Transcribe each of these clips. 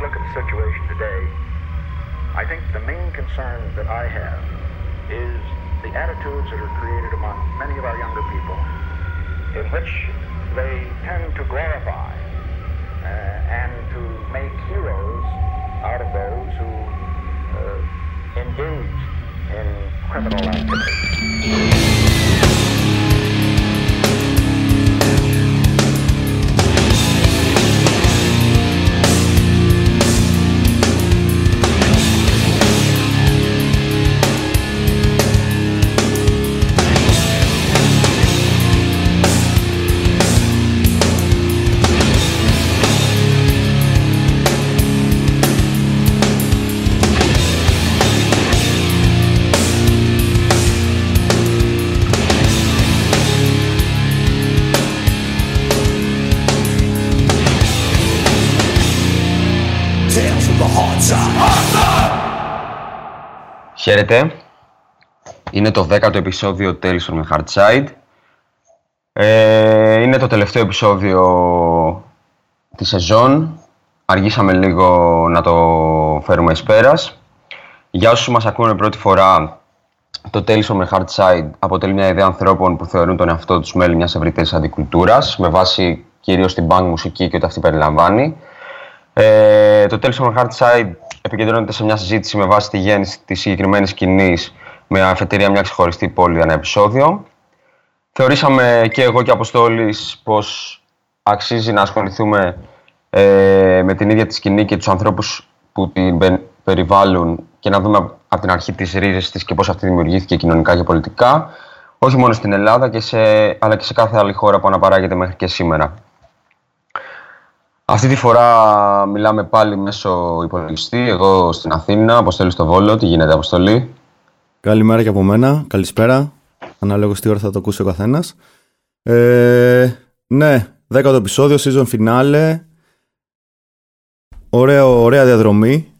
look at the situation today, I think the main concern that I have is the attitudes that are created among many of our younger people in which they tend to glorify uh, and to make heroes out of those who uh, engage in criminal activity. Χαίρετε. Είναι το 10ο επεισόδιο Tales from the Hard Side. Ε, είναι το τελευταίο επεισόδιο της σεζόν. Αργήσαμε λίγο να το φέρουμε εις πέρας. Για όσους μας ακούνε πρώτη φορά, το Tales from the Hard Side αποτελεί μια ιδέα ανθρώπων που θεωρούν τον εαυτό τους μέλη μιας ευρύτερης αντικουλτούρας, με βάση κυρίως την punk μουσική και ό,τι αυτή περιλαμβάνει. Ε, το Tales from the Hard Side επικεντρώνεται σε μια συζήτηση με βάση τη γέννηση της συγκεκριμένης σκηνής με αφετηρία μια ξεχωριστή πόλη ένα επεισόδιο. Θεωρήσαμε και εγώ και ο Αποστόλης πως αξίζει να ασχοληθούμε ε, με την ίδια τη σκηνή και τους ανθρώπους που την πε- περιβάλλουν και να δούμε από την αρχή τις ρίζες της και πώς αυτή δημιουργήθηκε κοινωνικά και πολιτικά, όχι μόνο στην Ελλάδα, και σε, αλλά και σε κάθε άλλη χώρα που αναπαράγεται μέχρι και σήμερα. Αυτή τη φορά μιλάμε πάλι μέσω υπολογιστή, εγώ στην Αθήνα, Αποστόλη στο Βόλο. Τι γίνεται, Αποστολή; Καλημέρα και από μένα. Καλησπέρα. Ανάλογα τι ώρα θα το ακούσει ο καθένας. Ε, ναι, δέκατο επεισόδιο, season finale. Ωραίο, ωραία διαδρομή.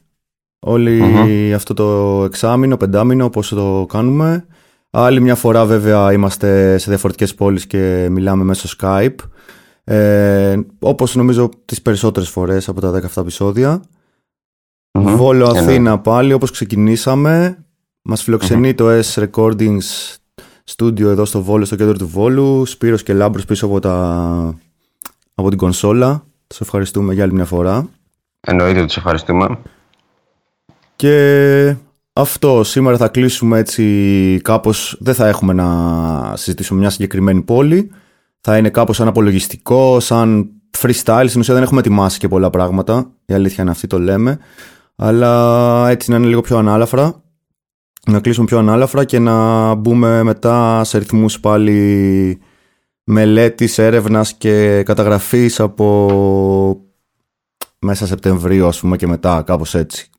Όλη αυτό το εξάμηνο, πεντάμηνο, όπως το κάνουμε. Άλλη μια φορά βέβαια είμαστε σε διαφορετικές πόλεις και μιλάμε μέσω Skype. Ε, όπως νομίζω τις περισσότερες φορές από τα 17 επεισόδια. Μμμ. Βόλο Εννοώ. Αθήνα πάλι όπως ξεκινήσαμε. Μας φιλοξενεί το S Recordings Studio εδώ στο Βόλο, στο κέντρο του Βόλου. Σπύρος και Λάμπρος πίσω από, τα... από την κονσόλα. Τους ευχαριστούμε για άλλη μια φορά. Εννοείται ότι σε ευχαριστούμε. Και αυτό σήμερα θα κλείσουμε έτσι κάπως, δεν θα έχουμε να συζητήσουμε μια συγκεκριμένη πόλη. Θα είναι κάπως σαν απολογιστικό, σαν freestyle. Στην ουσία δεν έχουμε ετοιμάσει και πολλά πράγματα. Η αλήθεια είναι αυτή το λέμε. Αλλά έτσι να είναι λίγο πιο ανάλαφρα. Να κλείσουμε πιο ανάλαφρα και να μπούμε μετά σε ρυθμούς πάλι μελέτης, έρευνας και καταγραφής από μέσα Σεπτεμβρίου ας πούμε και μετά κάπως έτσι.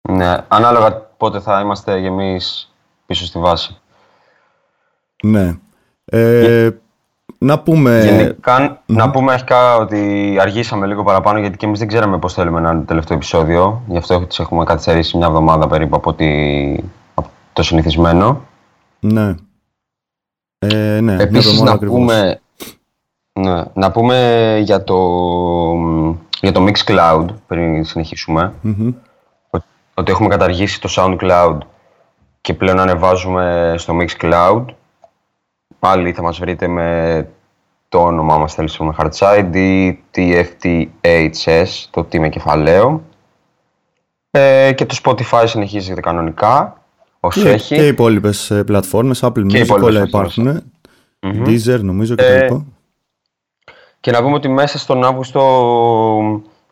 Ναι, ανάλογα πότε θα είμαστε και εμείς πίσω στη βάση. Ναι. Ε, να πούμε. Γενικά, να πούμε αρχικά ότι αργήσαμε λίγο παραπάνω γιατί και εμείς δεν ξέραμε πώς θέλουμε να είναι το τελευταίο επεισόδιο. Γι' αυτό τις έχουμε καθυστερήσει μια εβδομάδα περίπου από, τη- από το συνηθισμένο. Ναι. Ε, ναι, μια Επίσης εβδομάδα να ακριβώς. πούμε, ναι, να πούμε για το, για το Mixcloud πριν συνεχίσουμε. Μμμ. ότι- ότι έχουμε καταργήσει το SoundCloud και πλέον ανεβάζουμε στο Mixcloud. Πάλι θα μας βρείτε με το όνομά μας θέλει με Hardside ή TFTHS, το τι με κεφαλαίο. Ε, και το Spotify συνεχίζεται κανονικά, όσο Και, έχει. και οι υπόλοιπες πλατφόρμες, Apple Και οι Music, υπόλοιπες όλα πλατφόρμες. υπάρχουν. Μμμ. Deezer νομίζω και Ε, τα λοιπά. Και να πούμε ότι μέσα στον Αύγουστο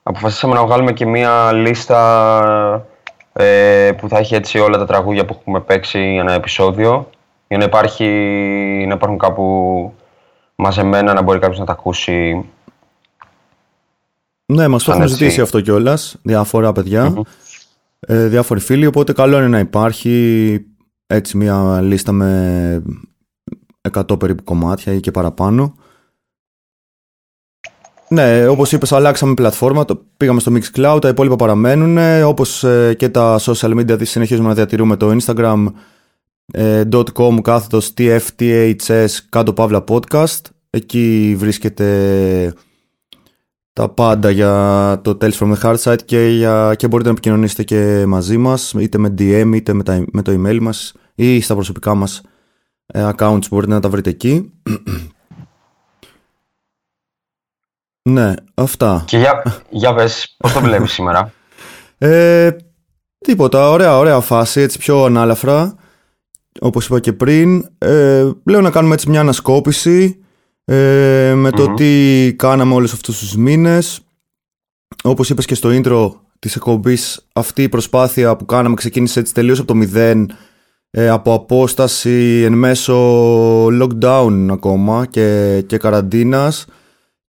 αποφασίσαμε να βγάλουμε και μία λίστα ε, που θα έχει έτσι όλα τα τραγούδια που έχουμε παίξει για ένα επεισόδιο για να, υπάρχει, να υπάρχουν κάπου μαζεμένα να μπορεί κάποιος να τα ακούσει. Ναι, μας το σαν έχουν έτσι. ζητήσει αυτό κιόλας. Διάφορα παιδιά. Ε, διάφοροι φίλοι. Οπότε καλό είναι να υπάρχει έτσι μια λίστα με 100 περίπου κομμάτια ή και παραπάνω. Ναι, όπως είπες αλλάξαμε πλατφόρμα, το, πήγαμε στο Mixcloud, τα υπόλοιπα παραμένουν, όπως ε, και τα social media της συνεχίζουμε να διατηρούμε το Instagram ε, .com κάθετος tfths κάτω παύλα podcast, εκεί βρίσκεται τα πάντα για το Tales from the Hard Side και, για, και μπορείτε να επικοινωνήσετε και μαζί μας είτε με DM είτε με, τα, με το email μας ή στα προσωπικά μας ε, accounts μπορείτε να τα βρείτε εκεί. ναι, αυτά. Και για, για πες, πώς το βλέπεις σήμερα; Ε, τίποτα, ωραία, ωραία φάση, έτσι πιο ανάλαφρα. Όπως είπα και πριν. Ε, λέω να κάνουμε έτσι μια ανασκόπηση ε, με το τι κάναμε όλους αυτούς τους μήνες. Όπως είπες και στο intro της εκπομπής, αυτή η προσπάθεια που κάναμε ξεκίνησε έτσι τελείως από το μηδέν ε, από απόσταση εν μέσω lockdown ακόμα και, και καραντίνας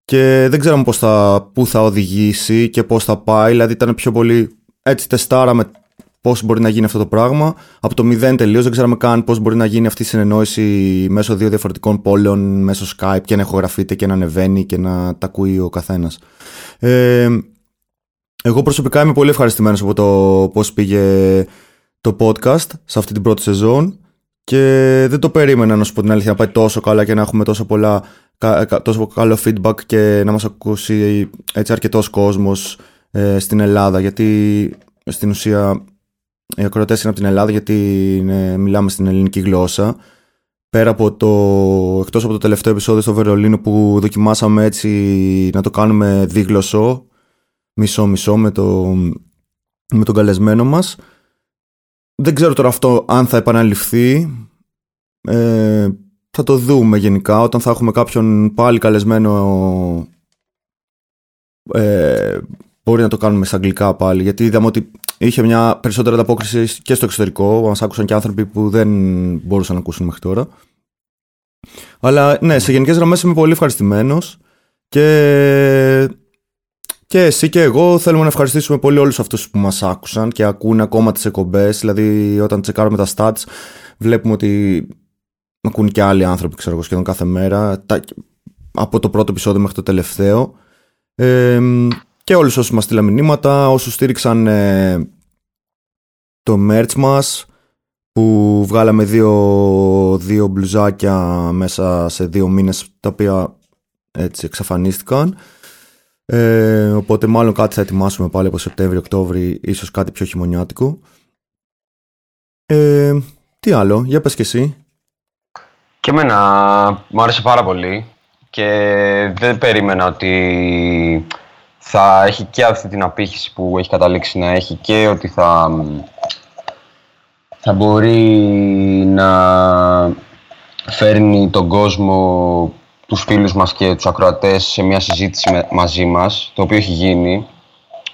και δεν ξέραμε πώς θα, πού θα οδηγήσει και πώς θα πάει, δηλαδή ήταν πιο πολύ έτσι τεστάραμε πώς μπορεί να γίνει αυτό το πράγμα. Από το μηδέν τελείως δεν ξέραμε καν πώς μπορεί να γίνει αυτή η συνεννόηση μέσω δύο διαφορετικών πόλεων, μέσω Skype και να ηχογραφείται και να ανεβαίνει και να τα ακούει ο καθένας. Ε, εγώ προσωπικά είμαι πολύ ευχαριστημένος από το πώς πήγε το podcast σε αυτή την πρώτη σεζόν και δεν το περίμενα να σου πω την αλήθεια να πάει τόσο καλά και να έχουμε τόσο, πολλά, τόσο καλό feedback και να μας ακούσει έτσι αρκετός κόσμος ε, στην Ελλάδα γιατί στην ουσία οι ακροατές είναι από την Ελλάδα γιατί μιλάμε στην ελληνική γλώσσα πέρα από το, εκτός από το τελευταίο επεισόδιο στο Βερολίνο που δοκιμάσαμε έτσι να το κάνουμε δίγλωσσο μισό-μισό με, το, με τον καλεσμένο μας δεν ξέρω τώρα αυτό αν θα επαναληφθεί. Ε, θα το δούμε γενικά όταν θα έχουμε κάποιον πάλι καλεσμένο ε, μπορεί να το κάνουμε στα αγγλικά πάλι γιατί είδαμε ότι είχε μια περισσότερη ανταπόκριση και στο εξωτερικό μας άκουσαν και άνθρωποι που δεν μπορούσαν να ακούσουν μέχρι τώρα αλλά ναι σε γενικές γραμμές είμαι πολύ ευχαριστημένος και και εσύ και εγώ θέλουμε να ευχαριστήσουμε πολύ όλους αυτούς που μας άκουσαν και ακούν ακόμα τις εκπομπές. Δηλαδή όταν τσεκάρουμε τα stats βλέπουμε ότι ακούν και άλλοι άνθρωποι ξέρω, σχεδόν κάθε μέρα. από το πρώτο επεισόδιο μέχρι το τελευταίο. Ε, και όλους όσους μας στείλαν μηνύματα, όσους στήριξαν ε, το merch μας που βγάλαμε δύο, δύο μπλουζάκια μέσα σε δύο μήνες τα οποία έτσι εξαφανίστηκαν. Ε, οπότε μάλλον κάτι θα ετοιμάσουμε πάλι από Σεπτέμβριο-Οκτώβριο, ίσως κάτι πιο χειμωνιάτικο. Ε, τι άλλο, για πες και εσύ. Και εμένα μου άρεσε πάρα πολύ και δεν περίμενα ότι θα έχει και αυτή την απήχηση που έχει καταλήξει να έχει και ότι θα, θα μπορεί να φέρνει τον κόσμο τους φίλους μας και τους ακροατές σε μια συζήτηση μαζί μας, το οποίο έχει γίνει.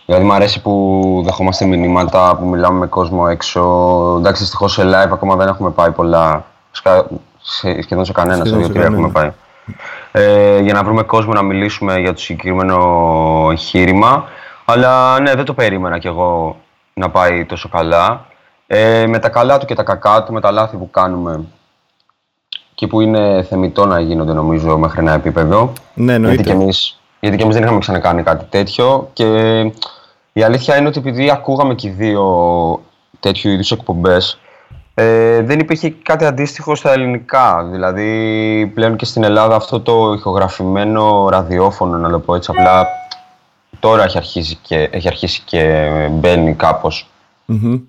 Δηλαδή μου αρέσει που δεχόμαστε μηνύματα, που μιλάμε με κόσμο έξω. Εντάξει, δυστυχώς σε live ακόμα δεν έχουμε πάει πολλά, σχεδόν σε κανένα σε δύο έχουμε πάει. Ε, για να βρούμε κόσμο να μιλήσουμε για το συγκεκριμένο εγχείρημα. Αλλά ναι, δεν το περίμενα κι εγώ να πάει τόσο καλά. Ε, με τα καλά του και τα κακά του, με τα λάθη που κάνουμε και που είναι θεμητό να γίνονται νομίζω μέχρι ένα επίπεδο. Ναι, γιατί και, εμείς, γιατί και εμείς δεν είχαμε ξανακάνει κάτι τέτοιο και η αλήθεια είναι ότι επειδή ακούγαμε και οι δύο τέτοιου είδους εκπομπές ε, δεν υπήρχε κάτι αντίστοιχο στα ελληνικά. Δηλαδή πλέον και στην Ελλάδα αυτό το ηχογραφημένο ραδιόφωνο, να το πω έτσι απλά, τώρα έχει αρχίσει και, έχει αρχίσει και μπαίνει κάπως mm-hmm.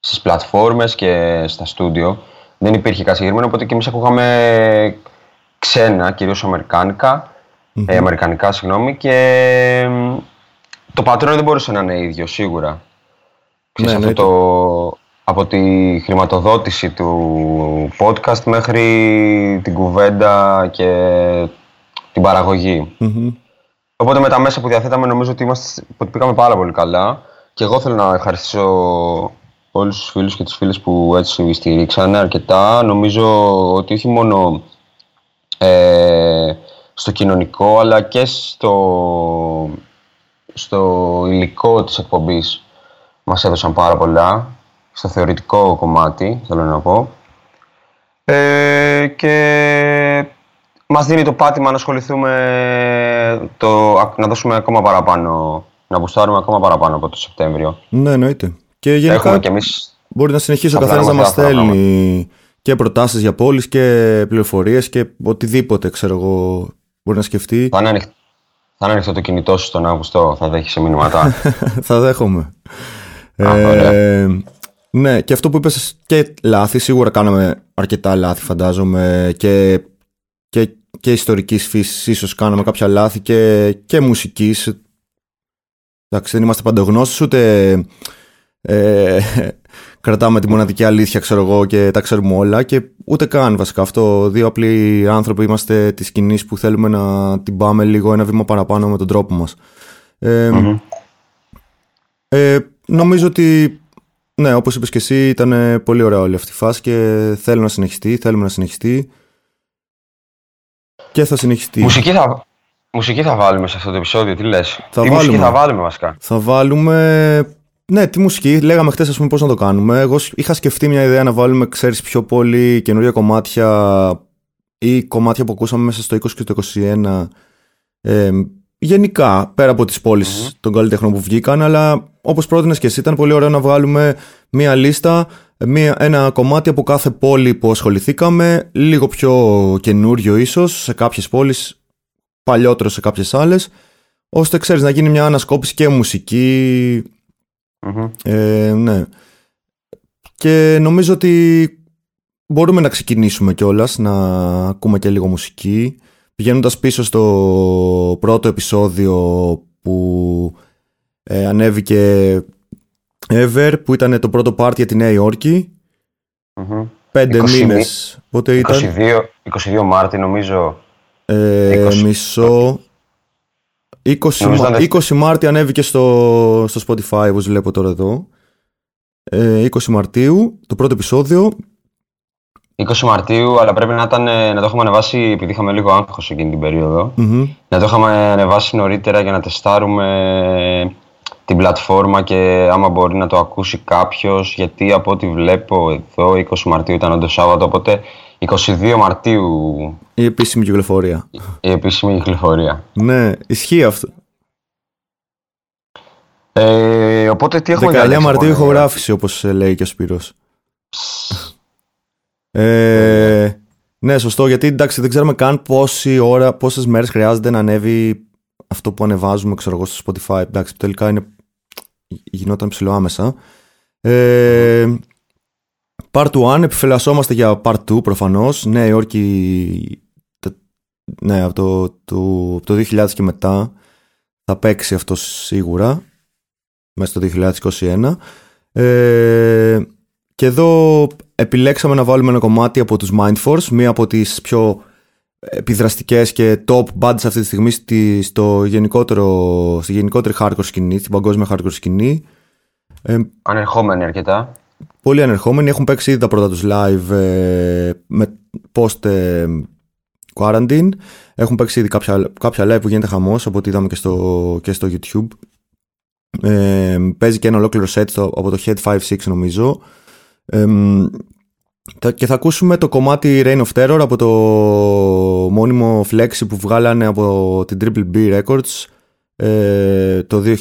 στις πλατφόρμες και στα στούντιο δεν υπήρχε κάτι συγκεκριμένο, οπότε και εμείς ακούγαμε ξένα, κυρίως ε, αμερικανικά, συγγνώμη, και το πατρόν δεν μπορούσε να είναι ίδιο σίγουρα. Ναι, αυτό το, από τη χρηματοδότηση του podcast μέχρι την κουβέντα και την παραγωγη Οπότε με τα μέσα που διαθέταμε νομίζω ότι, είμαστε, ότι πήγαμε πάρα πολύ καλά και εγώ θέλω να ευχαριστήσω όλους τους φίλους και τις φίλες που έτσι στηρίξανε αρκετά. Νομίζω ότι όχι μόνο ε, στο κοινωνικό αλλά και στο, στο υλικό της εκπομπής μας έδωσαν πάρα πολλά. Στο θεωρητικό κομμάτι, θέλω να πω. Ε, και μας δίνει το πάτημα να ασχοληθούμε, το, να δώσουμε ακόμα παραπάνω, να μπουστάρουμε ακόμα παραπάνω από το Σεπτέμβριο. Ναι, εννοείται. Και γενικά και εμείς μπορεί να συνεχίσει ο καθένας να μας στέλνει και προτάσεις για πόλεις και πληροφορίες και οτιδήποτε ξέρω εγώ μπορεί να σκεφτεί. Θα είναι, ανοιχ... Θα είναι ανοιχτό το κινητό σου τον Αύγουστο, θα δέχεσαι μηνύματα. θα δέχομαι. Α, ωραία. Ε, ναι, και αυτό που είπες και λάθη, σίγουρα κάναμε αρκετά λάθη φαντάζομαι και, και, και ιστορικής φύσης ίσως κάναμε κάποια λάθη και, και μουσικής. Εντάξει, δεν είμαστε παντογνώστες ούτε ε, κρατάμε τη μοναδική αλήθεια ξέρω εγώ και τα ξέρουμε όλα και ούτε καν βασικά αυτό. Δύο απλοί άνθρωποι είμαστε της σκηνής που θέλουμε να την πάμε λίγο ένα βήμα παραπάνω με τον τρόπο μας. Ε, ε, νομίζω ότι ναι, όπως είπες και εσύ ήταν πολύ ωραία όλη αυτή η φάση και θέλω να συνεχιστεί, θέλουμε να συνεχιστεί και θα συνεχιστεί. Μουσική θα, μουσική θα βάλουμε σε αυτό το επεισόδιο, τι λες; Θα τι βάλουμε. μουσική θα βάλουμε βασικά; Θα βάλουμε. Ναι, τη μουσική. Λέγαμε χθες, ας πούμε, πώς να το κάνουμε. Εγώ είχα σκεφτεί μια ιδέα να βάλουμε, ξέρεις, πιο πολύ καινούργια κομμάτια ή κομμάτια που ακούσαμε μέσα στο 20 και το 21. Ε, γενικά, πέρα από τις πόλεις των καλλιτεχνών που βγήκαν, αλλά όπως πρότεινες και εσύ, ήταν πολύ ωραίο να βγάλουμε μια λίστα, μια, ένα κομμάτι από κάθε πόλη που ασχοληθήκαμε, λίγο πιο καινούριο ίσως, σε κάποιες πόλεις, παλιότερο σε κάποιες άλλες, ώστε ξέρεις να γίνει μια ανασκόπηση και μουσική Μμμ. ε, ναι. Και νομίζω ότι μπορούμε να ξεκινήσουμε κιόλας να ακούμε και λίγο μουσική. Πηγαίνοντας πίσω στο πρώτο επεισόδιο που ε, ανέβηκε Ever, που ήταν το πρώτο πάρτι για τη Νέα Υόρκη. Μμμ. Πέντε 20 μήνες. Πότε ήταν; 22, 22 Μάρτη νομίζω. Ε, 20. μισό. 20, Νομίζω Μα- ήταν 20 Μάρτη ανέβηκε στο, στο Spotify, όπως βλέπω τώρα εδώ. Ε, 20 Μαρτίου, το πρώτο επεισόδιο. 20 Μαρτίου, αλλά πρέπει να, ήταν, ε, να το έχουμε ανεβάσει επειδή είχαμε λίγο άγχος εκείνη την περίοδο. Μμμ. Να το είχαμε ανεβάσει νωρίτερα για να τεστάρουμε την πλατφόρμα και άμα μπορεί να το ακούσει κάποιος γιατί από ό,τι βλέπω εδώ 20 Μαρτίου ήταν όντως Σάββατο οπότε 22 Μαρτίου Η επίσημη κυκλοφορία. η επίσημη κυκλοφορία. Ναι, ισχύει αυτό. Ε, οπότε τι έχουμε 19 διαλέξει, Μαρτίου λοιπόν, ηχογράφηση, όπως ε, λέει και ο Σπύρος. Ε, ναι, σωστό, γιατί εντάξει δεν ξέρουμε καν πόση ώρα, πόσες μέρες χρειάζεται να ανέβει αυτό που ανεβάζουμε, ξέρω εγώ, στο Spotify. Εντάξει, τελικά είναι, γινόταν ψηλό άμεσα. Ε, part 1, επιφυλασσόμαστε για part 2 προφανώς. Νέα Υόρκη, τε- ναι, από το, το, από το 2000 και μετά θα παίξει αυτό σίγουρα μέσα στο 2021. Ε, και εδώ επιλέξαμε να βάλουμε ένα κομμάτι από τους Mindforce, μία από τις πιο επιδραστικές και top bands αυτή τη στιγμή στη, στο γενικότερο, στη γενικότερη hardcore σκηνή, στην παγκόσμια hardcore σκηνή. Ε, Ανερχόμενοι αρκετά. πολύ ανερχόμενοι, έχουν παίξει ήδη τα πρώτα τους live ε, με post ε, quarantine. Έχουν παίξει ήδη κάποια, κάποια live που γίνεται χαμός από ό,τι είδαμε και στο, και στο YouTube. Ε, παίζει και ένα ολόκληρο set στο, από το Head 5-6 νομίζω. Ε, τα- και θα ακούσουμε το κομμάτι Reign of Terror από το μόνιμο Flexi που βγάλανε από την Triple B Records ε, το 2020.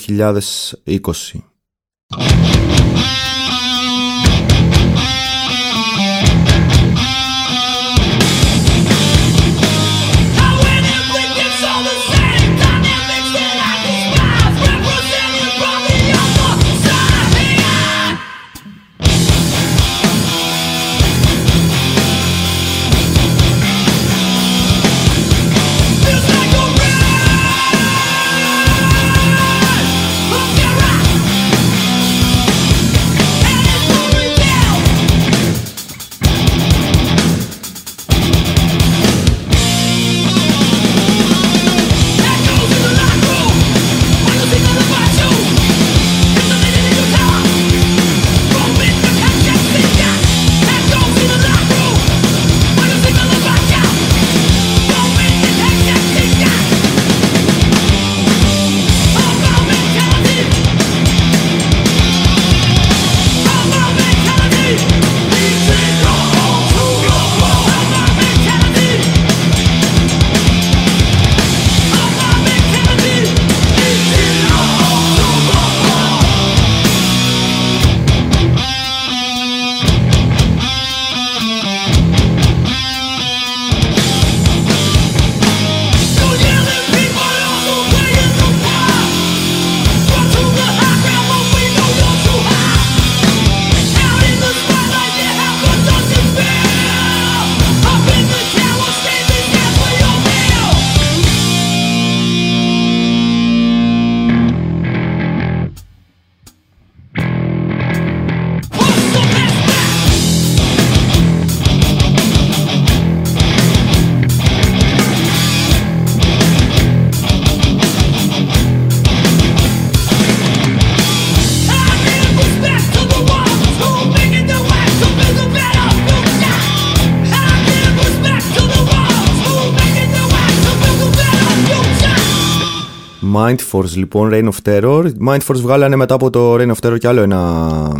Λοιπόν, Reign of Terror. Mind Force βγάλανε μετά από το Reign of Terror κι άλλο ένα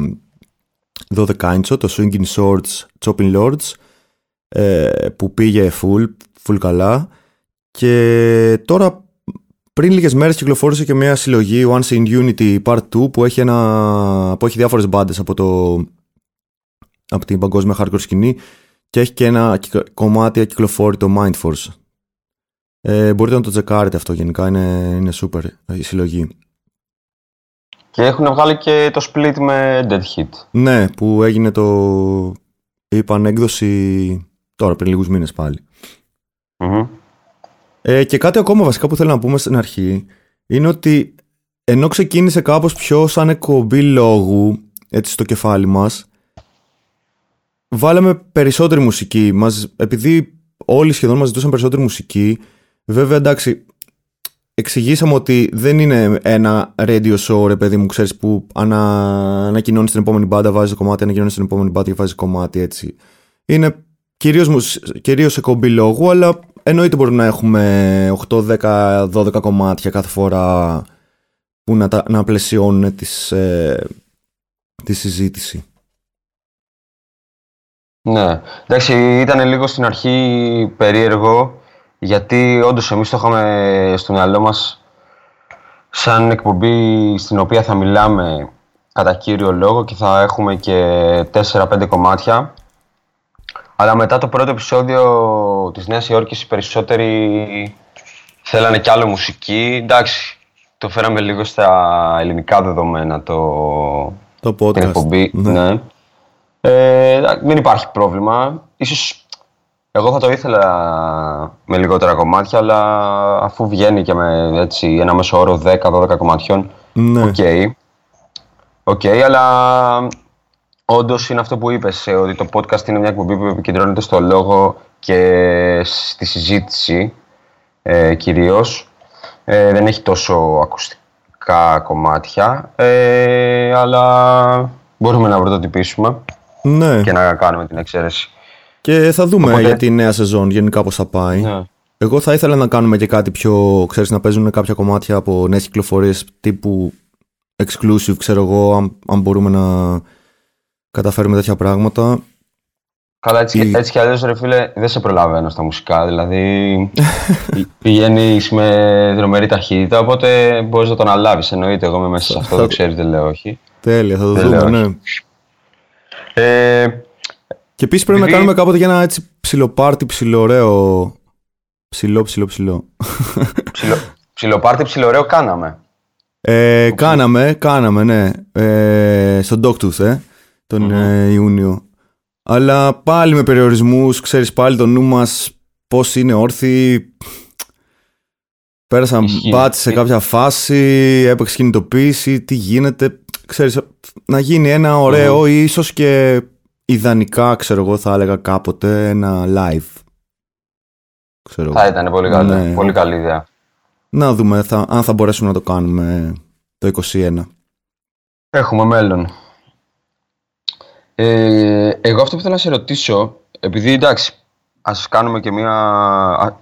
12 inch, το Swinging Swords Chopping Lords, ε, που πήγε full, full καλά. Και τώρα πριν λίγες μέρες κυκλοφόρησε και μια συλλογή Once in Unity Part 2 που έχει, ένα, που έχει διάφορες μπάντες από, το, από την παγκόσμια hardcore σκηνή και έχει και ένα κομμάτι κυκλοφόρητο Mind Force. Ε, μπορείτε να το τσεκάρετε αυτό γενικά, είναι, είναι super η συλλογή. Και έχουν βγάλει και το split με Dead Hit. Ναι, που έγινε το... είπαν έκδοση τώρα πριν λίγους μήνες Ε, και κάτι ακόμα βασικά που θέλω να πούμε στην αρχή είναι ότι ενώ ξεκίνησε κάπως πιο σαν εκπομπή λόγου έτσι στο κεφάλι μας βάλαμε περισσότερη μουσική μας, επειδή όλοι σχεδόν μας ζητούσαν περισσότερη μουσική Βέβαια, εντάξει, εξηγήσαμε ότι δεν είναι ένα radio show, ρε παιδί μου, ξέρεις που ανα... ανακοινώνεις την επόμενη μπάντα, βάζεις κομμάτι, ανακοινώνεις την επόμενη μπάντα και βάζεις κομμάτι έτσι. Είναι κυρίως, κυρίως σε κομπή λόγου, αλλά εννοείται μπορούμε να έχουμε 8, 10, 12 κομμάτια κάθε φορά που να, τα, να πλαισιώνουν τις, ε, τη συζήτηση. Ναι, εντάξει, ήταν λίγο στην αρχή περίεργο γιατί όντως εμείς το είχαμε στο μυαλό μας σαν εκπομπή στην οποία θα μιλάμε κατά κύριο λόγο και θα έχουμε και 4-5 κομμάτια. Αλλά μετά το πρώτο επεισόδιο της Νέας Υόρκης οι περισσότεροι θέλανε κι άλλο μουσική. Εντάξει, το φέραμε λίγο στα ελληνικά δεδομένα το, το podcast. την εκπομπή. Ναι. ναι. Ε, δεν υπάρχει πρόβλημα. Ίσως εγώ θα το ήθελα με λιγότερα κομμάτια, αλλά αφού βγαίνει και με έτσι, ένα μέσο όρο 10-12 κομματιών, ναι. οκ. Okay. okay, αλλά όντως είναι αυτό που είπες, ε, ότι το podcast είναι μια εκπομπή που επικεντρώνεται στο λόγο και στη συζήτηση ε, κυρίως. Ε, δεν έχει τόσο ακουστικά κομμάτια, ε, αλλά μπορούμε να πρωτοτυπήσουμε ναι. και να κάνουμε την εξαίρεση. Και θα δούμε Οπότε... για τη νέα σεζόν γενικά πώς θα πάει. Ναι. Εγώ θα ήθελα να κάνουμε και κάτι πιο, ξέρεις, να παίζουν κάποια κομμάτια από νέες κυκλοφορίες τύπου exclusive, ξέρω εγώ, αν, αν μπορούμε να καταφέρουμε τέτοια πράγματα. Καλά, έτσι, Η... έτσι κι αλλιώς ρε φίλε, δεν σε προλαβαίνω στα μουσικά, δηλαδή πηγαίνεις με δρομερή ταχύτητα, οπότε μπορείς να τον αλάβεις, εννοείται, εγώ είμαι μέσα σε αυτό, δεν ξέρεις, δεν λέω όχι. Τέλεια, θα το δούμε, ναι. Ε, και επίσης πρέπει να κάνουμε κάποτε για ένα έτσι ψιλοπάρτι ψιλοραίο. Ψιλό, ψιλό, ψιλό. Ψιλο, ψιλοπάρτι ψιλοραίο κάναμε. Ε, κάναμε, κάναμε, ναι. Ε, στον Dogtooth, ε, τον mm Ιούνιο. Αλλά πάλι με περιορισμούς, ξέρεις πάλι το νου μας πώς είναι όρθιοι. Πέρασαν μπάτς σε κάποια φάση, έπαιξε κινητοποίηση, τι γίνεται. Ξέρεις, να γίνει ένα ωραίο ή ίσως και ιδανικά, ξέρω εγώ, θα έλεγα κάποτε ένα live. Ξέρω θα ήταν πολύ καλή, ναι. πολύ καλή ιδέα. Να δούμε θα, αν θα μπορέσουμε να το κάνουμε το 2021. Έχουμε μέλλον. Ε, εγώ αυτό που θέλω να σε ρωτήσω, επειδή εντάξει, ας κάνουμε και μια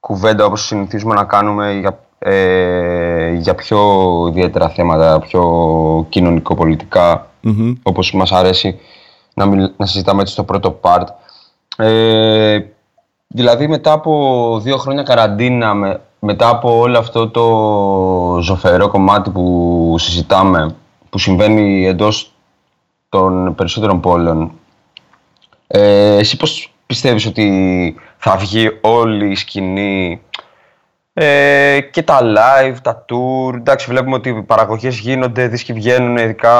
κουβέντα όπως συνηθίζουμε να κάνουμε για, ε, για πιο ιδιαίτερα θέματα, πιο κοινωνικο-πολιτικά, mm-hmm. όπως μας αρέσει να, να συζητάμε έτσι στο πρώτο part. Ε, δηλαδή μετά από δύο χρόνια καραντίνα, με, μετά από όλο αυτό το ζωφερό κομμάτι που συζητάμε, που συμβαίνει εντός των περισσότερων πόλεων, ε, εσύ πώς πιστεύεις ότι θα βγει όλη η σκηνή ε, και τα live, τα tour. Εντάξει, βλέπουμε ότι οι παραγωγές γίνονται, δίσκοι βγαίνουν, ειδικά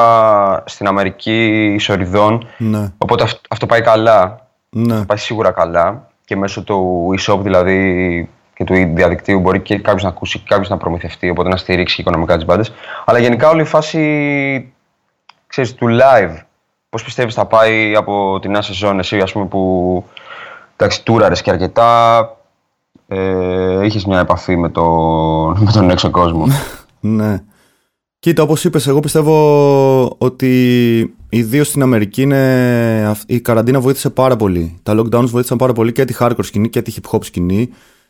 στην Αμερική, ισοριδών. Ναι. Οπότε αυτό, πάει καλά. Ναι. Πάει σίγουρα καλά. Και μέσω του e-shop δηλαδή και του διαδικτύου μπορεί και κάποιος να ακούσει και κάποιος να προμηθευτεί, οπότε να στηρίξει οικονομικά τις μπάντες. Αλλά γενικά όλη η φάση ξέρεις, του live. Πώς πιστεύεις θα πάει από την νέα σεζόν, εσύ ας πούμε, που εντάξει, τούραρες και αρκετά ε, είχες μια επαφή με, το, με τον έξω κόσμο. ναι. Κοίτα, όπως είπες, εγώ πιστεύω ότι ιδίω στην Αμερική είναι, η καραντίνα βοήθησε πάρα πολύ. Τα lockdowns βοήθησαν πάρα πολύ και τη hardcore σκηνή και τη hip hop σκηνή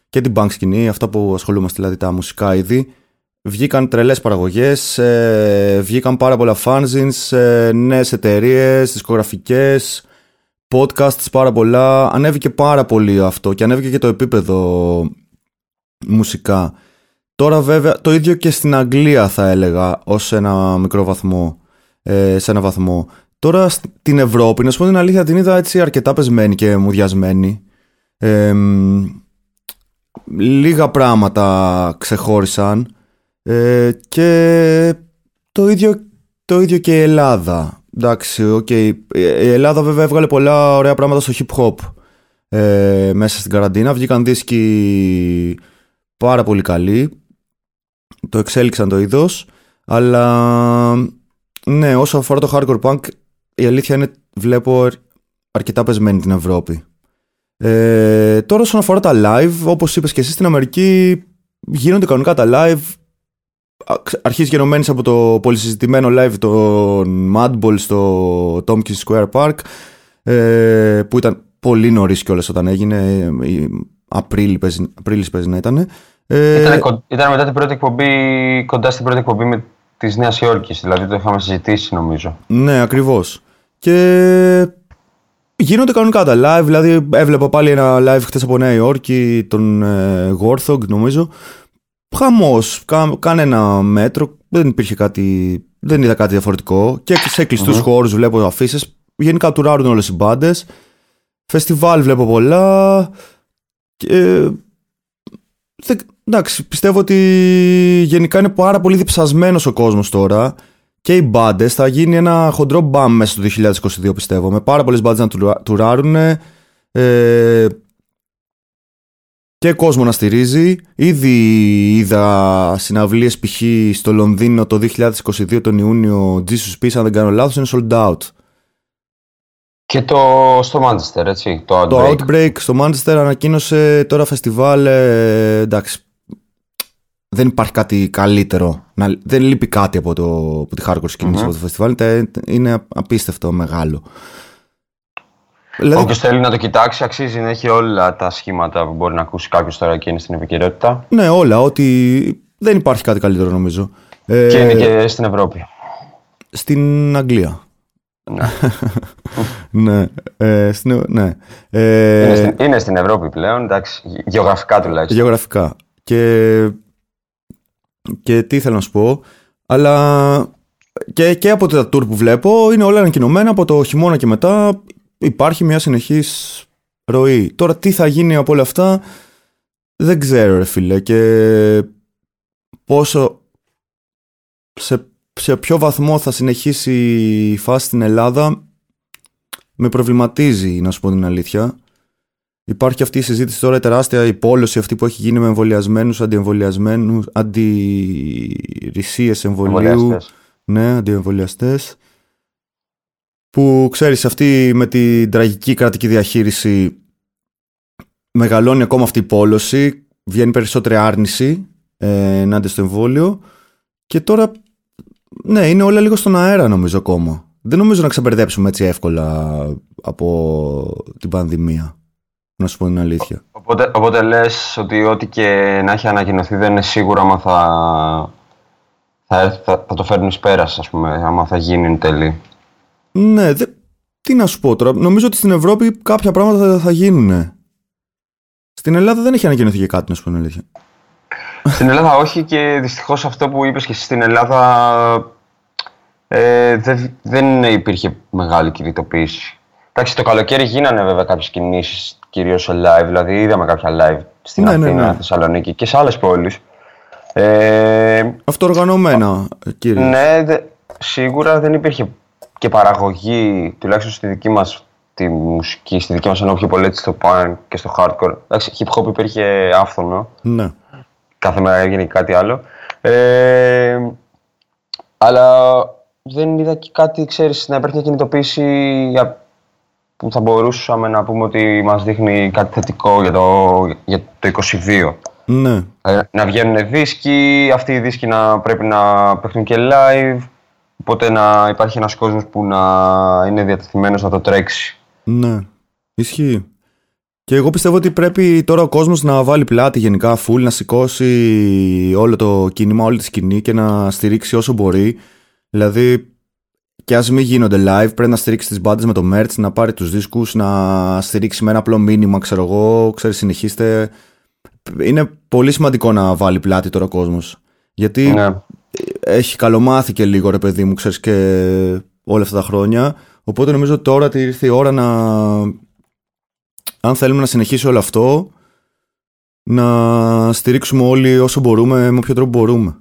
και την punk σκηνή, αυτά που ασχολούμαστε δηλαδή τα μουσικά είδη. βγήκαν τρελές παραγωγές, ε, βγήκαν πάρα πολλά fanzines, ε, νέες εταιρείες, δισκογραφικές, podcasts πάρα πολλά. Ανέβηκε πάρα πολύ αυτό και ανέβηκε και το επίπεδο μουσικά. Τώρα βέβαια το ίδιο και στην Αγγλία θα έλεγα ως ένα μικρό βαθμό, ε, σε ένα βαθμό. Τώρα στην Ευρώπη, να σου πω την αλήθεια, την είδα έτσι αρκετά πεσμένη και μουδιασμένη. Ε, λίγα πράγματα ξεχώρισαν ε, και το ίδιο, το ίδιο και η Ελλάδα. Εντάξει, okay. η Ελλάδα βέβαια έβγαλε πολλά ωραία πράγματα στο hip hop ε, μέσα στην καραντίνα. Βγήκαν δίσκοι πάρα πολύ καλοί. Το εξέλιξαν το είδος. Αλλά ναι, όσο αφορά το hardcore punk, η αλήθεια είναι βλέπω αρκετά πεσμένη την Ευρώπη. Ε, τώρα όσον αφορά τα live, όπως είπες και εσύ στην Αμερική γίνονται κανονικά τα live αρχίζει γενομένης από το πολυσυζητημένο live των Madball στο Tompkins Square Park ε, που ήταν πολύ νωρίς κιόλας όταν έγινε Απρίλη παίζει, να ήταν ε, ήταν, ήταν μετά την πρώτη εκπομπή κοντά στην πρώτη εκπομπή με της Νέας Υόρκης δηλαδή το είχαμε συζητήσει νομίζω. Ναι ακριβώς. Και γίνονται κανονικά τα live δηλαδή έβλεπα πάλι ένα live χτες από Νέα Υόρκη τον ε, νομίζω Χαμός. κανένα μέτρο. Δεν υπήρχε κάτι. Δεν είδα κάτι διαφορετικό. Και σε κλειστού mm-hmm. χώρους βλέπω αφήσεις. Γενικά τουράρουν όλες οι μπάντες. Φεστιβάλ βλέπω πολλά. Και... Εντάξει, πιστεύω ότι γενικά είναι πάρα πολύ διψασμένος ο κόσμος τώρα. Και οι μπάντες θα γίνει ένα χοντρό μπαμ μέσα στο 2022, πιστεύω. Με πάρα πολλές μπάντες να τουράρουν. Ε, και κόσμο να στηρίζει. Ήδη είδα συναυλίες π.χ. στο Λονδίνο το 2022 τον Ιούνιο Jesus Peace αν δεν κάνω λάθος είναι sold out. Και το στο Manchester έτσι, το Outbreak. Το Outbreak στο Manchester ανακοίνωσε τώρα φεστιβάλ, ε, εντάξει, δεν υπάρχει κάτι καλύτερο. Να, δεν λείπει κάτι από, το, από τη hardcore σκηνη mm-hmm. από το φεστιβάλ. Είναι απίστευτο μεγάλο. Δηλαδή... Όποιος θέλει να το κοιτάξει, αξίζει να έχει όλα τα σχήματα που μπορεί να ακούσει κάποιος τώρα και είναι στην επικαιρότητα. Ναι, όλα. Ότι δεν υπάρχει κάτι καλύτερο νομίζω. Και είναι και στην Ευρώπη. Στην Αγγλία. Ναι. ναι. Ε, στην, ναι. Ε, είναι, στην, είναι στην Ευρώπη πλέον, εντάξει, γεωγραφικά τουλάχιστον. Γεωγραφικά. Και, και τι ήθελα να σου πω, αλλά και, και από τα tour που βλέπω είναι όλα ανακοινωμένα από το χειμώνα και μετά υπάρχει μια συνεχής ροή. Τώρα τι θα γίνει από όλα αυτά δεν ξέρω ρε φίλε και πόσο σε, σε ποιο βαθμό θα συνεχίσει η φάση στην Ελλάδα με προβληματίζει να σου πω την αλήθεια. Υπάρχει αυτή η συζήτηση τώρα, η τεράστια υπόλωση αυτή που έχει γίνει με εμβολιασμένους, αντιεμβολιασμένους, αντιρρησίε εμβολίου. Ναι, αντιεμβολιαστές που ξέρεις αυτή με την τραγική κρατική διαχείριση μεγαλώνει ακόμα αυτή η πόλωση, βγαίνει περισσότερη άρνηση ε, ενάντια στο εμβόλιο και τώρα ναι είναι όλα λίγο στον αέρα νομίζω ακόμα. Δεν νομίζω να ξεμπερδέψουμε έτσι εύκολα από την πανδημία. Να σου πω την αλήθεια. Οπότε, οπότε λες ότι ό,τι και να έχει ανακοινωθεί δεν είναι σίγουρο άμα θα, θα, θα, θα το φέρνεις εις πέρας, ας πούμε, άμα θα γίνει εν τέλει. Ναι, δε... τι να σου πω τώρα. Νομίζω ότι στην Ευρώπη κάποια πράγματα θα, θα γίνουν. Στην Ελλάδα δεν έχει ανακοινωθεί και κάτι, να σου πω την αλήθεια. Στην Ελλάδα όχι και δυστυχώς αυτό που είπες και στην Ελλάδα ε, δεν, δεν υπήρχε μεγάλη κινητοποίηση. Εντάξει, το καλοκαίρι γίνανε βέβαια κάποιες κινήσεις, κυρίως σε live. Δηλαδή, είδαμε κάποια live στην ναι, ναι Αθήνα, ναι, ναι. Θεσσαλονίκη και σε άλλες πόλεις. Ε, Αυτοοργανωμένα, κύριε. Ναι, δε, σίγουρα δεν υπήρχε και παραγωγή, τουλάχιστον στη δική μας τη μουσική, στη δική μας ενώ πιο πολύ στο punk και στο hardcore. Εντάξει, hip hop υπήρχε άφθονο. Ναι. Κάθε μέρα έγινε κάτι άλλο. Ε, αλλά δεν είδα και κάτι, ξέρεις, να υπάρχει μια κινητοποίηση για, που θα μπορούσαμε να πούμε ότι μας δείχνει κάτι θετικό για το, για το 22. Ναι. Ε, να βγαίνουν δίσκοι, αυτοί οι δίσκοι να πρέπει να παίχνουν και live. Οπότε να υπάρχει ένας κόσμος που να είναι διατεθειμένος να το τρέξει. Ναι, ισχύει. Και εγώ πιστεύω ότι πρέπει τώρα ο κόσμος να βάλει πλάτη γενικά full, να σηκώσει όλο το κίνημα, όλη τη σκηνή και να στηρίξει όσο μπορεί. Δηλαδή, και ας μην γίνονται live, πρέπει να στηρίξει τις μπάντες με το merch, να πάρει τους δίσκους, να στηρίξει με ένα απλό μήνυμα, ξέρω εγώ, ξέρεις, συνεχίστε. Είναι πολύ σημαντικό να βάλει πλάτη τώρα ο κόσμος. Γιατί Ναι. Έχει καλομάθει και λίγο, ρε παιδί μου, ξέρεις και όλα αυτά τα χρόνια. Οπότε νομίζω ότι τώρα ήρθε η ώρα να. Αν θέλουμε να συνεχίσει όλο αυτό, να στηρίξουμε όλοι όσο μπορούμε, με όποιο τρόπο μπορούμε.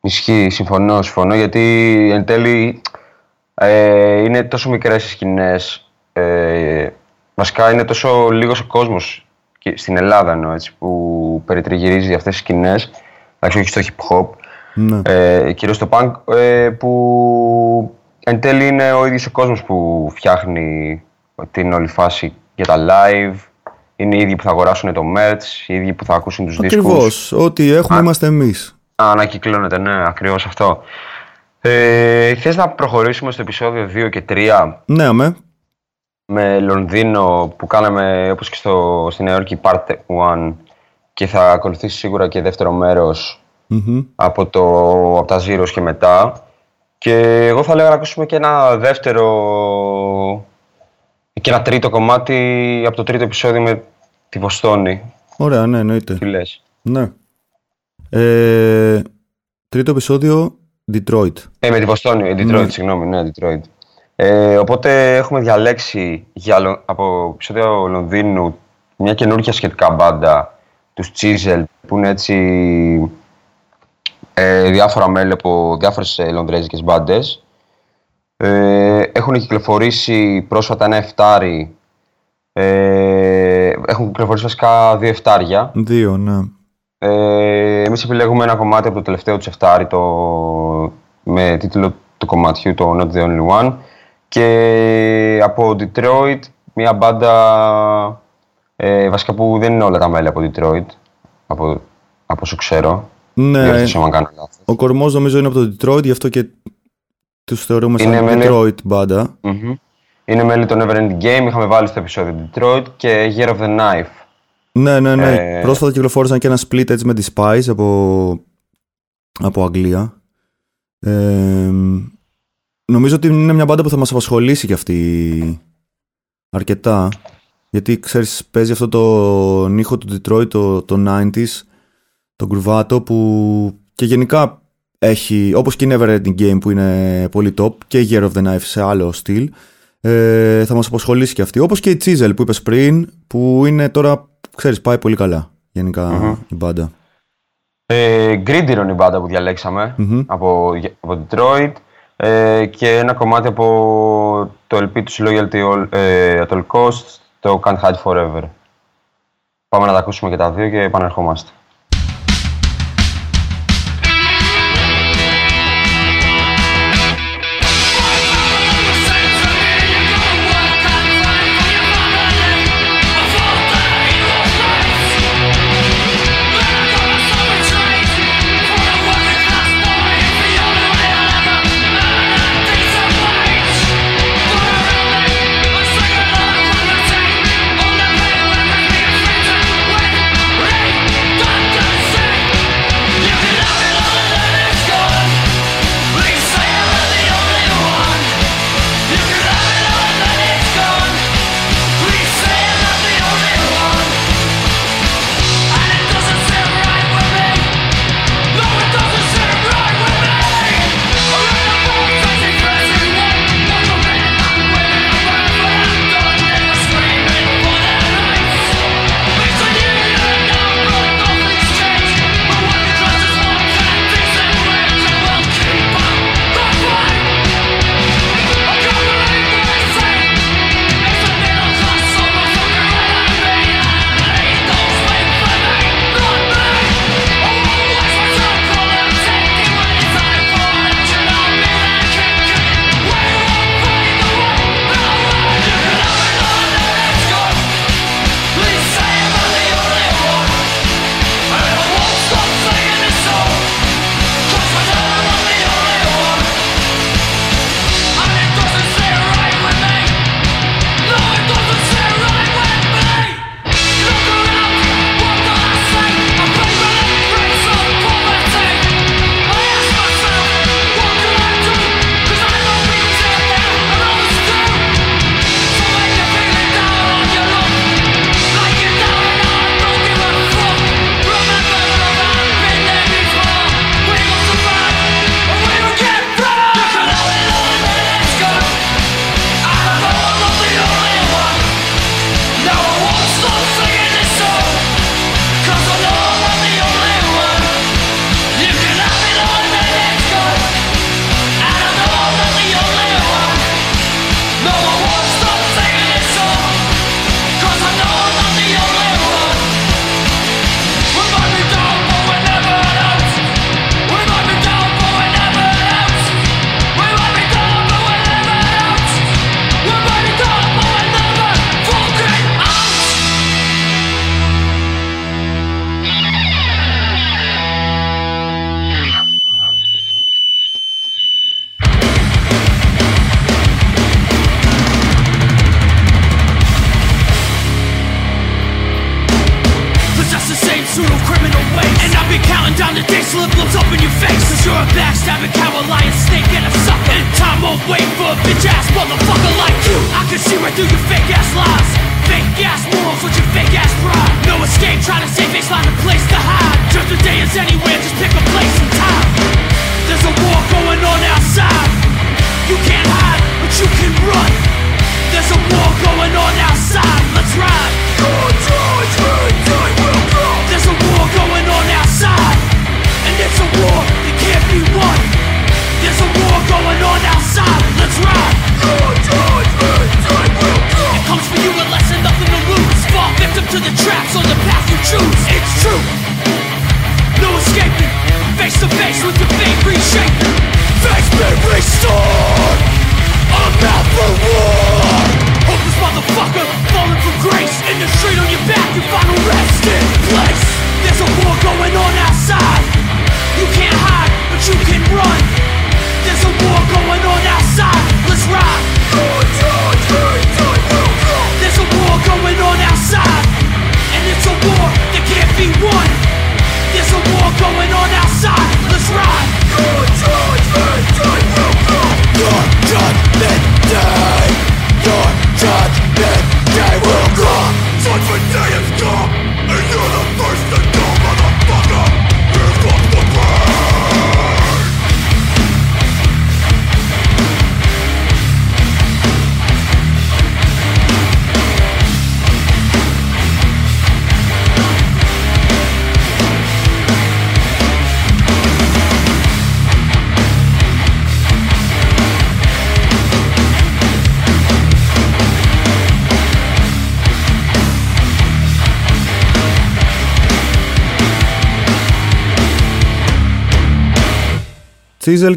Ισχύει, συμφωνώ, συμφωνώ γιατί εν τέλει ε, είναι τόσο μικρές οι σκηνές, ε, βασικά είναι τόσο λίγος ο κόσμος και στην Ελλάδα εννοώ, έτσι, που περιτριγυρίζει αυτές τις σκηνές, εντάξει όχι στο hip hop, Ναι. ε, κυρίως στο punk, ε, που εν τέλει είναι ο ίδιος ο κόσμος που φτιάχνει την όλη φάση για τα live, είναι οι ίδιοι που θα αγοράσουν το merch, οι ίδιοι που θα ακούσουν τους δίσκους. Ακριβώς. Ό,τι έχουμε είμαστε εμείς. Α, ανακυκλώνεται, ναι, ακριβώς αυτό. Ε, θες να προχωρήσουμε στο επεισόδιο 2 και 3 Ναι, αμέ. με Λονδίνο που κάναμε όπως και στο, στη Νέα Υόρκη Part 1 και θα ακολουθήσει σίγουρα και δεύτερο μέρος Μμμ. από, το, από τα Zeros και μετά. Και εγώ θα έλεγα να ακούσουμε και ένα δεύτερο και ένα τρίτο κομμάτι από το τρίτο επεισόδιο με τη Βοστόνη. Ωραία, ναι, εννοείται. Τι λες; Ναι. Ε, τρίτο επεισόδιο, Detroit. Ε, με τη Βοστόνη, ε, Detroit, συγγνώμη, ναι, Detroit. Ε, οπότε έχουμε διαλέξει για, Λο- από επεισόδιο Λονδίνου μια καινούργια σχετικά μπάντα, τους Chisel, που είναι έτσι ε, διάφορα μέλη από διάφορες ε, λονδρέζικες μπάντες. Ε, έχουν κυκλοφορήσει πρόσφατα ένα εφτάρι, ε, έχουν κυκλοφορήσει βασικά δύο εφτάρια. Δύο, ναι. Ε, εμείς επιλέγουμε ένα κομμάτι από το τελευταίο τους εφτάρι το, με τίτλο του κομματιού το Not The Only One και από Detroit μια μπάντα ε, βασικά που δεν είναι όλα τα μέλη από Detroit από, από όσο ξέρω Ναι, διορθώστε με αν κάνω λάθος. ο κορμός νομίζω είναι από το Detroit, γι' αυτό και τους θεωρούμε σαν Είναι μέλη- Detroit μπάντα. Μμμ. Είναι μέλη των Neverending Game, είχαμε βάλει στο επεισόδιο Detroit και Year of the Knife. Ναι, ναι, ναι. Ε, Πρόσφατα κυκλοφόρησαν και ένα split έτσι με τη Spice από, από Αγγλία. Ε, νομίζω ότι είναι μια μπάντα που θα μας απασχολήσει κι αυτή αρκετά. Γιατί ξέρεις παίζει αυτό το ήχο του Detroit το, το 90s, το γκρουβάτο που και γενικά έχει, όπως και η Neverending Game που είναι πολύ top και η Year of the Knife σε άλλο στυλ, ε, θα μας απασχολήσει και αυτή. Όπως και η Chisel που είπες πριν, που είναι τώρα, ξέρεις, πάει πολύ καλά γενικά η μπάντα. Ε, Grinderon είναι η μπάντα που διαλέξαμε Μμμ. από, από Detroit ε, και ένα κομμάτι από το LP του Loyalty All, ε, at all costs, το Can't Hide Forever. Πάμε να τα ακούσουμε και τα δύο και επανερχόμαστε.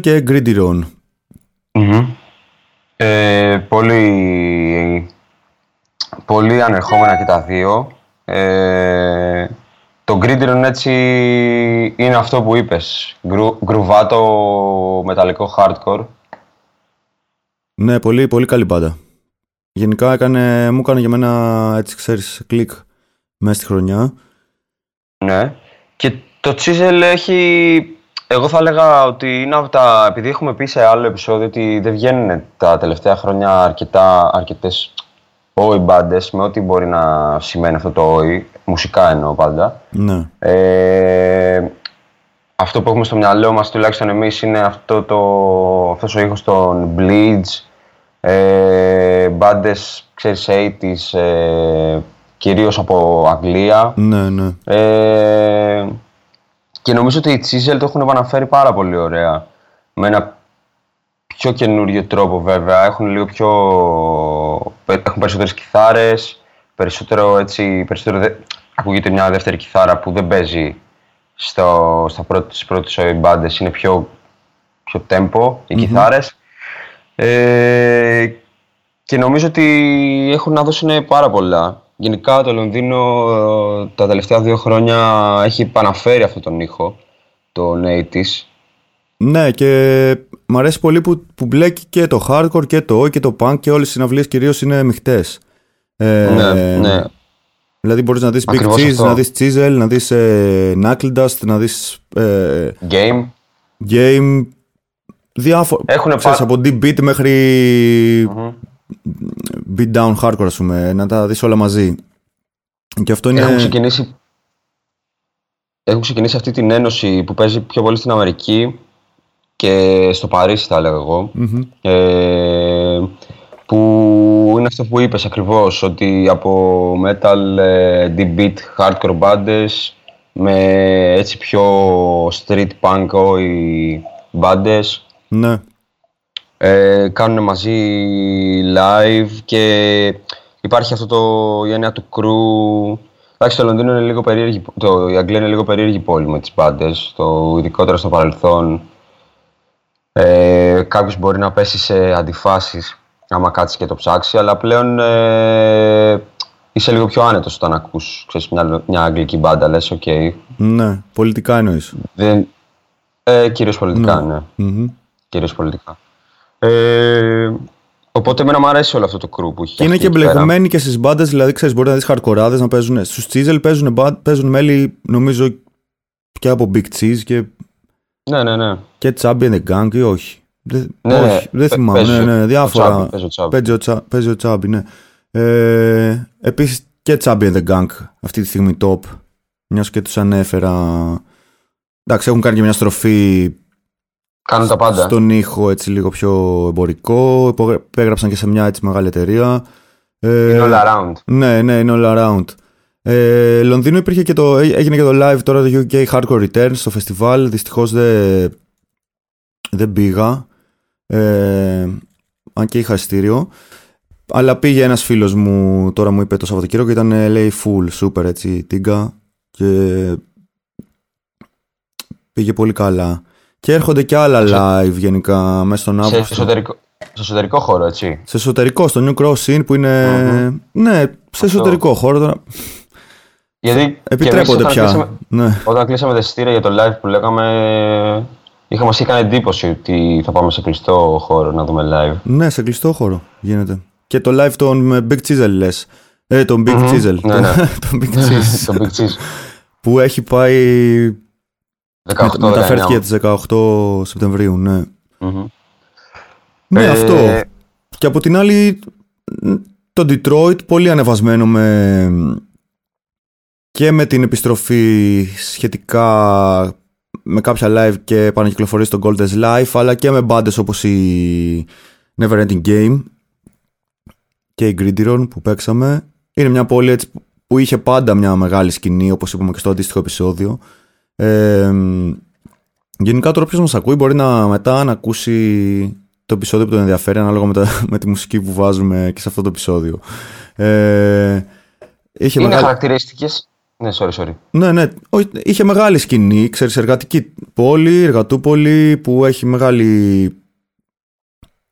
Τσίζελ και Γκριντιρόν. Ε, πολύ, πολύ ανερχόμενα και τα δύο. Ε, το Gridron έτσι είναι αυτό που είπες. Γκρου, γκρουβάτο μεταλλικό hardcore. Ναι, πολύ, πολύ καλή μπάντα. Γενικά έκανε, μου έκανε για μένα έτσι ξέρεις κλικ μέσα στη χρονιά. Ναι. Και το Chisel έχει... Εγώ θα έλεγα ότι είναι από τα... Επειδή έχουμε πει σε άλλο επεισόδιο ότι δεν βγαίνουν τα τελευταία χρόνια αρκετά, αρκετές όι μπάντες με ό,τι μπορεί να σημαίνει αυτό το όι, μουσικά εννοώ πάντα. Ναι. Ε, αυτό που έχουμε στο μυαλό μας, τουλάχιστον εμείς, είναι αυτό το, αυτός ο ήχος των Bleeds, ε, μπάντες, ξέρεις, 80's, ε, κυρίως από Αγγλία. Ναι, ναι. Ε, και νομίζω ότι οι Chisel το έχουν επαναφέρει πάρα πολύ ωραία. Με ένα πιο καινούριο τρόπο βέβαια. Έχουν λίγο πιο... Έχουν περισσότερες κιθάρες, περισσότερο έτσι... Περισσότερο δε... Ακούγεται μια δεύτερη κιθάρα που δεν παίζει στο, στα πρώτη, στις πρώτες μπάντες. Είναι πιο, πιο tempo οι κιθάρες. Ε, και νομίζω ότι έχουν να δώσουν πάρα πολλά. Γενικά το Λονδίνο ε, τα τελευταία δύο χρόνια έχει επαναφέρει αυτόν τον ήχο, τον 80's. Ναι, και μ' αρέσει πολύ που, που μπλέκει και το hardcore και το oi και το punk και όλες οι συναυλίες κυρίως είναι μειχτές. Ε, ναι, ναι. Δηλαδή μπορείς να δεις Big Ακριβώς Cheese, αυτό. να δεις Chisel, να δεις ε, Knuckle Dust, να δεις ε, Game. Game, διάφορα, Έχουνε ξέρεις, πά- από deep beat μέχρι beat down hardcore ας πούμε, να τα δεις όλα μαζί. Και αυτό είναι... Έχουν ξεκινήσει έχουν ξεκινήσει αυτή την ένωση που παίζει πιο πολύ στην Αμερική και στο Παρίσι θα έλεγα εγώ. Ε, που είναι αυτό που είπες ακριβώς, ότι από metal, ε, deep beat, hardcore bandes με έτσι πιο street punk οι μπάντες Ναι, ε, κάνουν μαζί live και υπάρχει αυτό το, η έννοια του crew. Εντάξει, το Λονδίνο είναι λίγο περίεργη, το, η Αγγλία είναι λίγο περίεργη πόλη με τις μπάντες, το, ειδικότερα στο παρελθόν. Ε, κάποιος μπορεί να πέσει σε αντιφάσεις άμα κάτσει και το ψάξει, αλλά πλέον ε, είσαι λίγο πιο άνετος όταν ακούς ξέρεις, μια, μια αγγλική μπάντα, λες, οκ. ναι, πολιτικά εννοείς. Δεν, ε, κυρίως πολιτικά, ναι. Μμμ. Κυρίως πολιτικά. Ε, οπότε εμένα μου αρέσει όλο αυτό το crew που έχει Και είναι φτιαχτεί και εκεί πέρα. μπλεγμένοι και στις μπάντες, δηλαδή ξέρεις, μπορεί να δεις χαρντκοράδες να παίζουν. Στους Chisel παίζουν, μπα- παίζουν μέλη, νομίζω, και από Big Cheese και, Ναι, ναι, ναι. και Chubby and the Gang ή όχι. Δεν, Ναι, ναι, όχι, δεν παι- θυμάμαι. παίζει Ναι, ναι, ο διάφορα. Chubby, παίζει ο Chubby. Παίζει ο, Τσα, παίζει ο Chubby, ναι. Ε, Επίσης και Τσάμπι and the Gang αυτή τη στιγμή top. Μιας και τους ανέφερα. Εντάξει, έχουν κάνει και μια στροφή Κάνουν τα πάντα. στον ήχο έτσι λίγο πιο εμπορικό. Υπογρα- Υπέγραψαν και σε μια έτσι μεγάλη εταιρεία. Ε, Είναι all around. ναι, ναι, είναι all around. Ε, Λονδίνο υπήρχε και το, έγινε και το live τώρα το UK Hardcore Returns στο φεστιβάλ. Δυστυχώς δεν, δεν πήγα. Ε, αν και είχα ειστήριο. Αλλά πήγε ένας φίλος μου, τώρα μου είπε το Σαββατοκύριακο και ήταν ε, λέει full, super έτσι, τίγκα και πήγε πολύ καλά. Και έρχονται και άλλα live γενικά μέσα στον Σε Αύγουστο. εσωτερικό, σε εσωτερικό χώρο, έτσι. Σε εσωτερικό, στο New Cross Scene που ειναι Ναι, σε εσωτερικό χώρο τώρα. Γιατί και Επιτρέπονται εμείς πια. όταν κλείσαμε- Ναι. Όταν κλείσαμε τα εισιτήρια για το live που λέγαμε, είχα, μας είχε κάνει εντύπωση ότι θα πάμε σε κλειστό χώρο να δούμε live. ναι, σε κλειστό χώρο γίνεται. Και το live των με Big Chisel λες. Ε, τον Big Chisel. Ναι, ναι. τον Big Cheese. το Big Cheese. που έχει πάει. 18, μετα- μεταφέρθηκε τις 18 Σεπτεμβρίου, ναι. Μμμ. Ναι, Ε, αυτό. Και από την άλλη, το Detroit πολύ ανεβασμένο με και με την επιστροφή σχετικά με κάποια live και επανακυκλοφορίες στο Golden's Life αλλά και με μπάντες όπως η Never Ending Game και η Gridiron που παίξαμε. Είναι μια πόλη έτσι που είχε πάντα μια μεγάλη σκηνή όπως είπαμε και στο αντίστοιχο επεισόδιο. Ε, γενικά τώρα ποιος μας ακούει μπορεί να μετά να ακούσει το επεισόδιο που τον ενδιαφέρει ανάλογα με, τα, με τη μουσική που βάζουμε και σε αυτό το επεισόδιο. Ε, είχε Είναι μεγάλη- χαρακτηριστικές... Ναι, sorry, sorry. ναι, ναι. Όχι, Είχε μεγάλη σκηνή, ξέρεις, εργατική πόλη, εργατούπολη που έχει μεγάλη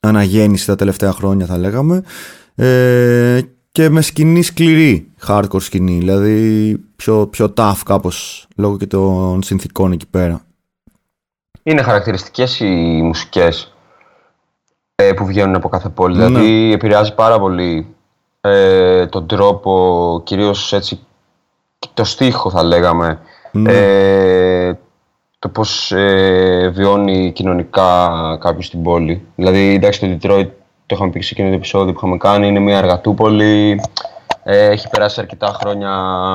αναγέννηση τα τελευταία χρόνια θα λέγαμε ε, και με σκηνή σκληρή, hardcore σκηνή, δηλαδή πιο, πιο tough κάπως λόγω και των συνθήκων εκεί πέρα. Είναι χαρακτηριστικές οι μουσικές ε, που βγαίνουν από κάθε πόλη. Ναι. Δηλαδή επηρεάζει πάρα πολύ ε, τον τρόπο, κυρίως έτσι, το στίχο θα λέγαμε. Ναι. Ε, το πώς ε, βιώνει κοινωνικά κάποιος στην πόλη. Δηλαδή, εντάξει, το Detroit, το είχαμε πει και σε εκείνο το επεισόδιο που είχαμε κάνει, είναι μια εργατούπολη. Ε, έχει περάσει αρκετά χρόνια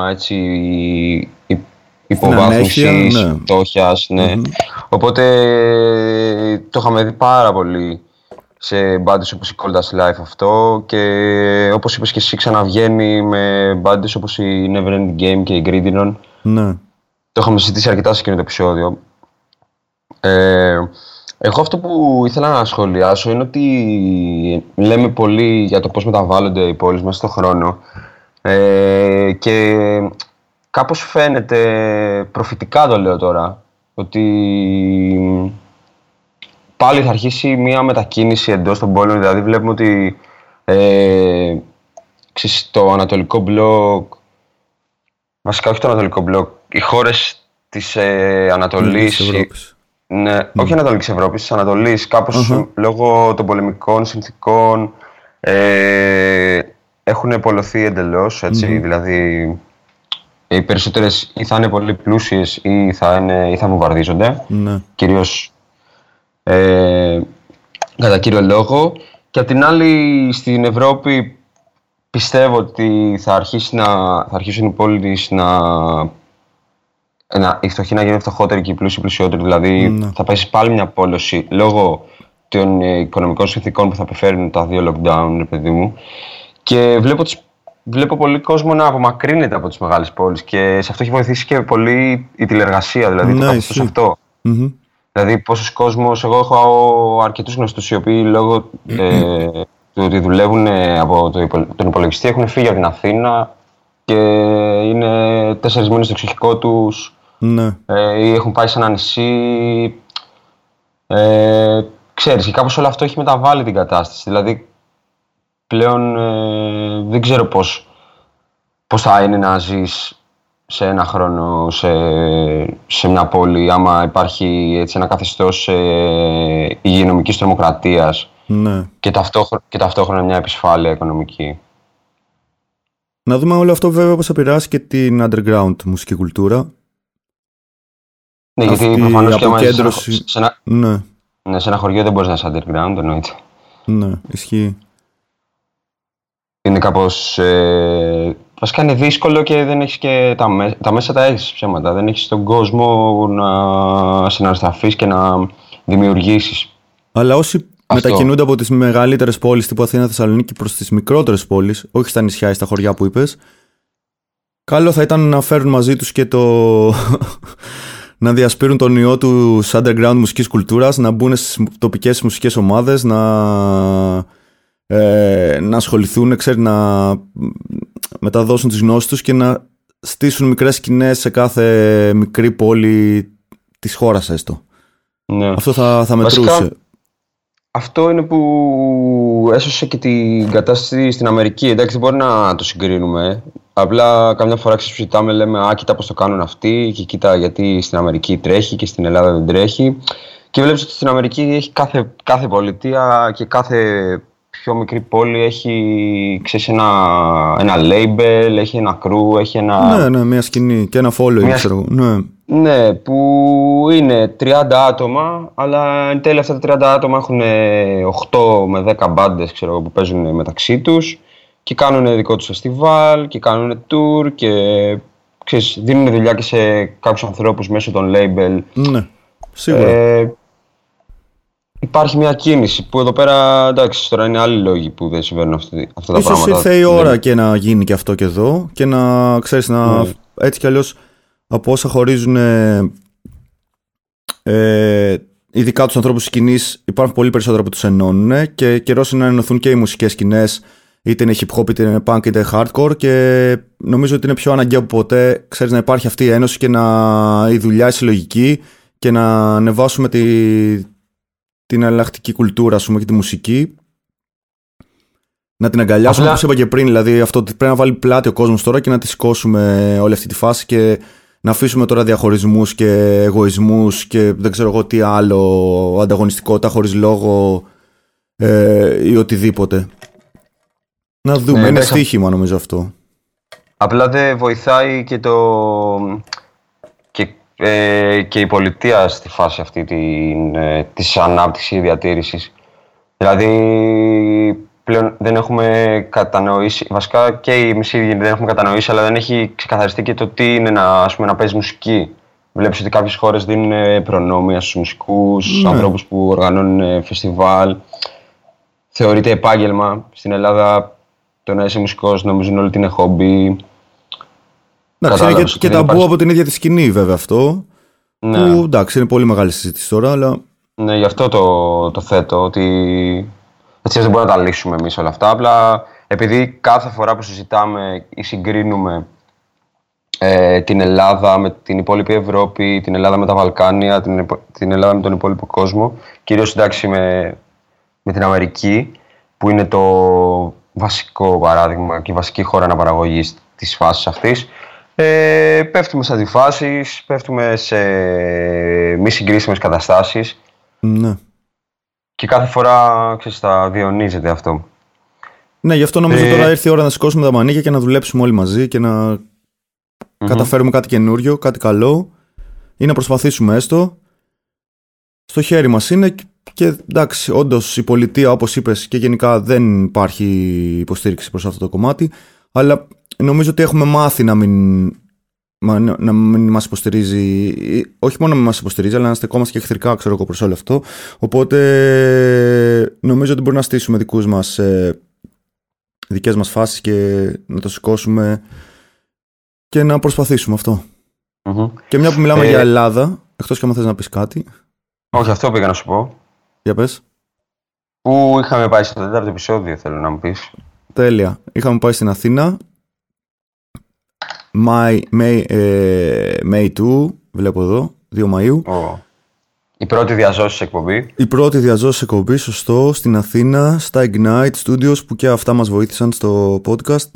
έτσι, υ- υποβάθμισης, ανέχεια, ναι. φτώχειας, ναι. Οπότε το είχαμε δει πάρα πολύ σε μπάντες όπως η Cold As Life αυτό και όπως είπες και εσύ ξαναβγαίνει με μπάντες όπως η Never Ending Game και η Gridiron. Ναι. Το είχαμε συζητήσει αρκετά σε εκείνο το επεισόδιο. Ε, εγώ αυτό που ήθελα να σχολιάσω είναι ότι λέμε πολύ για το πώς μεταβάλλονται οι πόλεις μέσα στον χρόνο ε, και κάπως φαίνεται, προφητικά το λέω τώρα, ότι πάλι θα αρχίσει μια μετακίνηση εντός των πόλεων, δηλαδή βλέπουμε ότι ε, ξέρεις, το ανατολικό μπλοκ Βασικά όχι το Ανατολικό Μπλοκ. Οι χώρες της ε, Ανατολής. Της Ευρώπης. Ναι, όχι Ανατολικής Ευρώπης, της Ανατολής. λόγω των πολεμικών συνθήκων ε, έχουν πολλωθεί εντελώς. Δηλαδή οι περισσότερες ή θα είναι πολύ πλούσιες ή θα, είναι, ή θα βομβαρδίζονται. Ναι. Κυρίως ε, κατά κύριο λόγο. Και απ' την άλλη στην Ευρώπη πιστεύω ότι θα, αρχίσει να, θα αρχίσουν οι πόλεις να, να οι φτωχοί να γίνουν φτωχότεροι και οι πλούσιοι πλουσιότεροι. Δηλαδή Ναι. θα πάει πάλι μια πόλωση λόγω των ε, οικονομικών συνθήκων που θα επιφέρουν τα δύο lockdown, ρε παιδί μου. Και βλέπω, τις, βλέπω πολύ κόσμο να απομακρύνεται από τις μεγάλες πόλεις και σε αυτό έχει βοηθήσει και πολύ η τηλεργασία, δηλαδή Ναι, το καθεστώς ισχύει. αυτό. Μμμ. Δηλαδή, πόσος κόσμος, εγώ έχω αρκετούς γνωστούς οι οποίοι λόγω ε, του ότι δουλεύουν ε, από το υπο- τον υπολογιστή έχουν φύγει από την Αθήνα και είναι τέσσερις μήνες στο ψυχικό τους Ναι. ε, ή έχουν πάει σε ένα νησί. Ε, ξέρεις, και κάπως όλο αυτό έχει μεταβάλει την κατάσταση. Δηλαδή, πλέον ε, δεν ξέρω πώς, πώς θα είναι να ζεις σε ένα χρόνο σε, σε μια πόλη άμα υπάρχει έτσι, ένα καθεστώς ε, υγειονομικής τρομοκρατίας ναι. και, ταυτόχρονα, και ταυτόχρονα μια επισφάλεια οικονομική. Να δούμε όλο αυτό βέβαια πώς θα επηρεάσει και την underground μουσική κουλτούρα. Ναι, Αυτή γιατί η προφανώς και άμα ζεις σε ένα- αποκέντρωση- σε ένα, Ναι. Ναι, σε ένα χωριό δεν μπορείς να είσαι underground, εννοείται. Ναι, ισχύει. Είναι κάπως. Ε, βασικά είναι δύσκολο και δεν έχεις και τα, μέ- τα μέσα τα έχεις ψέματα. Δεν έχεις τον κόσμο να συναναστραφεί και να δημιουργήσεις. Αλλά όσοι μετακινούνται από τις μεγαλύτερες πόλεις τύπου Αθήνα, Θεσσαλονίκη προς τις μικρότερες πόλεις, όχι στα νησιά ή στα χωριά που είπες, καλό θα ήταν να φέρουν μαζί τους και το. Να διασπείρουν τον ιό του underground μουσικής κουλτούρας, να μπουν στις τοπικές μουσικές ομάδες, να, ε, να ασχοληθούν, ξέρει, να μεταδώσουν τις γνώσεις τους και να στήσουν μικρές σκηνές σε κάθε μικρή πόλη της χώρας έστω. Ναι. Αυτό θα, θα Βασικά, μετρούσε. Αυτό είναι που έσωσε και την κατάσταση στην Αμερική. Εντάξει, δεν μπορεί να το συγκρίνουμε. Απλά καμιά φορά ξεσυζητάμε, λέμε Α, κοίτα πώς το κάνουν αυτοί, και κοίτα γιατί στην Αμερική τρέχει και στην Ελλάδα δεν τρέχει. Και βλέπεις ότι στην Αμερική έχει κάθε, κάθε πολιτεία και κάθε πιο μικρή πόλη έχει ξέρεις, ένα, ένα label, έχει ένα crew, έχει ένα. Ναι, ναι, μια σκηνή και ένα following, Μια- ξέρω εγώ. Ναι. Ναι, που είναι 30 άτομα, αλλά εν τέλει αυτά τα 30 άτομα έχουν 8 με 10 μπάντες ξέρω, εγώ, που παίζουν μεταξύ τους και κάνουν δικό τους φεστιβάλ και κάνουν tour και ξέρεις, δίνουν δουλειά και σε κάποιους ανθρώπους μέσω των label. ναι, σίγουρα. Ε, υπάρχει μια κίνηση που εδώ πέρα, εντάξει, τώρα είναι άλλοι λόγοι που δεν συμβαίνουν αυτή- αυτά τα Ίσως πράγματα. ήρθε η ώρα Δεν- και να γίνει και αυτό και εδώ και να ξέρεις να Ναι. έτσι κι αλλιώς από όσα χωρίζουν ε, ε, ειδικά τους ανθρώπους σκηνής υπάρχουν πολύ περισσότερα που τους ενώνουν και καιρός είναι να ενωθούν και οι μουσικές σκηνές είτε είναι hip hop είτε είναι punk είτε hardcore και νομίζω ότι είναι πιο αναγκαίο από ποτέ ξέρεις να υπάρχει αυτή η ένωση και να η δουλειά η συλλογική και να ανεβάσουμε τη, την εναλλακτική κουλτούρα ας πούμε, και τη μουσική να την αγκαλιάσουμε Απλά- όπως είπα και πριν δηλαδή αυτό ότι πρέπει να βάλει πλάτη ο κόσμος τώρα και να τη σηκώσουμε όλη αυτή τη φάση και να αφήσουμε τώρα διαχωρισμούς και εγωισμούς και δεν ξέρω εγώ τι άλλο ανταγωνιστικότητα χωρίς λόγο ε, ή οτιδήποτε να δούμε, Ναι, είναι εντάξει. στοίχημα νομίζω αυτό Απλά δεν βοηθάει και το. Και, ε, και η πολιτεία στη φάση αυτή την, ε, της ανάπτυξης ή διατήρησης. Δηλαδή πλέον δεν έχουμε κατανοήσει, βασικά και οι μισοί δεν έχουμε κατανοήσει, αλλά δεν έχει ξεκαθαριστεί και το τι είναι να, ας πούμε, να παίζει μουσική. Βλέπεις ότι κάποιες χώρες δίνουν ε, προνόμια στους μουσικούς, Ναι. ανθρώπους που οργανώνουν ε, φεστιβάλ. Θεωρείται επάγγελμα. Στην Ελλάδα το να είσαι μουσικός νομίζουν όλοι ότι είναι χόμπι. Εντάξει, είναι Κατάλαβες και, ότι και δεν ταμπού υπάρχει- από την ίδια τη σκηνή βέβαια αυτό Ναι. που εντάξει είναι πολύ μεγάλη συζήτηση τώρα αλλά Ναι, γι' αυτό το, το θέτω, ότι έτσι δεν μπορούμε να τα λύσουμε εμείς όλα αυτά. Απλά επειδή κάθε φορά που συζητάμε ή συγκρίνουμε ε, την Ελλάδα με την υπόλοιπη Ευρώπη, την Ελλάδα με τα Βαλκάνια, την, υπο- την Ελλάδα με τον υπόλοιπο κόσμο, κυρίως εντάξει με, με την Αμερική, που είναι το βασικό παράδειγμα και η βασική χώρα αναπαραγωγής της φάσης αυτής, ε, πέφτουμε σε αντιφάσεις, πέφτουμε σε μη συγκρίσιμες καταστάσεις ναι. και κάθε φορά ξέρεις, θα διονύζεται αυτό. Ναι, γι' αυτό νομίζω Ε, τώρα ήρθε η ώρα να σηκώσουμε τα μανίκια και να δουλέψουμε όλοι μαζί και να καταφέρουμε κάτι καινούριο, κάτι καλό ή να προσπαθήσουμε έστω. Στο χέρι μας είναι και- και εντάξει, όντως η πολιτεία όπως είπες και γενικά δεν υπάρχει υποστήριξη προς αυτό το κομμάτι αλλά νομίζω ότι έχουμε μάθει να μην, μα- να μην μας υποστηρίζει όχι μόνο να μην μας υποστηρίζει αλλά να στεκόμαστε και εχθρικά ξέρω εγώ προς όλο αυτό οπότε νομίζω ότι μπορεί να στήσουμε δικούς μας ε, δικές μας φάσεις και να το σηκώσουμε και να προσπαθήσουμε αυτό. Μμμ. Και μια που μιλάμε Ε, για Ελλάδα, εκτός και αν θες να πεις κάτι, Όχι, αυτό πήγα να σου πω. για πες. Πού είχαμε πάει στο τέταρτο επεισόδιο, θέλω να μου πεις. Τέλεια. Είχαμε πάει στην Αθήνα. May, May, ε, May 2, βλέπω εδώ, 2 Μαΐου. Ω. Η πρώτη διαζώση εκπομπή. Η πρώτη διαζώση εκπομπή, σωστό, στην Αθήνα, στα Ignite Studios που και αυτά μας βοήθησαν στο podcast.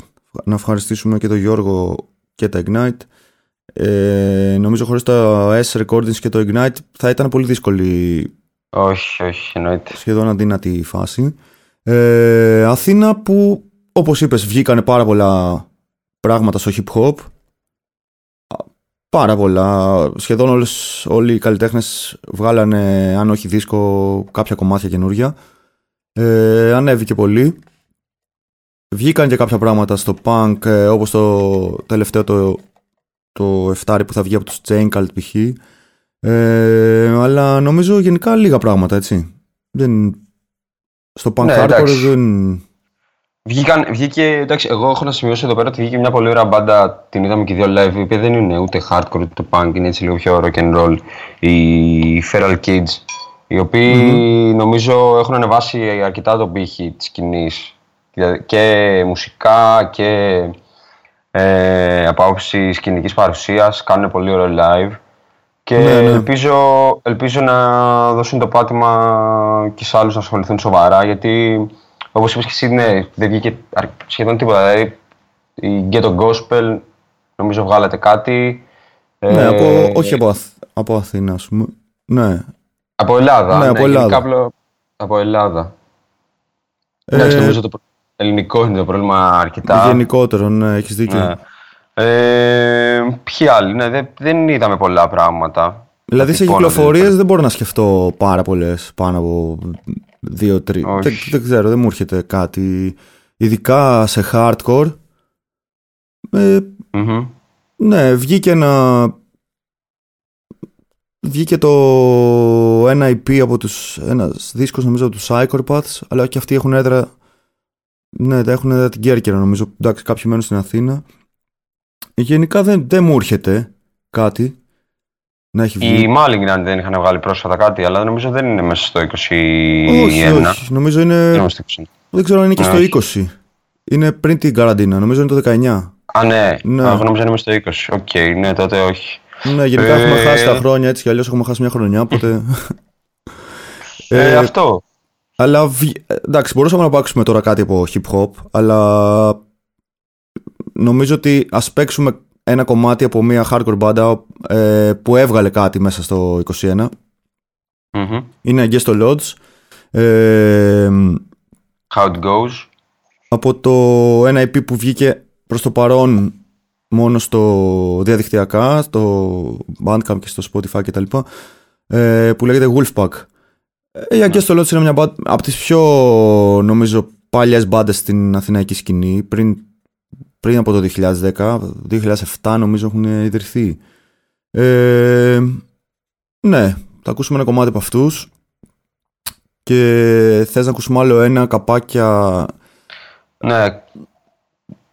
Να ευχαριστήσουμε και τον Γιώργο και τα Ignite. Ε, νομίζω χωρίς τα S Recordings και το Ignite θα ήταν πολύ δύσκολη Όχι, όχι, εννοείται. σχεδόν αδύνατη η φάση. Ε, Αθήνα που όπως είπες βγήκανε πάρα πολλά πράγματα στο hip hop. Α, Πάρα πολλά. Σχεδόν όλες, όλοι οι καλλιτέχνες βγάλανε, αν όχι δίσκο, κάποια κομμάτια καινούρια. Ε, ανέβηκε πολύ. Βγήκαν και κάποια πράγματα στο punk, ε, όπως το τελευταίο το, το εφτάρι που θα βγει από τους Chain Cult π.χ. Ε, αλλά νομίζω γενικά λίγα πράγματα, έτσι. Δεν... Στο punk Ναι, hardcore εντάξει. δεν... Βγήκαν, βγήκε, εντάξει, εγώ έχω να σημειώσω εδώ πέρα ότι βγήκε μια πολύ ωραία μπάντα, την είδαμε και δύο live, η οποία δεν είναι ούτε hardcore ούτε punk, είναι έτσι λίγο πιο rock and roll, οι Feral Kids, οι οποιοι νομίζω έχουν ανεβάσει αρκετά τον πύχη της σκηνής. Δηλαδή, και μουσικά και ε, από άποψη σκηνικής παρουσίας, κάνουν πολύ ωραίο live. Και Ναι, ναι. Ελπίζω, ελπίζω να δώσουν το πάτημα και σε άλλους να ασχοληθούν σοβαρά γιατί όπως είπες και εσύ ναι, δεν βγήκε αρ- σχεδόν τίποτα. Δηλαδή η Ghetto Gospel νομίζω βγάλατε κάτι. Ναι, Ε, από, όχι από, Αθ, από Αθήνα, ας πούμε. Ναι. από Ελλάδα. Ναι, από Ελλάδα. γενικά απλό- από Ελλάδα. Ε, Εντάξει, νομίζω το προ- ελληνικό είναι το πρόβλημα αρκετά. Γενικότερο, ναι, έχεις δίκιο. Ναι. Ε, ποιοι άλλοι, ναι, δεν, δεν είδαμε πολλά πράγματα. Δηλαδή σε Τυπώνα, κυκλοφορίες δεν δεν μπορώ να σκεφτώ πάρα πολλές πάνω από δύο-τρει. Όχι. Δεν, δεν ξέρω, δεν μου έρχεται κάτι. Ειδικά σε hardcore. Ε, Μμμ. ναι, βγήκε ένα. Βγήκε το ένα EP από τους, ένας δίσκος νομίζω από τους Psychopaths, αλλά και αυτοί έχουν έδρα, ναι, τα έχουν έδρα την Κέρκυρα νομίζω, εντάξει κάποιοι μένουν στην Αθήνα. Γενικά δεν, δεν μου έρχεται κάτι να έχει βγει. Οι Malignant δεν είχαν βγάλει πρόσφατα κάτι, αλλά νομίζω δεν είναι μέσα στο 21. Όχι, όχι. Νομίζω είναι. Δεν είμαστε στο 20. Δεν ξέρω αν είναι και Ναι, στο 20. Είναι πριν την καραντίνα. Νομίζω είναι το 19. Α, ναι. Ναι. Α, εγώ νόμιζα να είμαι στο 20. Οκ, ναι, τότε όχι. Ναι, γενικά Ε, έχουμε χάσει τα χρόνια έτσι κι αλλιώς έχουμε χάσει μια χρονιά. Οπότε. Ε, Ε, αυτό. Αλλά βγ- εντάξει, μπορούσαμε να παίξουμε τώρα κάτι από hip hop, αλλά νομίζω ότι ας παίξουμε ένα κομμάτι από μια hardcore μπάντα ε, που έβγαλε κάτι μέσα στο 21. Μμμ. Είναι Guess το Lodge. Ε, How it goes. από το ένα EP που βγήκε προς το παρόν μόνο στο διαδικτυακά, στο Bandcamp και στο Spotify κτλ. Ε, που λέγεται Wolfpack. Ε, η Αγγές στο Lodge είναι μια μπάντα από τις πιο νομίζω παλιές μπάντες στην αθηναϊκή σκηνή πριν, πριν από το 2010, 2007 νομίζω έχουν ιδρυθεί. Ε, ναι, θα ακούσουμε ένα κομμάτι από αυτούς και θες να ακούσουμε άλλο ένα καπάκια; Ναι.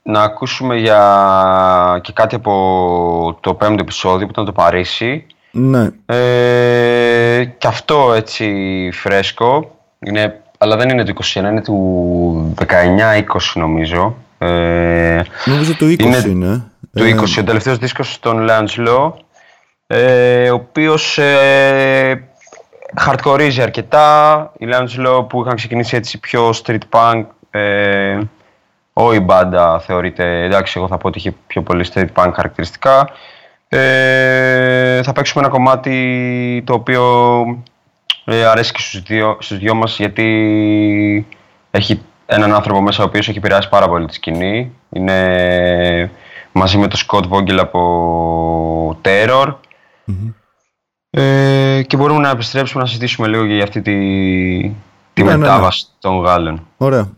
Να ακούσουμε για και κάτι από το πέμπτο επεισόδιο που ήταν το Παρίσι. ναι, Ε, και αυτό έτσι φρέσκο. Είναι, αλλά δεν είναι του 21, είναι του 19-20 νομίζω. Ε, Νομίζω το 20 Είναι είναι. του Ε, 20, ο τελευταίος δίσκος των Lounge Law, ε, ο οποίος ε, χαρτκορίζει αρκετά. Οι Lounge Law που είχαν ξεκινήσει έτσι πιο street punk, ε, όχι η μπάντα θεωρείται, εντάξει εγώ θα πω ότι είχε πιο πολύ street punk χαρακτηριστικά. Ε, θα παίξουμε ένα κομμάτι το οποίο ε, αρέσει και στους δύο, στους δυο μας γιατί έχει έναν άνθρωπο μέσα ο οποίος έχει επηρεάσει πάρα πολύ τη σκηνή. Είναι μαζί με τον Scott Vogel από Terror. Ε, και μπορούμε να επιστρέψουμε να συζητήσουμε λίγο για αυτή τη, τη Ναι, ναι, ναι. μετάβαση των Γάλλων. Ωραία.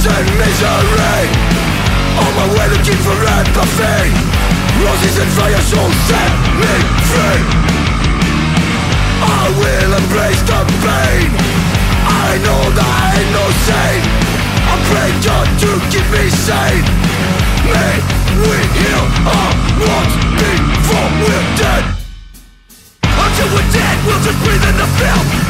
Chaos and misery. On my way looking for empathy Roses and fire so set me free. I will embrace the pain. I know that I ain't no saint. I pray God to keep me sane. May we heal our wounds before we're dead. Until we're dead, we'll just breathe in the filth me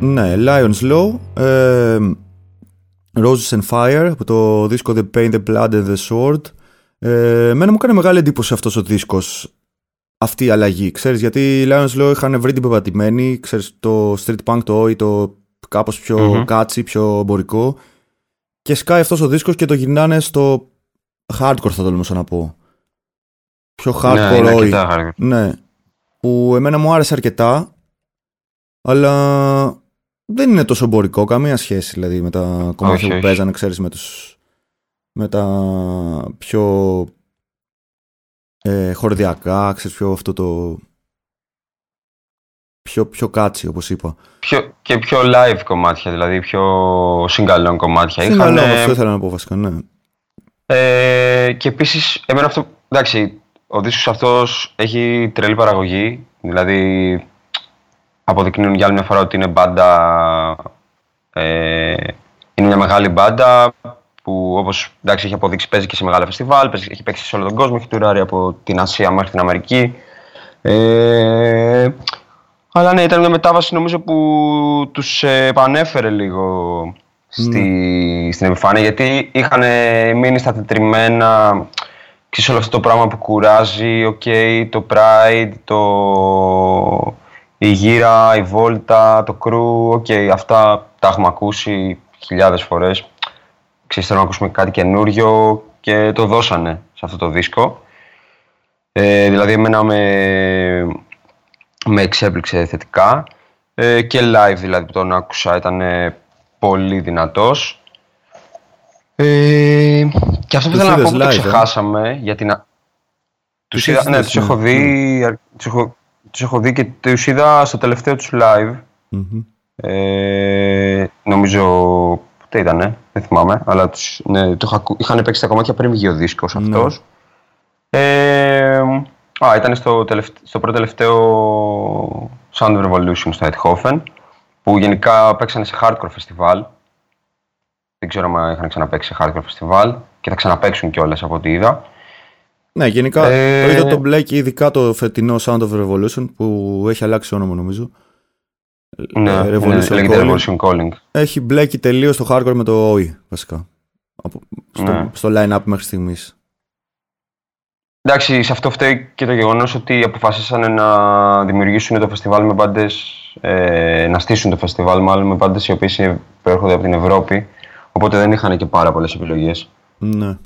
Ναι, Lions Law, ε, Roses and Fire από το δίσκο The Pain, The Blood and The Sword. Ε, εμένα μου έκανε μεγάλη εντύπωση αυτός ο δίσκος, αυτή η αλλαγή, ξέρεις, γιατί οι Lions Law είχαν βρει την πεπατημένη, ξέρεις, το street punk, το oi, το κάπως πιο κάτσι, πιο εμπορικό και σκάει αυτός ο δίσκος και το γυρνάνε στο hardcore θα το να πω. Πιο hardcore ναι, oi. hardcore. Ναι, που εμένα μου άρεσε αρκετά, αλλά δεν είναι τόσο εμπορικό, καμία σχέση δηλαδή με τα κομμάτια που παίζανε, ξέρεις, με, τους, με τα πιο ε, χορδιακά, ξέρεις, πιο αυτό το... Πιο, πιο κάτσι, όπως είπα. Πιο, και πιο live κομμάτια, δηλαδή πιο συγκαλών κομμάτια. Είχαν... Είχαν... αυτό ήθελα να πω βασικά, ναι. Ε, και επίσης, εμένα αυτό, εντάξει, ο δίσκος αυτός έχει τρελή παραγωγή, δηλαδή αποδεικνύουν για άλλη μια φορά ότι είναι μπάντα. Ε, είναι μια μεγάλη μπάντα που όπως έχει αποδείξει παίζει και σε μεγάλα φεστιβάλ, έχει παίξει σε όλο τον κόσμο, έχει τουράρει από την Ασία μέχρι την Αμερική. Ε, αλλά ναι, ήταν μια μετάβαση νομίζω που τους επανέφερε λίγο στη, mm. στην επιφάνεια γιατί είχαν μείνει στα τετριμμένα ξέρεις όλο αυτό το πράγμα που κουράζει, okay, το Pride, το, η γύρα, η βόλτα, το crew, ok, okay, αυτά τα έχουμε ακούσει χιλιάδες φορές. Ξέρεις, να ακούσουμε κάτι καινούριο και το δώσανε σε αυτό το δίσκο. Ε, δηλαδή, εμένα με, με εξέπληξε θετικά ε, και live δηλαδή που τον άκουσα ήταν πολύ δυνατός. Ε, και αυτό που ήθελα να πω που το ε; ξεχάσαμε για την... Τους είδα, ναι, τους έχω δει, τους έχω, τους έχω δει και τους είδα στο τελευταίο τους live. Ε, νομίζω, πότε ήτανε, δεν θυμάμαι, αλλά τους, ναι, το είχα, είχαν παίξει τα κομμάτια πριν βγει ο δίσκος ναι. αυτός. Ε, α, ήταν στο, τελευταίο, στο πρώτο τελευταίο Sound of Revolution στο Eindhoven. που γενικά παίξανε σε hardcore festival. Δεν ξέρω αν είχαν ξαναπέξει σε hardcore festival και θα ξαναπαίξουν κιόλας από ό,τι είδα. Ναι, γενικά Ε, το είδα το Black, ειδικά το φετινό Sound of Revolution που έχει αλλάξει όνομα νομίζω. Ναι, Ε, ναι, Revolution λέγεται Calling. Revolution Calling. Έχει μπλέκει τελείως το hardcore με το OE βασικά. Από, στο, Ναι. στο line-up μέχρι στιγμής. Εντάξει, σε αυτό φταίει και το γεγονός ότι αποφασίσανε να δημιουργήσουν το φεστιβάλ με μπάντες. Ε, να στήσουν το φεστιβάλ μάλλον με μπάντες οι οποίες προέρχονται από την Ευρώπη. Οπότε δεν είχαν και πάρα πολλές επιλογές. Ναι.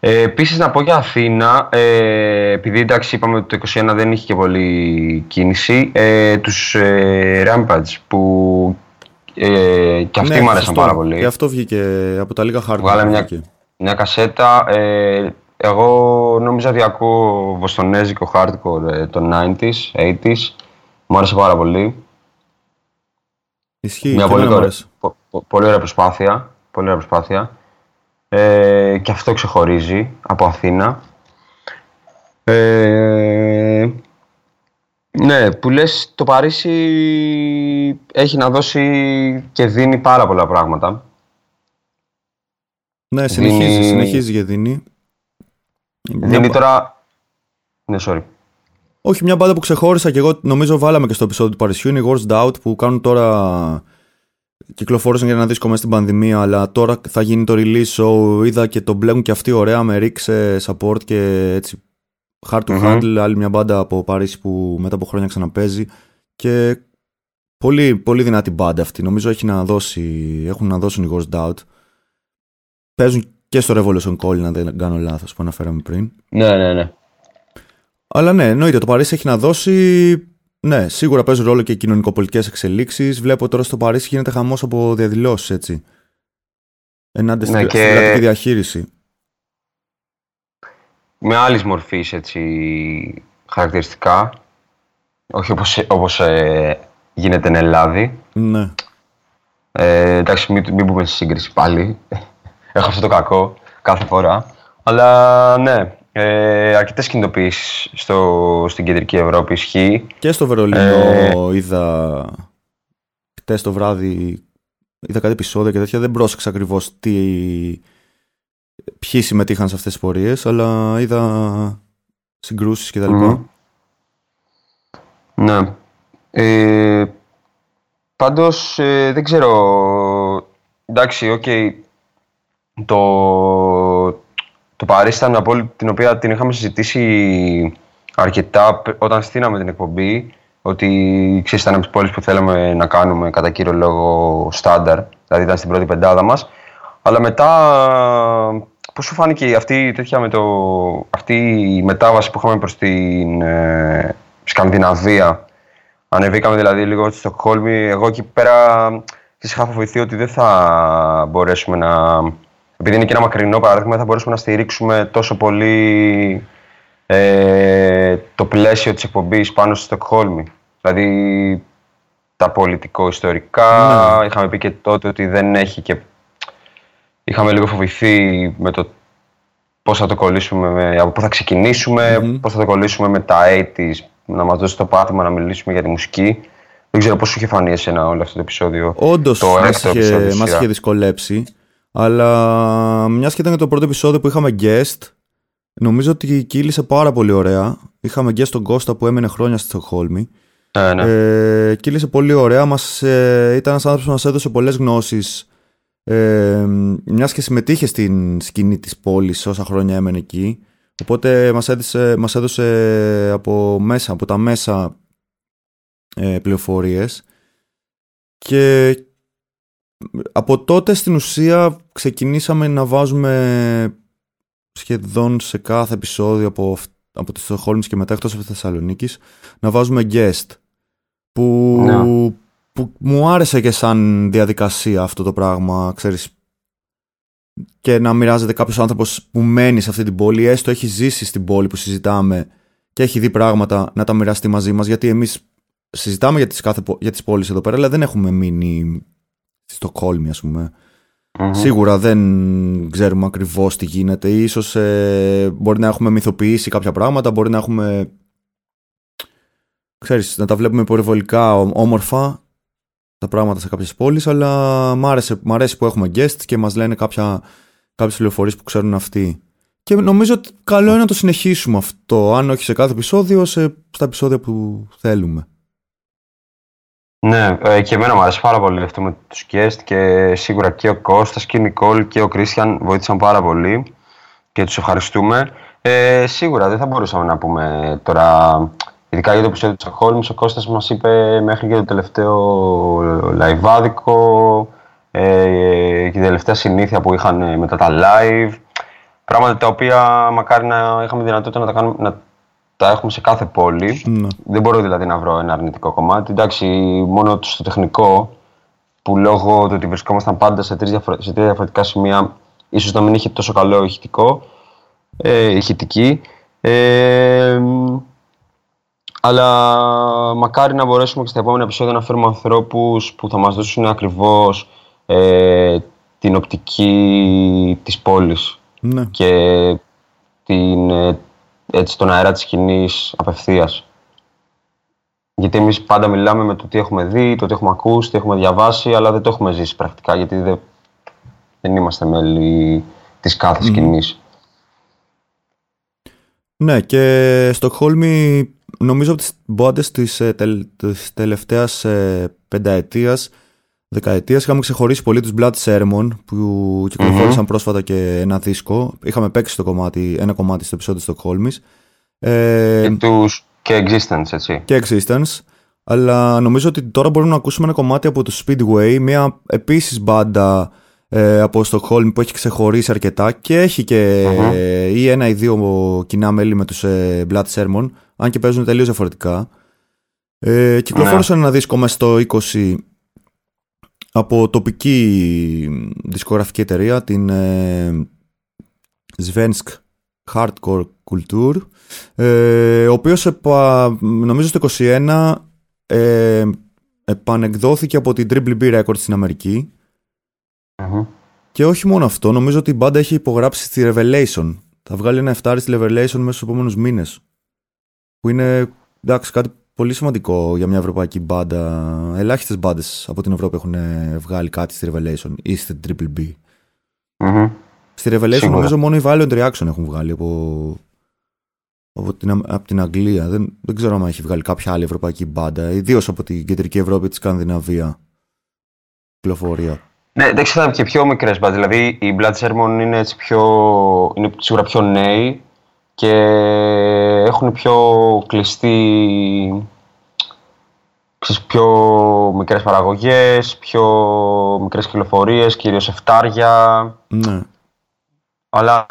Ε, Επίσης να πω για Αθήνα, ε, επειδή εντάξει είπαμε ότι το 21 δεν είχε και πολύ κίνηση, ε, τους ε, Rampage που ε, και αυτοί ναι, μου άρεσαν σωστό. πάρα πολύ. Και αυτό βγήκε από τα λίγα hardcore. Βγάλαμε που μια, βγήκε. μια κασέτα. Ε, εγώ νόμιζα ότι ακούω βοστονέζικο hardcore ε, των 90s, 80s. Μου άρεσε πάρα πολύ. Ισχύει. Μια και πολύ, εμένα μου ωραία, άρεσε. πο- πο- πολύ ωραία προσπάθεια. Πολύ ωραία προσπάθεια. Ε, και αυτό ξεχωρίζει από Αθήνα. Ε, ναι, που λες το Παρίσι έχει να δώσει και δίνει πάρα πολλά πράγματα. Ναι, συνεχίζει, Δίνει- συνεχίζει και δίνει. Μια Δίνει μπα- τώρα... Ναι, sorry. Όχι, μια μπάντα που ξεχώρισα και εγώ νομίζω βάλαμε και στο επεισόδιο του Παρισιού είναι οι Worst Doubt που κάνουν τώρα. Κυκλοφόρησαν για ένα δίσκο μέσα στην πανδημία, αλλά τώρα θα γίνει το release show. Είδα και το μπλέκουν και αυτοί ωραία με ρίξε support και έτσι. Hard to Μμμ. handle, άλλη μια μπάντα από Παρίσι που μετά από χρόνια ξαναπέζει. Και πολύ, πολύ δυνατή μπάντα αυτή. Νομίζω έχει να δώσει, έχουν να δώσουν οι Worst Doubt. Παίζουν και στο Revolution Call, αν δεν κάνω λάθος που αναφέραμε πριν. Ναι, ναι, ναι. Αλλά ναι, εννοείται το Παρίσι έχει να δώσει. Ναι, σίγουρα παίζουν ρόλο και οι κοινωνικοπολιτικές εξελίξεις. Βλέπω τώρα στο Παρίσι γίνεται χαμός από διαδηλώσεις, έτσι. Ενάντια Ναι, στην και- στην κρατική διαχείριση. Με άλλης μορφής έτσι χαρακτηριστικά. Όχι όπως, όπως ε, γίνεται εν Ελλάδη. Ναι. Ε, εντάξει, μην, μην πούμε στη σύγκριση πάλι. Έχω αυτό το κακό κάθε φορά. Αλλά ναι, ε, αρκετές κινητοποιήσεις στο, στην κεντρική Ευρώπη ισχύει. Και στο Βερολίνο είδα. Χτες το βράδυ είδα κάτι επεισόδια και τέτοια. Δεν πρόσεξα ακριβώς τι. Ποιοι συμμετείχαν σε αυτές τις πορείες, αλλά είδα συγκρούσεις κτλ. Μμμ. Ναι. Ε, πάντως, ε, δεν ξέρω... Εντάξει, οκ. Το, το Παρίσι ήταν μια πόλη την οποία την είχαμε συζητήσει αρκετά π- όταν στείναμε την εκπομπή ότι ξέρεις, ήταν από τις πόλεις που θέλαμε να κάνουμε κατά κύριο λόγο στάνταρ, δηλαδή ήταν στην πρώτη πεντάδα μας. Αλλά μετά, πώς σου φάνηκε αυτή, η τέτοια με το, αυτή η μετάβαση που είχαμε προς την ε, Σκανδιναβία; Ανεβήκαμε δηλαδή λίγο στη Στοκχόλμη. Εγώ εκεί πέρα της είχα φοβηθεί ότι δεν θα μπορέσουμε να... Επειδή είναι και ένα μακρινό παράδειγμα, δεν θα μπορέσουμε να στηρίξουμε τόσο πολύ ε, το πλαίσιο της εκπομπής πάνω στη Στοκχόλμη. Δηλαδή τα πολιτικο-ιστορικά, είχαμε πει και τότε ότι δεν έχει και... Είχαμε λίγο φοβηθεί με το πώς θα το κολλήσουμε, με, από πού θα ξεκινήσουμε, πώς θα το κολλήσουμε με τα 80's, να μας δώσει το πάτημα να μιλήσουμε για τη μουσική. Δεν ξέρω πώς σου είχε φανεί εσένα όλο αυτό το επεισόδιο. Όντως το μας έκτο είχε, επεισόδιο της μας σειρά. είχε δυσκολέψει. Αλλά μιας και ήταν και το πρώτο επεισόδιο που είχαμε guest, νομίζω ότι κύλησε πάρα πολύ ωραία. Είχαμε guest τον Κώστα που έμενε χρόνια στη Στοκχόλμη. Ναι, ναι. Ε, κύλησε πολύ ωραία. Μας, ε, ήταν ένας άνθρωπος που μας έδωσε πολλές γνώσεις. Ε, μιας και συμμετείχε στην σκηνή της πόλης όσα χρόνια έμενε εκεί. Οπότε μας έδωσε, μας έδωσε από, μέσα, από τα μέσα ε, πληροφορίες. Και από τότε στην ουσία ξεκινήσαμε να βάζουμε σχεδόν σε κάθε επεισόδιο από, αυ- από τη Στοχόλμης και μετά εκτός από τη Θεσσαλονίκης να βάζουμε guest που, Ναι. που μου άρεσε και σαν διαδικασία αυτό το πράγμα ξέρεις και να μοιράζεται κάποιος άνθρωπος που μένει σε αυτή την πόλη έστω έχει ζήσει στην πόλη που συζητάμε και έχει δει πράγματα να τα μοιραστεί μαζί μας γιατί εμείς συζητάμε για τις, κάθε, πο- για τις πόλεις εδώ πέρα αλλά δεν έχουμε μείνει στη Στοκχόλμη ας πούμε Μμμ. Σίγουρα δεν ξέρουμε ακριβώς τι γίνεται. Ίσως ε, μπορεί να έχουμε μυθοποιήσει κάποια πράγματα, μπορεί να έχουμε. ξέρεις, να τα βλέπουμε υπερβολικά ό- όμορφα. τα πράγματα σε κάποιες πόλεις, αλλά μ' άρεσε, μ αρέσει που έχουμε guests και μας λένε κάποια, κάποιες πληροφορίες που ξέρουν αυτοί. Και νομίζω ότι καλό είναι να το συνεχίσουμε αυτό, αν όχι σε κάθε επεισόδιο, σε, στα επεισόδια που θέλουμε. Ναι, ε, και εμένα μου αρέσει πάρα πολύ αυτό με τους guest και σίγουρα και ο Κώστας και η Νικόλ και ο Κρίστιαν βοήθησαν πάρα πολύ και τους ευχαριστούμε. Ε, σίγουρα δεν θα μπορούσαμε να πούμε τώρα, ειδικά για το επεισόδιο του Στοκχόλμης, ο Κώστας μας είπε μέχρι και το τελευταίο λαϊβάδικο ε, και την τελευταία συνήθεια που είχαν μετά τα live. Πράγματα τα οποία μακάρι να είχαμε δυνατότητα να τα, κάνουμε, να τα έχουμε σε κάθε πόλη. Ναι. Δεν μπορώ δηλαδή να βρω ένα αρνητικό κομμάτι. Εντάξει, μόνο στο τεχνικό, που λόγω του ότι βρισκόμασταν πάντα σε, τρεις διαφορε- σε τρία διαφορετικά σημεία, ίσως να μην είχε τόσο καλό ηχητικό, ε, ηχητική. Ε, μ, αλλά μακάρι να μπορέσουμε και στα επόμενα επεισόδια να φέρουμε ανθρώπους που θα μας δώσουν ακριβώς ε, την οπτική της πόλης Ναι. και την, ε, έτσι, τον αέρα της σκηνής απευθείας. Γιατί εμείς πάντα μιλάμε με το τι έχουμε δει, το τι έχουμε ακούσει, τι έχουμε διαβάσει, αλλά δεν το έχουμε ζήσει πρακτικά, γιατί δεν, δεν είμαστε μέλη της κάθε σκηνής. Ναι, και Στοκχόλμη νομίζω από τις μπάντες της, ε, τελ, της τελευταίας ε, πενταετίας, δεκαετίας είχαμε ξεχωρίσει πολύ τους Blood Sermon που κυκλοφόρησαν πρόσφατα και ένα δίσκο. Είχαμε παίξει το κομμάτι, ένα κομμάτι στο επεισόδιο της Στοκχόλμης. Ε, Και, τους, και Existence, έτσι. και Existence. Αλλά νομίζω ότι τώρα μπορούμε να ακούσουμε ένα κομμάτι από το Speedway, μια επίσης μπάντα ε, από Στοκχόλμη που έχει ξεχωρίσει αρκετά και έχει και Μμμ. ε, ή ένα ή δύο κοινά μέλη με τους ε, Blood Sermon, αν και παίζουν τελείως διαφορετικά. Ε, κυκλοφόρησαν ένα δίσκο μέσα στο 20 από τοπική δισκογραφική εταιρεία, την ε, Svensk Hardcore Kultur, ε, ο οποίος επα- νομίζω στο 21 ε, επανεκδόθηκε από την Triple B Records στην Αμερική Μμμ. και όχι μόνο αυτό, νομίζω ότι η μπάντα έχει υπογράψει στη Revelation. Θα βγάλει ένα εφτάρι στη Revelation μέσα στους επόμενους μήνες. Που είναι εντάξει, κάτι πολύ σημαντικό για μια ευρωπαϊκή μπάντα. Ελάχιστες μπάντες από την Ευρώπη έχουν ε, βγάλει κάτι στη Revelation ή στη Triple B. Μμμ. Στη Revelation Σίγουρα. νομίζω μόνο οι Violent Reaction έχουν βγάλει από, από, την, από την Αγγλία. Δεν, δεν ξέρω αν έχει βγάλει κάποια άλλη ευρωπαϊκή μπάντα, ιδίως από την κεντρική Ευρώπη, τη Σκανδιναβία. Κυκλοφορία. Ναι, εντάξει, θα είναι και πιο μικρές μπαντ. Δηλαδή, οι Blood Sermon είναι, έτσι πιο, είναι σίγουρα πιο νέοι και έχουν πιο κλειστή, ξέρεις, πιο μικρές παραγωγές, πιο μικρές κυκλοφορίες, κυρίως εφτάρια. Ναι. Αλλά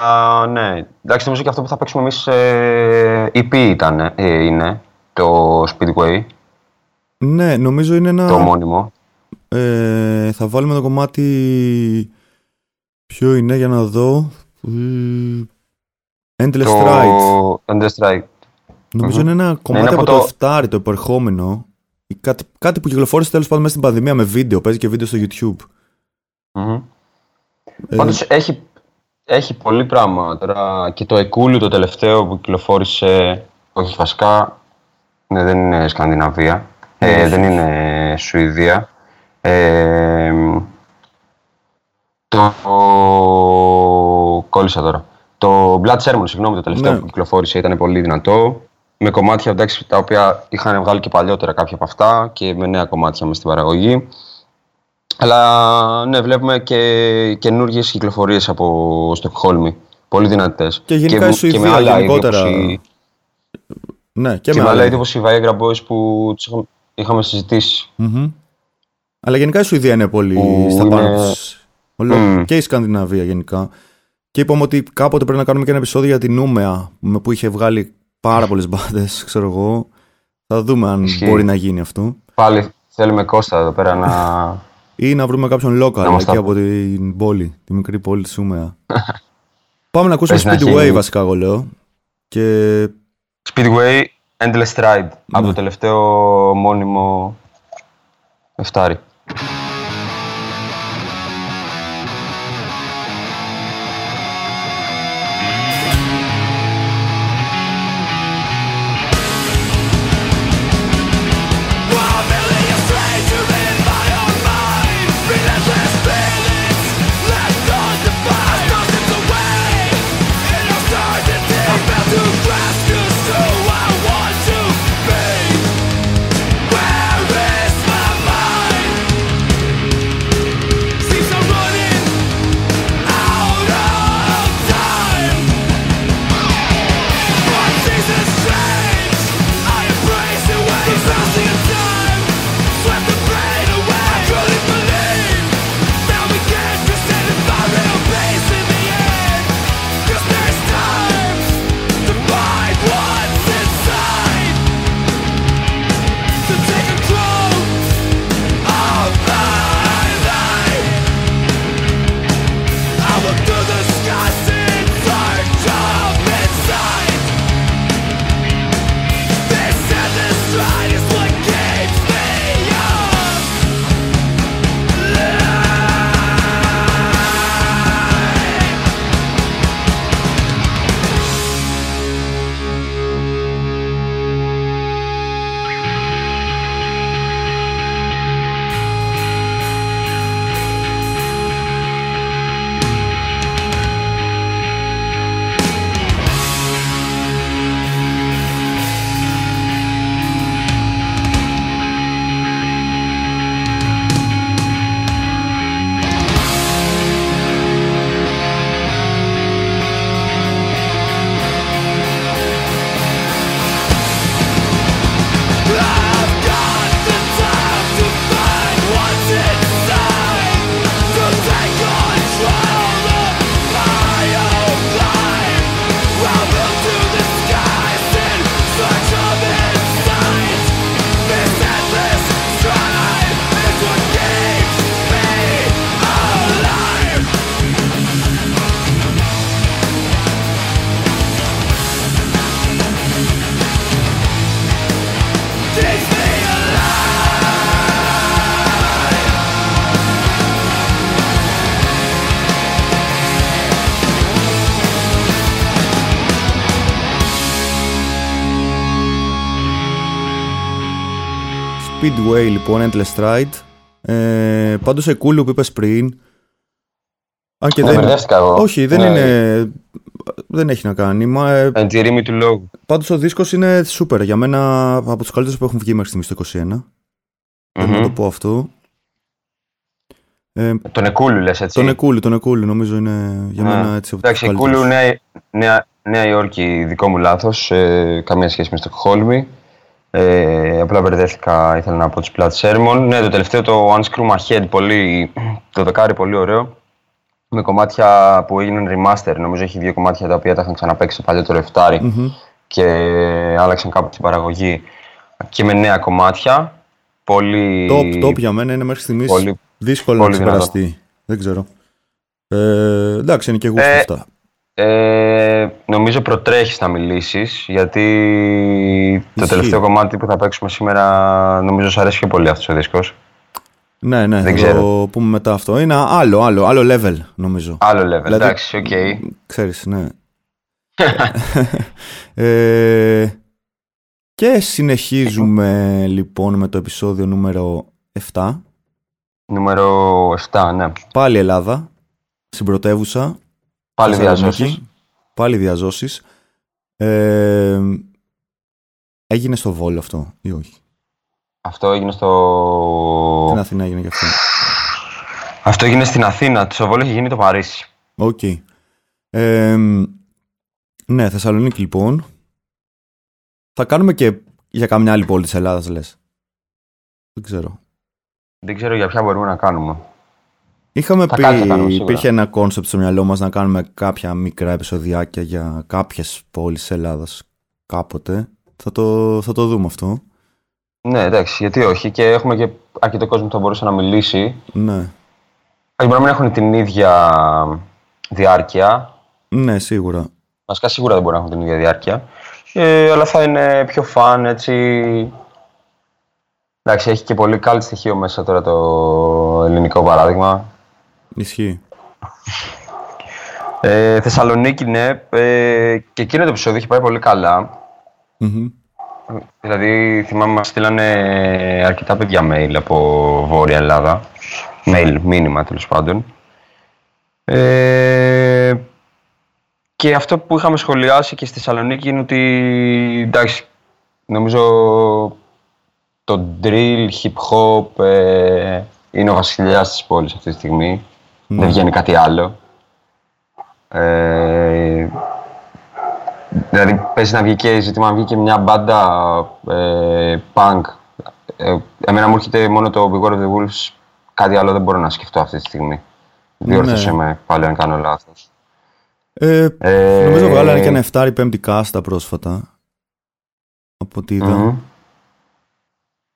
ναι, εντάξει, νομίζω και αυτό που θα παίξουμε εμείς ε, EP ήταν, ε, είναι το Speedway, Ναι, νομίζω είναι ένα. το ομώνυμο. Ε, θα βάλουμε το κομμάτι. Ποιο είναι για να δω. Ε, Endless το Ride. Endless Strike. Νομίζω Μμμ. είναι ένα κομμάτι είναι από, από το το- Εφτάρι, το επερχόμενο. Ή Κάτι, κάτι που κυκλοφόρησε τέλος πάντων μέσα στην πανδημία με βίντεο. Παίζει και βίντεο στο YouTube. Μμμ. Ε, Πάντως έχει, έχει πολύ πράγμα τώρα και το Εκούλου το τελευταίο που κυκλοφόρησε, όχι βασικά, ναι, δεν είναι Σκανδιναβία, ε, Όχι. δεν είναι Σουηδία. Ε, το, κόλλησα τώρα. Το Blood Sermon, συγγνώμη, το τελευταίο Ναι. που κυκλοφόρησε ήταν πολύ δυνατό. Με κομμάτια εντάξει, τα οποία είχαν βγάλει και παλιότερα κάποια από αυτά και με νέα κομμάτια μες στην παραγωγή. Αλλά ναι, βλέπουμε και καινούργιες κυκλοφορίες από Στοκχόλμη. Πολύ δυνατές. Και γενικά η Σουηδία γενικότερα. Και, ναι, και, και με με άλλα άλλα. είδη όπως οι Viagra Boys που τους είχαμε, είχαμε συζητήσει. Μμμ. Αλλά γενικά η Σουηδία είναι πολύ Που στα πάνω είναι- της. Όλο- Μμ. Και η Σκανδιναβία γενικά. Και είπαμε ότι κάποτε πρέπει να κάνουμε και ένα επεισόδιο για την Νούμεα με που είχε βγάλει πάρα πολλές μπάντες, ξέρω εγώ. Θα δούμε αν Ισχύει. μπορεί να γίνει αυτό. Πάλι θέλουμε Κώστα εδώ πέρα να. Ή να βρούμε κάποιον local Να μας εκεί τα- από την πόλη, τη μικρή πόλη της Σούμεα. Πάμε να ακούσουμε Πες να Speedway έχει- βασικά, εγώ λέω. Και Speedway Endless Ride από Ναι. το τελευταίο μόνιμο εφτάρι. Speedway λοιπόν, Endless Ride. Ε, πάντως Εκούλου που είπες πριν, αν και Ναι, δεν... μπερδεύτηκα εγώ. Όχι, δεν Ναι. είναι... Δεν έχει να κάνει. Μα, ε, Ε, τη ρήμη του λόγου. πάντως ο δίσκος είναι super. Για μένα από τους καλύτερους που έχουν βγει μέχρι στιγμής το 21. Θέλω να Μμμ. το πω αυτό. Ε, Τον Εκούλου λες έτσι; τον Εκούλου, τον Εκούλου νομίζω είναι για Ναι. μένα έτσι από τους Εντάξει, Εκούλου καλύτερους. Νέα, Νέα, Νέα Υόρκη, δικό μου λάθος. Ε, καμία σχέση με Στοκχόλμη. Ε, απλά μπερδεύτηκα, ήθελα να πω τις πλάτες Σέρμον. Ναι, το τελευταίο το Unscrew My Head, πολύ, το δεκάρι πολύ ωραίο. Με κομμάτια που έγιναν remaster. Νομίζω έχει δύο κομμάτια τα οποία τα είχαν ξαναπαίξει στο παλιότερο εφτάρι Μμμ. και άλλαξαν κάπου την παραγωγή. Και με νέα κομμάτια. Πολύ... Top, top για μένα είναι μέχρι στιγμής Πολύ- δύσκολο πολύ να ξεπεραστεί. Δεν ξέρω. Ε, εντάξει, είναι και γούστο Ε, αυτά. Ε, νομίζω προτρέχεις να μιλήσεις γιατί το Ισχύει. τελευταίο κομμάτι που θα παίξουμε σήμερα νομίζω σου αρέσει πιο πολύ αυτός ο δίσκος. Ναι, ναι, δεν θα ξέρω. το πούμε μετά αυτό. Είναι άλλο, άλλο, άλλο level νομίζω. Άλλο level, Δηλαδή- εντάξει, οκ. Ξέρεις, ναι. ε, και συνεχίζουμε λοιπόν με το επεισόδιο νούμερο 7. Νούμερο 7, ναι. Πάλι Ελλάδα, στην πρωτεύουσα. Πάλι Θεσσαλονίκης. Διά ζώσης. Πάλι διά ζώσης. Ε, έγινε στο Βόλο αυτό ή όχι; Αυτό έγινε στο... Στην Αθήνα έγινε και αυτό. Αυτό έγινε στην Αθήνα, στο Βόλο έχει γίνει το Παρίσι. Οκ. Ε, ναι, Θεσσαλονίκη λοιπόν. Θα κάνουμε και για καμιά άλλη πόλη της Ελλάδας λες. Δεν ξέρω. Δεν ξέρω για ποια μπορούμε να κάνουμε. Είχαμε Θα πει, κάτι θα κάνουμε σίγουρα. υπήρχε ένα concept στο μυαλό μας να κάνουμε κάποια μικρά επεισοδιάκια για κάποιες πόλεις της Ελλάδας κάποτε. Θα το, θα το δούμε αυτό. Ναι, εντάξει, γιατί όχι. Και έχουμε και αρκετό κόσμο που θα μπορούσε να μιλήσει. Ναι, Όχι, μπορεί να μην έχουν την ίδια διάρκεια. ναι σίγουρα. Βασικά σίγουρα δεν μπορεί να έχουν την ίδια διάρκεια. Ε, αλλά θα είναι πιο fun, έτσι. Εντάξει, έχει και πολύ καλή στοιχείο μέσα τώρα το ελληνικό παράδειγμα. Ισχύει. Ε, Θεσσαλονίκη, ναι. Ε, και εκείνο το επεισόδιο έχει πάει πολύ καλά. Μμμ. Δηλαδή, θυμάμαι, μας στείλανε αρκετά παιδιά mail από Βόρεια Ελλάδα. Mail, μήνυμα τέλος πάντων. Ε, και αυτό που είχαμε σχολιάσει και στη Θεσσαλονίκη είναι ότι, εντάξει, νομίζω το drill, hip hop ε, είναι ο βασιλιάς της πόλης αυτή τη στιγμή. Δεν βγαίνει κάτι άλλο. Ε, Δηλαδή παίζει να βγει και ζήτημα να βγει και μια μπάντα ε, punk. Ε, εμένα μου έρχεται μόνο το Big War of the Wolves. Κάτι άλλο δεν μπορώ να σκεφτώ αυτή τη στιγμή. Διόρθωσε με πάλι αν κάνω λάθος. Ε, Ε, νομίζω βγάλανε και ένα 7 ή 5 κάστα πρόσφατα. Από ό,τι είδα. μμμ.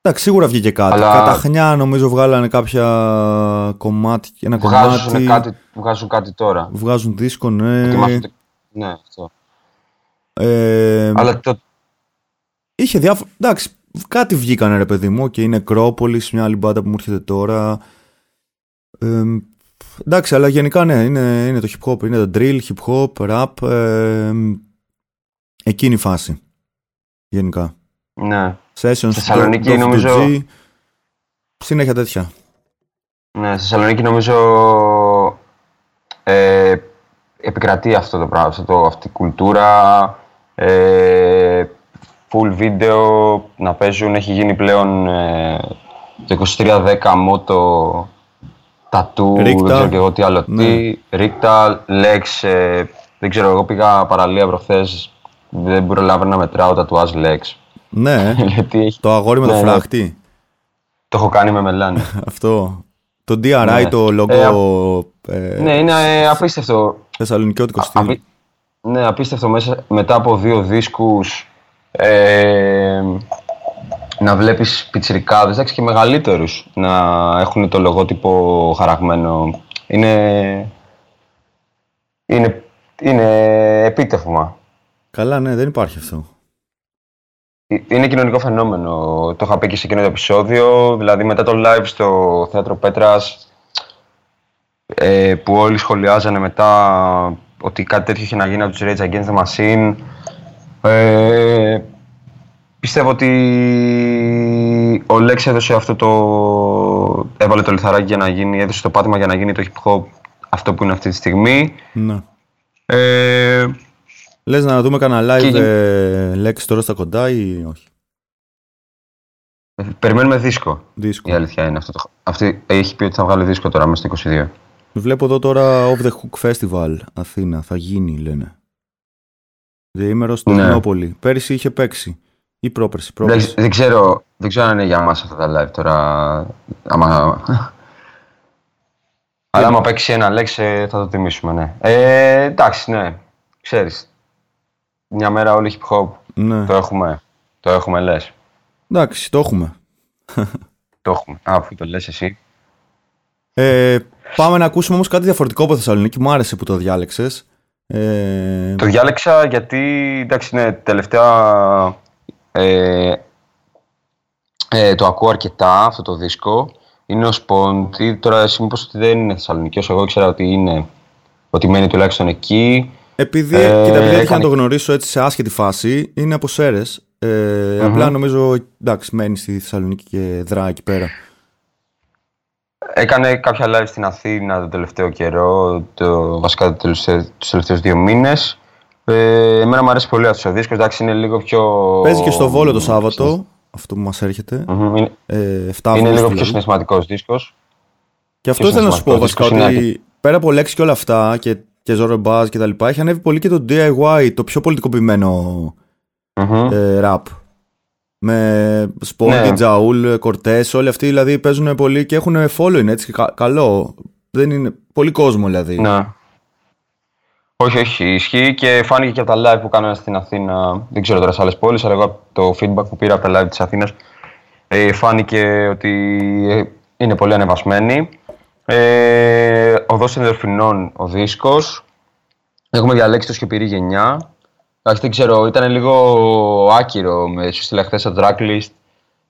Εντάξει, σίγουρα βγήκε κάτι. Αλλά- Καταχνιά νομίζω βγάλανε κάποια κομμάτια, ένα Βγάζουν, κομμάτι. κάτι, βγάζουν κάτι τώρα. Βγάζουν δίσκο, ναι. Ετοιμάζονται- Ναι, αυτό. Ε, Αλλά το, Είχε διάφορα. Εντάξει, κάτι βγήκανε ρε παιδί μου και είναι Ακρόπολης, μια άλλη μπάντα που μου έρχεται τώρα. Ε, εντάξει, αλλά γενικά ναι, είναι, είναι το hip hop, είναι το drill, hip hop, rap. Ε, εκείνη η φάση. Γενικά. ναι. Sessions, Θεσσαλονίκη, Dog- Dog νομίζω- 2G, Συνέχεια τέτοια. Ναι, στη Θεσσαλονίκη νομίζω ε, επικρατεί αυτό το πράγμα, αυτό το, αυτή η κουλτούρα. Ε, full video να παίζουν, έχει γίνει πλέον ε, το 2310 μότο τατού, δεν Ρίκτα. ξέρω και εγώ τι άλλο Ναι. τι. Ρίκτα, Lex, ε, δεν ξέρω, εγώ πήγα παραλία προχθές, δεν προλάβαινα να μετράω τατουάζ Lex. Ναι, Γιατί έχει, το αγόρι με το Ναι, ναι. φράχτη. το έχω κάνει με μελάνι. Αυτό. Το DRI, Ναι. το logo ε, ναι, είναι ε, απίστευτο. θεσσαλονικιώτικο Α- στυλ. απί- Ναι, απίστευτο μέσα, μετά από δύο δίσκους ε, να βλέπεις πιτσιρικάδες, εντάξει και μεγαλύτερους να έχουν το λογότυπο χαραγμένο. Είναι, είναι, είναι επίτευγμα. Καλά, ναι, δεν υπάρχει αυτό. Ε, Είναι κοινωνικό φαινόμενο. Το είχα πει και σε εκείνο το επεισόδιο. Δηλαδή, μετά το live στο Θέατρο Πέτρας, ε, που όλοι σχολιάζανε μετά ότι κάτι τέτοιο είχε να γίνει από τους Rage Against the Machine. Ε, πιστεύω ότι ο Λέξ έδωσε αυτό το. έβαλε το λιθαράκι για να γίνει, έδωσε το πάτημα για να γίνει το hip hop αυτό που είναι αυτή τη στιγμή. Ναι. Ε, Λες να δούμε κανένα live Και- ε, λέξη τώρα στα κοντά ή όχι; περιμένουμε δίσκο. Δίσκο. Η αλήθεια είναι αυτό. Το... Αυτή έχει πει ότι θα βγάλει δίσκο τώρα μέσα στο 22. Βλέπω εδώ τώρα Off the Hook Festival Αθήνα. Θα γίνει λένε. Διήμερο στο Ναι. Τεχνόπολη. Πέρυσι είχε παίξει. Ή πρόπερση. Δεν, πρόπερση. δεν, ξέρω, δεν ξέρω αν είναι για μας αυτά τα live τώρα. Άμα... Αλλά άμα παίξει ένα Λέξ ε, θα το τιμήσουμε, ναι. Ε, εντάξει, ναι. Ξέρεις. Μια μέρα όλοι hip hop Ναι. το έχουμε. Το έχουμε λες. Εντάξει, το έχουμε. Το έχουμε. Α, αφού το λες εσύ. Ε, πάμε να ακούσουμε όμως κάτι διαφορετικό από Θεσσαλονίκη. Μου άρεσε που το διάλεξες. Ε, Το διάλεξα γιατί, εντάξει, ναι, τελευταία ε, ε, το ακούω αρκετά αυτό το δίσκο. Είναι ο Σπόντι. Τώρα εσύ μου είπες ότι δεν είναι Θεσσαλονικιός. Εγώ ήξερα ότι είναι, ότι μένει τουλάχιστον εκεί. Επειδή, Ε, κοίτα, επειδή έτυχε να έκανε- το γνωρίσω έτσι σε άσχετη φάση, είναι από Σέρες. Ε, Απλά νομίζω, εντάξει, μένει στη Θεσσαλονίκη και δράει εκεί πέρα. Έκανε κάποια live στην Αθήνα το τελευταίο καιρό, το, βασικά το τελευταίο, τους τελευταίους δύο μήνες. Ε, εμένα μου αρέσει πολύ αυτός ο δίσκος, εντάξει είναι λίγο πιο... Παίζει και στο Βόλο το Σάββατο, αυτό που μας έρχεται. Μμμ, Είναι, Ε, 7 είναι Αυγούστου λίγο πιο δηλαδή. συναισθηματικός δίσκος. Και αυτό πιο ήθελα να σου πω συναισθηματικός βασικά δίσκος ότι πέρα από λέξεις και όλα αυτά και, και Zoro Buzz και τα λοιπά, έχει ανέβει πολύ και το DIY, το πιο πολιτικοποιημένο Μμμ. ε, rap. Με Σπόντι, Ναι. Τζαούλ, Κορτές, όλοι αυτοί δηλαδή παίζουν πολύ και έχουν following έτσι και κα- καλό. Δεν είναι πολύ κόσμο δηλαδή. Ναι. Όχι, όχι, ισχύει και φάνηκε και από τα live που κάνανε στην Αθήνα. Δεν ξέρω τώρα σε άλλες πόλεις, αλλά εγώ από το feedback που πήρα από τα live της Αθήνας ε, φάνηκε ότι ε, είναι πολύ ανεβασμένοι. Ε, Οδός Ενδορφινών ο δίσκος. Έχουμε διαλέξει το Σκεπηρή Γενιά. Εντάξει, δεν ξέρω, ήταν λίγο άκυρο. Με σου στείλα χθες το tracklist.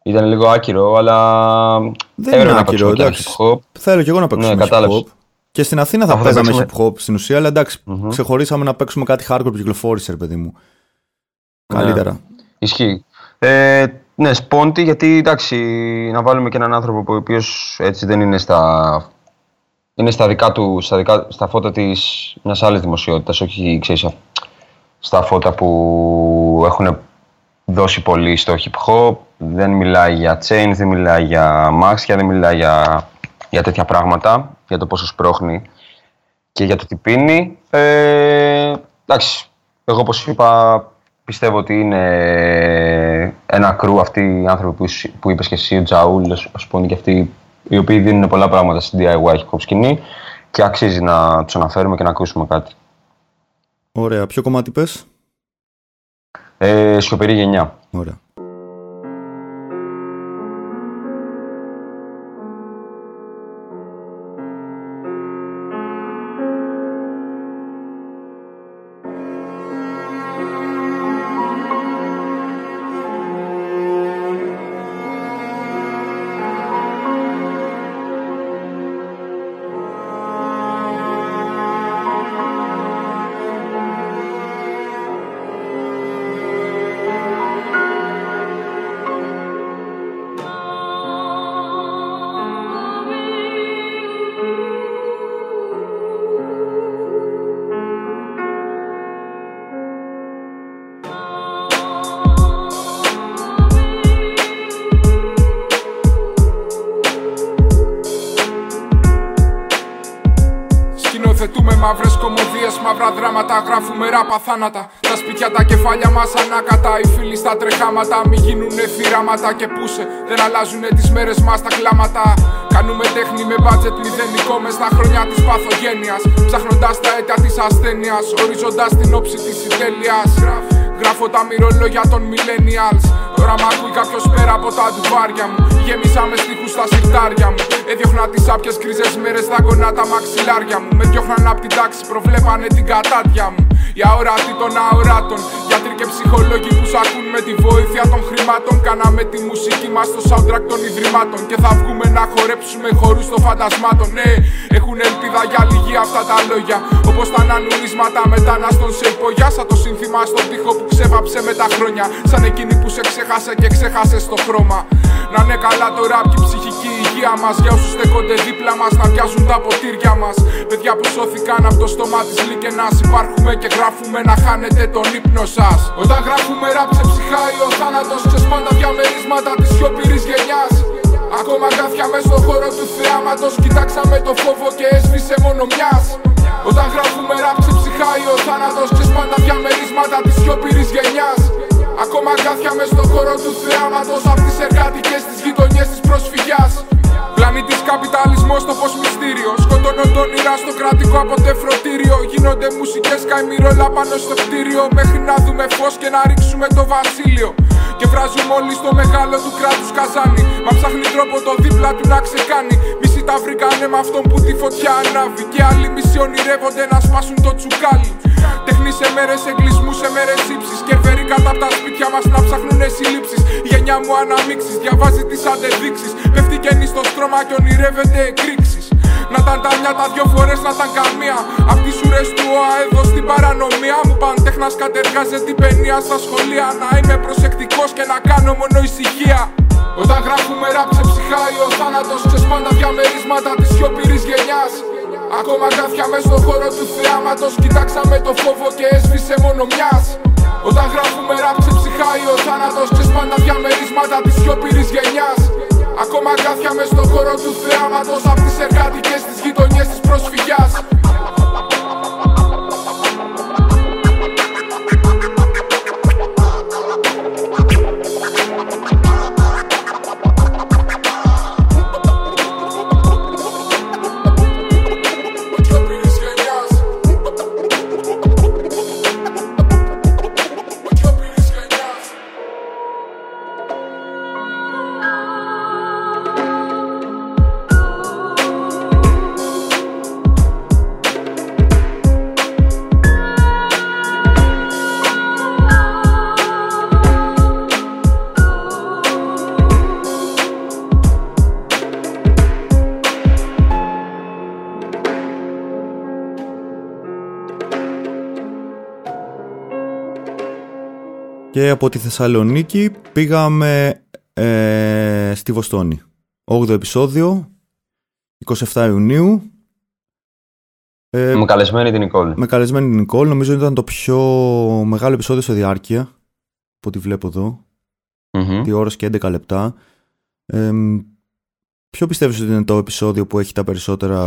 Ήταν λίγο άκυρο, αλλά Δεν έπρεπε είναι να άκυρο, παίξουμε και ένα εντάξει. hip hop. Θέλω και εγώ να παίξουμε Ναι, hip hop. κατάλαβες. Και στην Αθήνα θα Αφού θα παίζαμε hip παίξουμε- hop στην ουσία, αλλά εντάξει, ξεχωρίσαμε να παίξουμε κάτι hardcore που κυκλοφόρησε, ρε παιδί μου. Ναι. Καλύτερα. Ισχύει. Ε, ναι, σπόντι, γιατί εντάξει, να βάλουμε και έναν άνθρωπο που ο οποίος έτσι δεν είναι στα. Είναι στα δικά του, στα, δικά, στα φώτα της μιας άλλης δημοσιότητας, όχι ξέρεις, α- στα φώτα που έχουν δώσει πολύ στο hip hop. Δεν μιλάει για chains, δεν μιλάει για μάξια, δεν μιλάει για, για τέτοια πράγματα, για το πόσο σπρώχνει και για το τι πίνει. Ε, εντάξει, εγώ όπως είπα πιστεύω ότι είναι ένα κρού αυτοί οι άνθρωποι που, εσύ- που είπες και εσύ, ο Τζαούλ, ας πούμε και αυτοί οι οποίοι δίνουν πολλά πράγματα στην DIY hip hop σκηνή και αξίζει να τους αναφέρουμε και να ακούσουμε κάτι. Ωραία. Ποιο κομμάτι πες; Ε, σιωπηρή γενιά. Ωραία. Φίλοι στα τρεχάματα. Μη γίνουνε θυράματα και πούσε. Δεν αλλάζουνε τις μέρες μας τα κλάματα. Κάνουμε τέχνη με μπάτζετ μηδενικό μες στα χρόνια της παθογένειας. Ψάχνοντας τα αίτια της ασθένειας. Ορίζοντας την όψη της συντέλεια. Γράφω τα μυρολόγια των millennials. Τώρα μ' ακούει κάποιος πέρα από τα ντουβάρια μου. Γέμισαμε στίχους στα σιρτάρια μου. Έδιωχνα τις άπιες γκρίζε μέρες στα γονάτα μαξιλάρια μου. Με διώχναν απ' την τάξη, προβλέπανε την κατάδια μου. Οι αόρατοι των αοράτων. Γιατροί και ψυχολόγοι που σ' ακούν με τη βοήθεια των χρημάτων. Κάναμε τη μουσική μας στο soundtrack των ιδρυμάτων. Και θα βγούμε να χορέψουμε χορούς των φαντασμάτων. Ναι, Έχουν ελπίδα για λίγη αυτά τα λόγια. Όπως τα ανανουρίσματα μεταναστών σε υπογιά. Σαν το σύνθημα στον τοίχο που ξέβαψε με τα χρόνια. Σαν εκείνη που σε ξέχασε και ξέχασες στο χρώμα. Να είναι καλά τώρα απ' η ψυχική υγεία μας. Για όσους στέκονται δίπλα μας να πιάσουν τα ποτήρια μας. Παιδιά που σώθηκαν από το στόμα της λίκαινα. Υπάρχουμε και γράφουμε να χάνετε τον ύπνο σας. Όταν γράφουμε ράψε ψυχάει ο θάνατος. Ξεσπάντα διαμερίσματα της σιωπηρής γενιάς. Ακόμα κάθια μες στο χώρο του θεάματος Κοιτάξαμε το φόβο και έσβησε μόνο μιας Όταν γράφουμε ράψε ψυχάει ο θάνατος Ξεσπάντα διαμερίσματα της σιωπηρής γενιάς Ακόμα κάθια μες στο χώρο του θεάματος Απ' τις εργατικές τις γειτονιές της προσφυγιάς Πλανήτης καπιταλισμός το πως μυστήριο Σκοτώνω τον ήρά στο κρατικό αποτεφρωτήριο Γίνονται μουσικές καημυρόλα πάνω στο κτίριο. Μέχρι να δούμε φως και να ρίξουμε το βασίλειο. Και βράζουμε όλοι στο μεγάλο του κράτους καζάνι. Μα ψάχνει τρόπο το δίπλα του να ξεκάνει. Μισή τα βρήκανε με αυτόν που τη φωτιά ανάβει. Και άλλοι μισοί ονειρεύονται να σπάσουν το τσουκάλι Τέχνη σε μέρες εγκλισμούς, σε μέρες ύψης Κερβεροί κατά από τα σπίτια μας να ψάχνουνε συλλήψεις. Η γενιά μου αναμίξεις, διαβάζει τις αντεδείξεις. Πέφτει καινή στο στρώμα και ονειρεύεται εκρήξεις. Να ήταν τα μια τα δυο φορές να ήταν καμία. Απ' τις ουρές του ΟΑ εδώ στην παρανομία Μου παν τέχνας κατεργάζεται την παινία στα σχολεία. Να είμαι προσεκτικός και να κάνω μόνο ησυχία. Όταν γράφουμε ράψε ψυχάει ο θάνατος Ξεσπάντα διαμερίσματα της σιωπηρής γενιάς Ακόμα κάθια μες στο χώρο του θεάματος. Κοιτάξαμε το φόβο και έσβησε μόνο μιας. Όταν γράφουμε ράψε ψυχάει ο θάνατος Ξεσπάντα διαμερίσματα της σιωπηρής γενιάς. Ακόμα κάθια μες στο χώρο του θεάματος Απ' τις εργατικές τις γειτονιές της προσφυγιάς Και από τη Θεσσαλονίκη πήγαμε ε, στη Βοστόνη. 8ο επεισόδιο, 27 Ιουνίου. Ε, Με καλεσμένη την Νικόλ. με καλεσμένη την Νικόλ, νομίζω ήταν το πιο μεγάλο επεισόδιο σε διάρκεια, από ό,τι βλέπω εδώ. Μμμ. 2 ώρες και 11 λεπτά. Ε, ποιο πιστεύεις ότι είναι το επεισόδιο που έχει τα περισσότερα,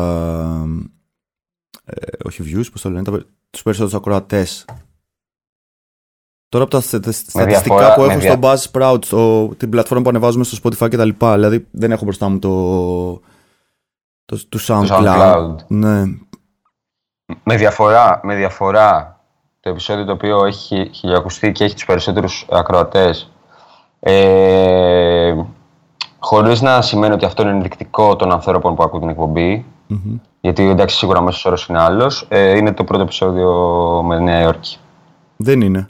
ε, όχι views, πώς το λένε, τα, πε- τους περισσότερους ακροατές; Τώρα από τα στε- στε- στατιστικά διαφορά- που με έχω δια- στο Buzzsprout, στο, την πλατφόρμα που ανεβάζουμε στο Spotify και τα λοιπά, δηλαδή δεν έχω μπροστά μου το, το, του SoundCloud. SoundCloud. Ναι, Με διαφορά, με διαφορά το επεισόδιο το οποίο έχει χιλιακουστεί και έχει τους περισσότερους ακροατές ε, χωρίς να σημαίνει ότι αυτό είναι ενδεικτικό των ανθρώπων που ακούν την εκπομπή Μμμ. γιατί εντάξει σίγουρα μέσος όρος είναι άλλος ε, είναι το πρώτο επεισόδιο με Νέα Υόρκη. δεν είναι.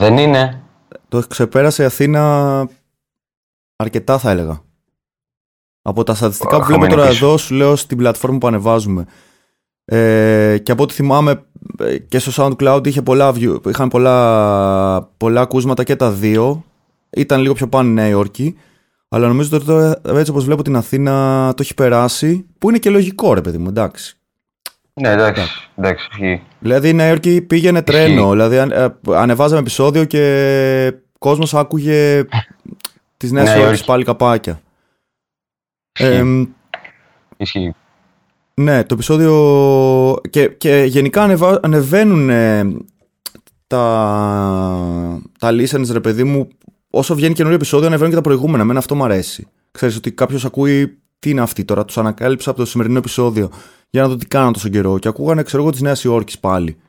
Δεν είναι. Το ξεπέρασε η Αθήνα αρκετά θα έλεγα. Από τα στατιστικά που βλέπω Χαμένη τώρα πίσω. εδώ σου λέω στην πλατφόρμα που ανεβάζουμε. Ε, και από ό,τι θυμάμαι ε, και στο SoundCloud είχε πολλά view, είχαν πολλά, πολλά ακούσματα και τα δύο. Ήταν λίγο πιο πάνω η Νέα Υόρκη. Αλλά νομίζω ότι τώρα έτσι όπως βλέπω την Αθήνα το έχει περάσει. Που είναι και λογικό ρε παιδί μου, εντάξει. Ναι εντάξει, εντάξει ισχύει. Δηλαδή η Νέα Υόρκη πήγαινε τρένο. Δηλαδή αν- ε, ανεβάζαμε επεισόδιο και κόσμος άκουγε τις Νέες Νέα Υόρκης Υόρκη. πάλι καπάκια. Ισχύει. Ε, Ισχύει. ναι, το επεισόδιο και, και γενικά ανεβα... ανεβαίνουν ε, τα, τα listeners ρε παιδί μου όσο βγαίνει καινούριο επεισόδιο ανεβαίνουν και τα προηγούμενα. Εμένα αυτό μου αρέσει. Ξέρεις ότι κάποιος ακούει τι είναι αυτή τώρα, τους ανακάλυψα από το σημερινό επεισόδιο για να δω τι κάναν τόσο καιρό και ακούγανε ξέρω εγώ της Νέας Υόρκης πάλι.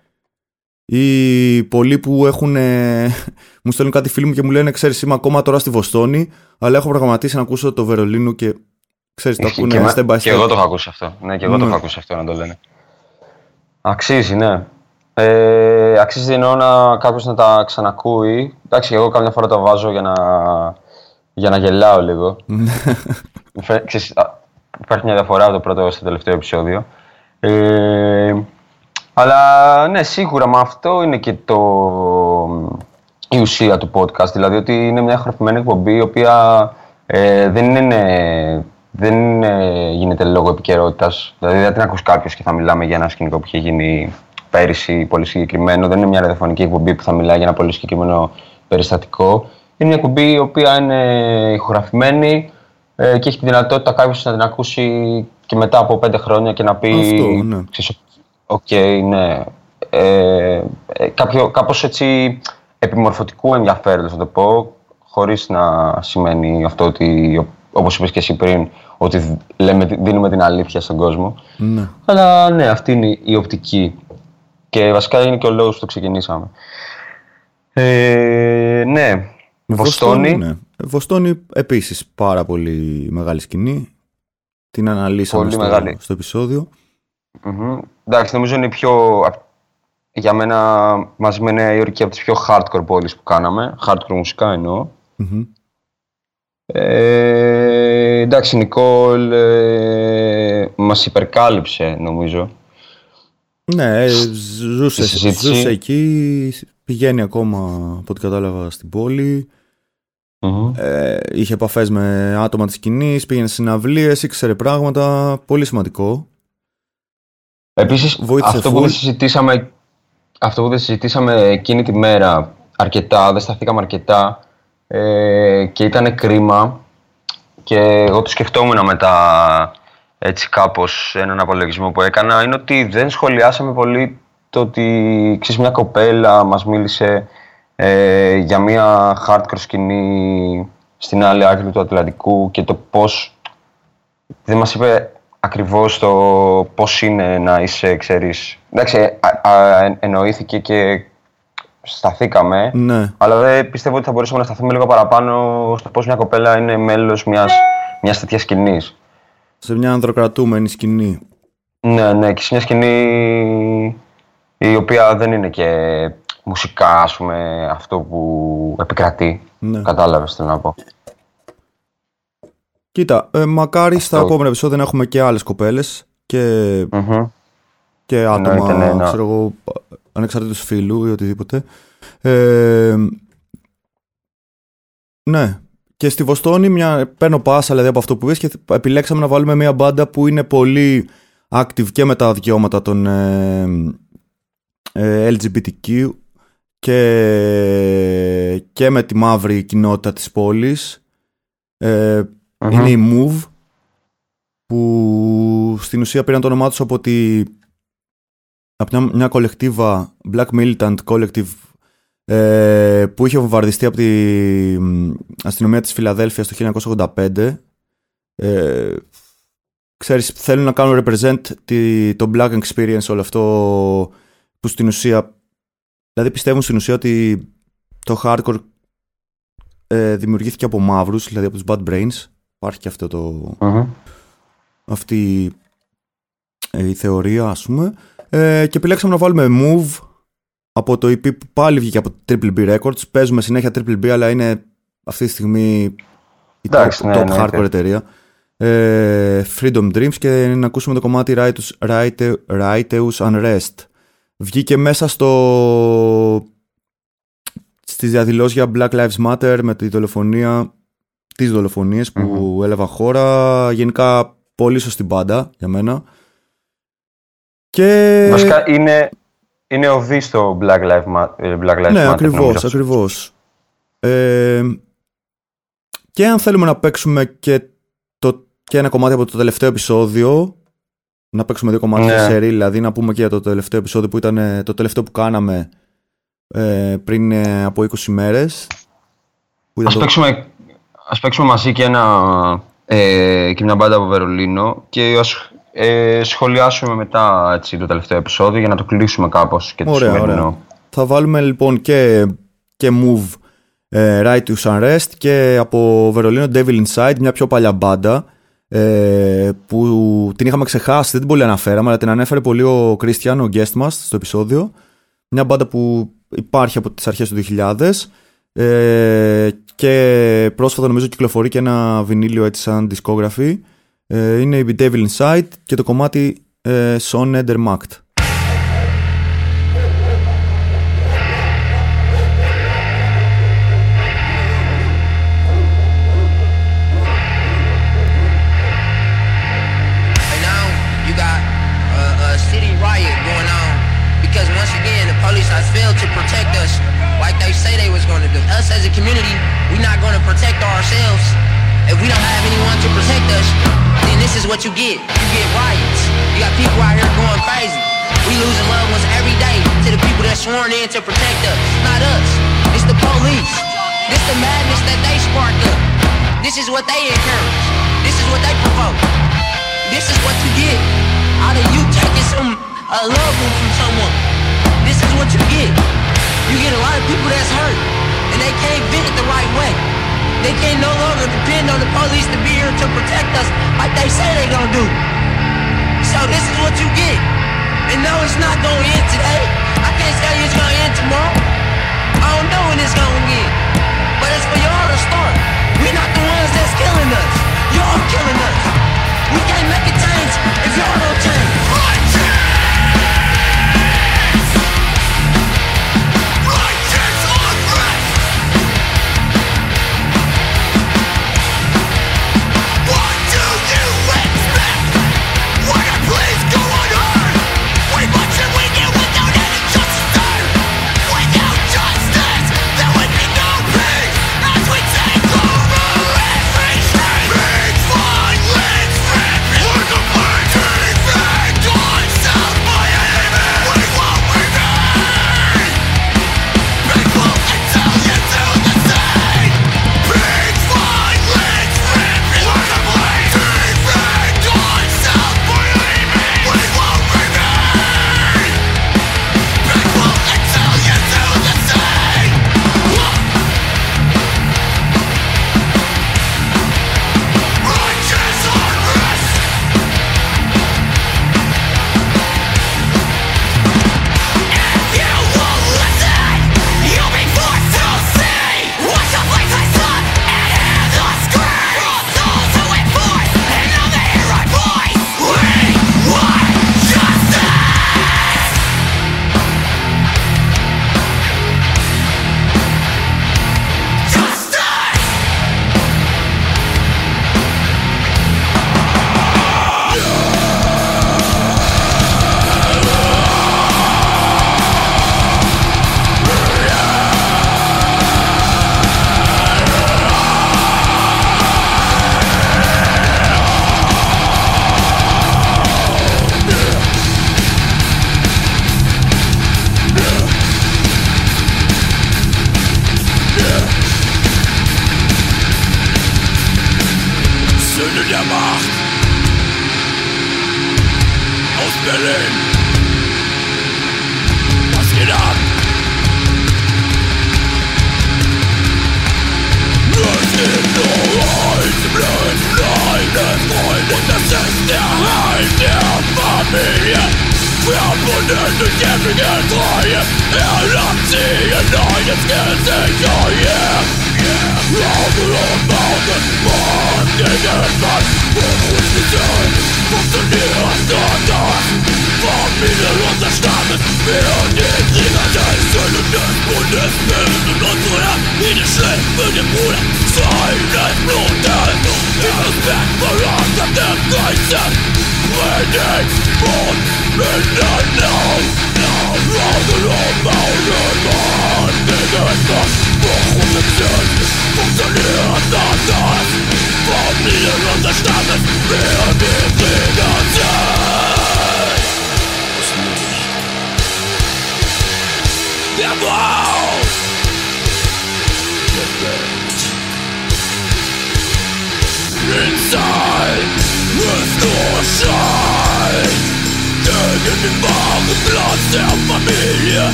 Ή πολλοί που έχουν. ε, μου στέλνουν κάτι φίλοι μου και μου λένε: Ξέρεις, είμαι ακόμα τώρα στη Βοστόνη, αλλά έχω προγραμματίσει να ακούσω το Βερολίνο και. Ξέρεις, το Ισχύει. ακούνε και, μα- step by step. και εγώ το έχω ακούσει αυτό. Ναι, και εγώ το Ναι. έχω ακούσει αυτό να το λένε. Αξίζει, ναι. Ε, αξίζει εννοώ να κάποιος να τα ξανακούει. Εντάξει, εγώ καμιά φορά το βάζω για να, για να γελάω λίγο. Μου φαι- ξέρεις, α, υπάρχει μια διαφορά από το πρώτο στο τελευταίο επεισόδιο. Ε, αλλά ναι, σίγουρα με αυτό είναι και το, η ουσία του podcast. Δηλαδή ότι είναι μια χαρπημένη εκπομπή η οποία ε, δεν είναι. Δεν γίνεται λόγω επικαιρότητας. Δηλαδή, δεν την ακούς κάποιος και θα μιλάμε για ένα σκηνικό που είχε γίνει πέρυσι πολύ συγκεκριμένο. Δεν είναι μια ραδιοφωνική εκπομπή που θα μιλάει για ένα πολύ συγκεκριμένο περιστατικό. Είναι μια εκπομπή η οποία είναι ηχογραφημένη ε, και έχει τη δυνατότητα κάποιος να την ακούσει και μετά από πέντε χρόνια και να πει. Αυτό, ναι. Ok, okay, ναι. Ε, ε, κάποιο, κάπως έτσι επιμορφωτικού ενδιαφέροντος, να το πω, χωρίς να σημαίνει αυτό ότι, όπως είπες και εσύ πριν, ότι λέμε, δίνουμε την αλήθεια στον κόσμο. Ναι. Αλλά ναι, αυτή είναι η οπτική. Και βασικά είναι και ο λόγος που το ξεκινήσαμε. Ε, ναι, Βοστόνη. Ναι. Βοστόνη επίσης πάρα πολύ μεγάλη σκηνή. Την αναλύσαμε Πολύ στο, μεγάλη. στο επεισόδιο. Μμμ. Εντάξει, νομίζω είναι η πιο. Για μένα, μαζί με Νέα Υόρκη, από τις πιο hardcore πόλεις που κάναμε. Hardcore μουσικά εννοώ. Μμμ. Ε, εντάξει, η Νικόλ ε, μας υπερκάλυψε, νομίζω. Ναι, ε, ζούσε, Στη συζήτηση. ζούσε εκεί, πηγαίνει ακόμα από ό,τι κατάλαβα στην πόλη. Μμμ. Ε, είχε επαφές με άτομα της σκηνής, πήγαινε σε συναυλίες, ήξερε πράγματα, πολύ σημαντικό. Επίσης, Βοήθησε αυτό που, full. δεν συζητήσαμε, αυτό που δεν συζητήσαμε εκείνη τη μέρα αρκετά, δεν σταθήκαμε αρκετά ε, και ήταν κρίμα και εγώ το σκεφτόμουν μετά έτσι κάπως έναν απολογισμό που έκανα είναι ότι δεν σχολιάσαμε πολύ το ότι ξέρεις, μια κοπέλα μας μίλησε ε, για μια hardcore σκηνή στην άλλη άκρη του Ατλαντικού και το πώς δεν μας είπε ακριβώς το πώς είναι να είσαι, ξέρεις. Εντάξει, α, α, εν- εννοήθηκε και σταθήκαμε, Ναι, αλλά δεν πιστεύω ότι θα μπορούσαμε να σταθούμε λίγο παραπάνω στο πώς μια κοπέλα είναι μέλος μιας, μιας τέτοιας σκηνής. σε μια ανδροκρατούμενη σκηνή. Ναι, ναι, και σε μια σκηνή η οποία δεν είναι και μουσικά, ας πούμε, αυτό που επικρατεί. Ναι. Κατάλαβες τι να πω. Κοίτα, ε, μακάρι στα Αυτό. επόμενα επεισόδια να έχουμε και άλλες κοπέλες και, Μμμ. και άτομα, Εννοείται, ναι, ναι. ξέρω εγώ, ανεξαρτήτως φίλου ή οτιδήποτε. Ε, ναι. Και στη Βοστόνη μια, παίρνω πάσα δηλαδή από αυτό που είπες και επιλέξαμε να βάλουμε μια μπάντα που είναι πολύ active και με τα δικαιώματα των ε, ε, LGBTQ και, και με τη μαύρη κοινότητα της πόλης. Ε, Μμμ. είναι η Move που στην ουσία πήραν το όνομά τους από, τη, από μια, μια κολεκτίβα Black Militant Collective ε, που είχε βομβαρδιστεί από τη μ, αστυνομία της Φιλαδέλφειας το 1985 ε, ξέρεις θέλουν να κάνουν represent τη, το black experience όλο αυτό που στην ουσία δηλαδή πιστεύουν στην ουσία ότι το hardcore ε, δημιουργήθηκε από μαύρους δηλαδή από τους bad brains. Υπάρχει και αυτό το, Μμμ. αυτή ε, η θεωρία ας πούμε. Ε, και επιλέξαμε να βάλουμε Move από το EP που πάλι βγήκε από Triple B Records. Παίζουμε συνέχεια Triple B αλλά είναι αυτή τη στιγμή η top, Εντάξει, ναι, top ναι, hardcore ναι. εταιρεία. Ε, Freedom Dreams και να ακούσουμε το κομμάτι Righteous, Righteous, Righteous Unrest βγήκε μέσα στο στις διαδηλώσεις για Black Lives Matter με τη δολοφονία τις δολοφονίες που έλαβαν χώρα γενικά πολύ σωστή μπάντα για μένα και Βασικά είναι, είναι οδύ στο Black Lives Matter. Black Lives ναι, Matter, ακριβώς, νομίζω. ακριβώς. Ε, και αν θέλουμε να παίξουμε και, το, και ένα κομμάτι από το τελευταίο επεισόδιο, να παίξουμε δύο κομμάτια Ναι. σε ρeel, δηλαδή να πούμε και για το τελευταίο επεισόδιο που ήταν ε, το τελευταίο που κάναμε ε, πριν ε, από 20 μέρες. Που ήταν Ας το- παίξουμε, ας παίξουμε μαζί και, ένα, ε, και μια μπάντα από Βερολίνο και ας ε, σχολιάσουμε μετά έτσι, το τελευταίο επεισόδιο για να το κλείσουμε κάπως και το Ωραία, σημερινό. ωραία. Θα βάλουμε λοιπόν και, και Move ε, Right to Unrest και από Βερολίνο Devil Inside, μια πιο παλιά μπάντα ε, που την είχαμε ξεχάσει, δεν την πολύ αναφέραμε, αλλά την ανέφερε πολύ ο Christian, ο guest μας στο επεισόδιο. Μια μπάντα που υπάρχει από τις αρχές του 2000 ε, και πρόσφατα νομίζω κυκλοφορεί και ένα βινίλιο έτσι σαν discography Ε, είναι η Devil Inside και το κομμάτι ε, Son Edermacht. Ourselves. If we don't have anyone to protect us, then this is what you get. You get riots. You got people out here going crazy. We losing loved ones every day to the people that's sworn in to protect us. Not us. It's the police. This the madness that they sparked up. This is what they encourage. This is what they provoke. This is what you get out of you taking some a loved one from someone. This is what you get. You get a lot of people that's hurt, and they can't vent it the right way. They can no longer depend on the police to be here to protect us like they say they're gonna do. So this is what you get. And no, it's not gonna end today. I can't tell you it's gonna end tomorrow. I don't know when it's gonna end. But it's for y'all to start. We're not the ones that's killing us. Y'all killing us. We can't make a change if y'all don't change.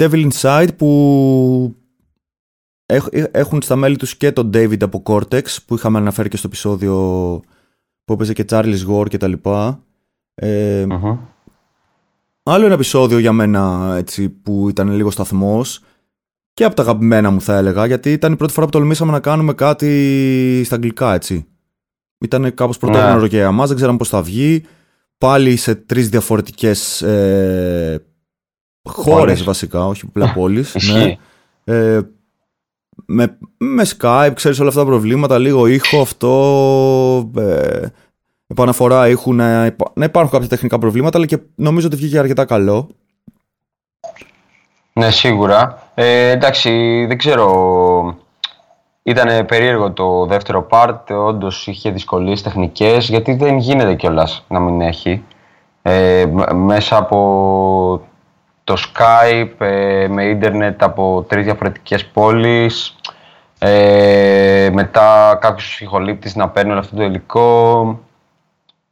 Devil Inside που έχ- έχουν στα μέλη τους και τον David από Cortex που είχαμε αναφέρει και στο επεισόδιο που έπαιζε και Charles Gore και τα λοιπά. Ε, Μμμ. Άλλο ένα επεισόδιο για μένα έτσι, που ήταν λίγο σταθμός και από τα αγαπημένα μου θα έλεγα γιατί ήταν η πρώτη φορά που τολμήσαμε να κάνουμε κάτι στα αγγλικά έτσι. Ήταν κάπως πρωτόγνωρο Ναι. και για μας, δεν ξέραμε πώς θα βγει. Πάλι σε τρεις διαφορετικές ε, χώρες Πόλεις. βασικά, όχι απλά πόλεις. Ισχύει. Ε, με, με Skype, ξέρεις όλα αυτά τα προβλήματα, λίγο ήχο, αυτό, ε, επαναφορά ήχου, να, υπά- να υπάρχουν κάποια τεχνικά προβλήματα, αλλά και νομίζω ότι βγήκε αρκετά καλό. Ναι, σίγουρα. Ε, εντάξει, δεν ξέρω. Ήταν περίεργο το δεύτερο part. Όντως είχε δυσκολίες τεχνικές, γιατί δεν γίνεται κιόλας να μην έχει. Ε, μ- μέσα από το Skype, ε, με ίντερνετ από τρεις διαφορετικές πόλεις, ε, μετά κάποιος ηχολήπτης να παίρνει όλο αυτό το υλικό.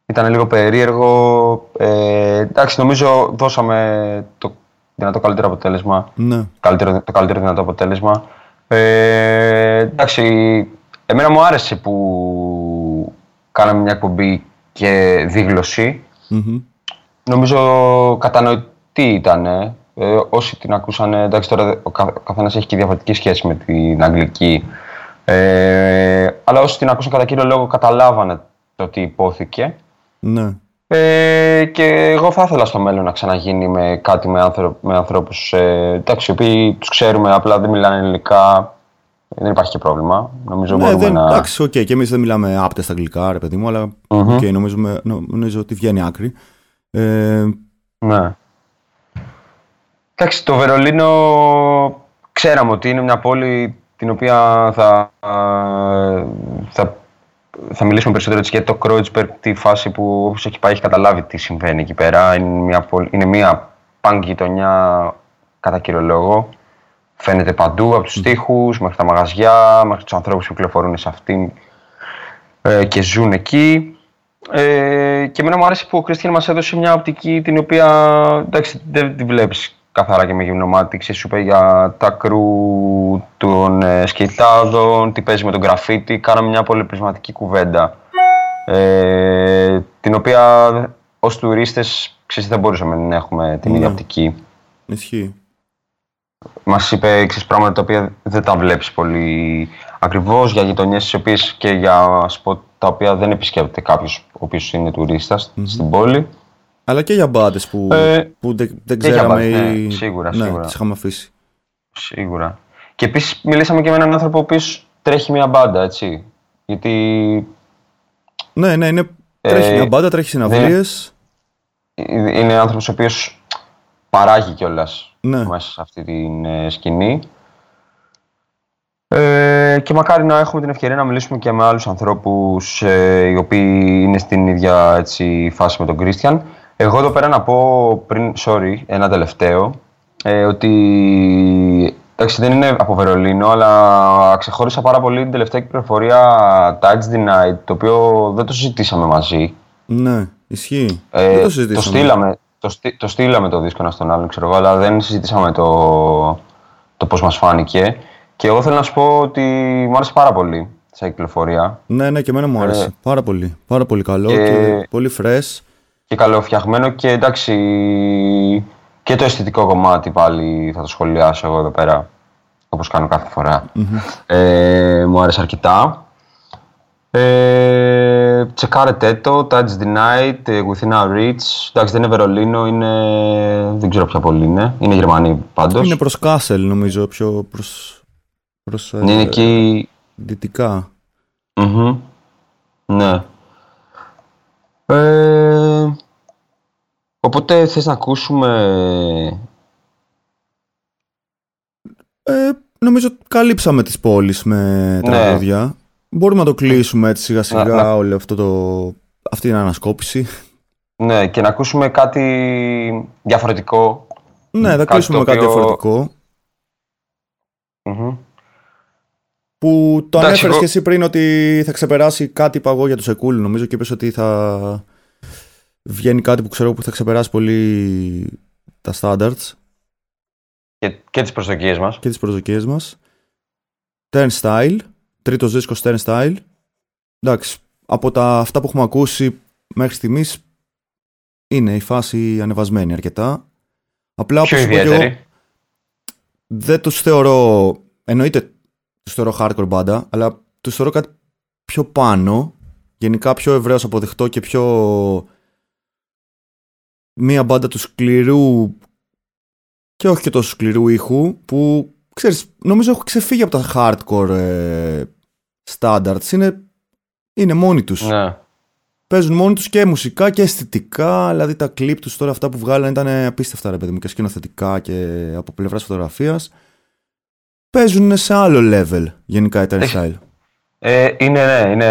Ήταν λίγο περίεργο. Ε, εντάξει, νομίζω δώσαμε το δυνατό καλύτερο αποτέλεσμα Ναι. καλύτερο, το καλύτερο δυνατό αποτέλεσμα. Ε, εντάξει, εμένα μου άρεσε που κάναμε μια εκπομπή και δίγλωση. Μμμ. Νομίζω κατανοητή ήταν. Ε, όσοι την ακούσαν, εντάξει τώρα δε- ο, κα, ο καθένας έχει και διαφορετική σχέση με την αγγλική. Ε, αλλά όσοι την ακούσαν κατά κύριο λόγο καταλάβανε το τι υπόθηκε. Ναι. Ε, και εγώ θα ήθελα στο μέλλον να ξαναγίνει με κάτι με, άνθρω, με ανθρώπους ε, εντάξει, οι οποίοι τους ξέρουμε, απλά δεν μιλάνε ελληνικά. Δεν υπάρχει και πρόβλημα. Νομίζω Ναι, μπορούμε δεν, να... εντάξει, οκ, και εμείς δεν μιλάμε άπταιστα αγγλικά, ρε παιδί μου, αλλά Μμμ. οκ, νομίζουμε- νομίζω ότι βγαίνει άκρη. Ε, Ναι. Εντάξει, το Βερολίνο ξέραμε ότι είναι μια πόλη την οποία θα, θα, θα μιλήσουμε περισσότερο έτσι για το Kreuzberg, τη φάση που όποιος έχει πάει έχει καταλάβει τι συμβαίνει εκεί πέρα. Είναι μια, πόλη, είναι μια πανκ γειτονιά κατά κύριο λόγο. Φαίνεται παντού, από τους τοίχους, μέχρι τα μαγαζιά, μέχρι τους ανθρώπους που κυκλοφορούν σε αυτήν ε, και ζουν εκεί. Ε, και εμένα μου άρεσε που ο Κρίστιαν μας έδωσε μια οπτική την οποία εντάξει, δεν τη βλέπεις καθαρά και με γυμνό μάτι. Ξέρεις, σου είπε για τα κρού των ε, σκεϊτάδων, τι παίζει με τον γραφίτι. Κάναμε μια πολύ πρισματική κουβέντα. Ε, την οποία ως τουρίστες ξέρεις, δεν μπορούσαμε να έχουμε την ίδια Ναι. οπτική. ισχύει. Μας είπε ξέρεις, πράγματα τα οποία δεν τα βλέπεις πολύ ακριβώς για γειτονιές τις οποίες και για σποτ τα οποία δεν επισκέπτεται κάποιος ο οποίος είναι τουρίστας στην πόλη. Αλλά και για μπάντε που, Ε, που δεν, δεν και για ξέραμε μπάντες, ή... ναι, σίγουρα, ναι, σίγουρα. τις είχαμε αφήσει. Σίγουρα. Και επίσης μιλήσαμε και με έναν άνθρωπο ο οποίος τρέχει μια μπάντα, έτσι. Γιατί Ναι, ναι, είναι, Ε, τρέχει μια μπάντα, τρέχει συναυλίες. είναι άνθρωπος ο οποίος παράγει κιόλας Ναι. μέσα σε αυτή την ε, σκηνή. Ε, και μακάρι να έχουμε την ευκαιρία να μιλήσουμε και με άλλους ανθρώπους ε, οι οποίοι είναι στην ίδια έτσι, φάση με τον Κρίστιαν. Εγώ εδώ πέρα να πω πριν, sorry, ένα τελευταίο, ε, ότι εντάξει δεν είναι από Βερολίνο, αλλά ξεχώρισα πάρα πολύ την τελευταία κυκλοφορία Touch the Night, το οποίο δεν το συζητήσαμε μαζί. Ναι, ισχύει. Ε, δεν το συζητήσαμε. στείλαμε, το, στεί- το στείλαμε το δίσκο ένα στον άλλον, ξέρω εγώ, αλλά δεν συζητήσαμε το, το πώς μας φάνηκε. Και εγώ θέλω να σου πω ότι μου άρεσε πάρα πολύ σαν κυκλοφορία Ναι, ναι, και εμένα μου άρεσε. Ε, πάρα πολύ. Πάρα πολύ καλό και, και- πολύ fresh. Και καλοφτιαγμένο και εντάξει και και το αισθητικό κομμάτι πάλι θα το σχολιάσω εγώ εδώ πέρα, όπως κάνω κάθε φορά. Ε, μου άρεσε αρκετά. Ε, τσεκάρετε το, Touch the Night, ε, Within Our Reach. Εντάξει, δεν είναι Βερολίνο, είναι... δεν ξέρω ποια πόλη είναι. Είναι Γερμανή πάντως. Είναι προς Κάσελ νομίζω, πιο προς, προς ε, Είναι εκεί... δυτικά. Μμμ. Ναι. Ε, οπότε θες να ακούσουμε... Ε, νομίζω καλύψαμε τις πόλεις με Ναι. τραγούδια. Μπορούμε να το κλείσουμε έτσι σιγά σιγά Να- να- όλη αυτό το, αυτή την ανασκόπηση. Ναι, και να ακούσουμε κάτι διαφορετικό. Ναι, θα Κάτι κλείσουμε με το κάτι οποίο- διαφορετικό. Μμμ. Που το Εντάξει, ανέφερες εγώ- και εσύ πριν ότι θα ξεπεράσει κάτι είπα εγώ για το Σεκούλ. Νομίζω και είπες ότι θα βγαίνει κάτι που ξέρω που θα ξεπεράσει πολύ τα standards Και, και τις προσδοκίες μας. και τις προσδοκίες μας. Turnstile, τρίτος δίσκος Turnstile. Εντάξει, από τα, αυτά που έχουμε ακούσει μέχρι στιγμής είναι η φάση ανεβασμένη αρκετά. Απλά Πιο όπως είπα και εγώ, ιδιαίτερη. δεν τους θεωρώ, εννοείται τους θεωρώ hardcore μπάντα, αλλά τους θεωρώ κάτι πιο πάνω, γενικά πιο ευρέως αποδειχτό και πιο μία μπάντα του σκληρού και όχι και τόσο σκληρού ήχου που ξέρεις, νομίζω έχω ξεφύγει από τα hardcore ε, standards. Είναι, είναι μόνοι τους. Ναι. Παίζουν μόνοι τους και μουσικά και αισθητικά. Δηλαδή τα κλιπ τους τώρα αυτά που βγάλανε ήταν απίστευτα ρε παιδί μου και σκηνοθετικά και από πλευράς φωτογραφίας. Παίζουν σε άλλο level γενικά η Terry Έχει- Style. Ε, είναι, ναι, είναι,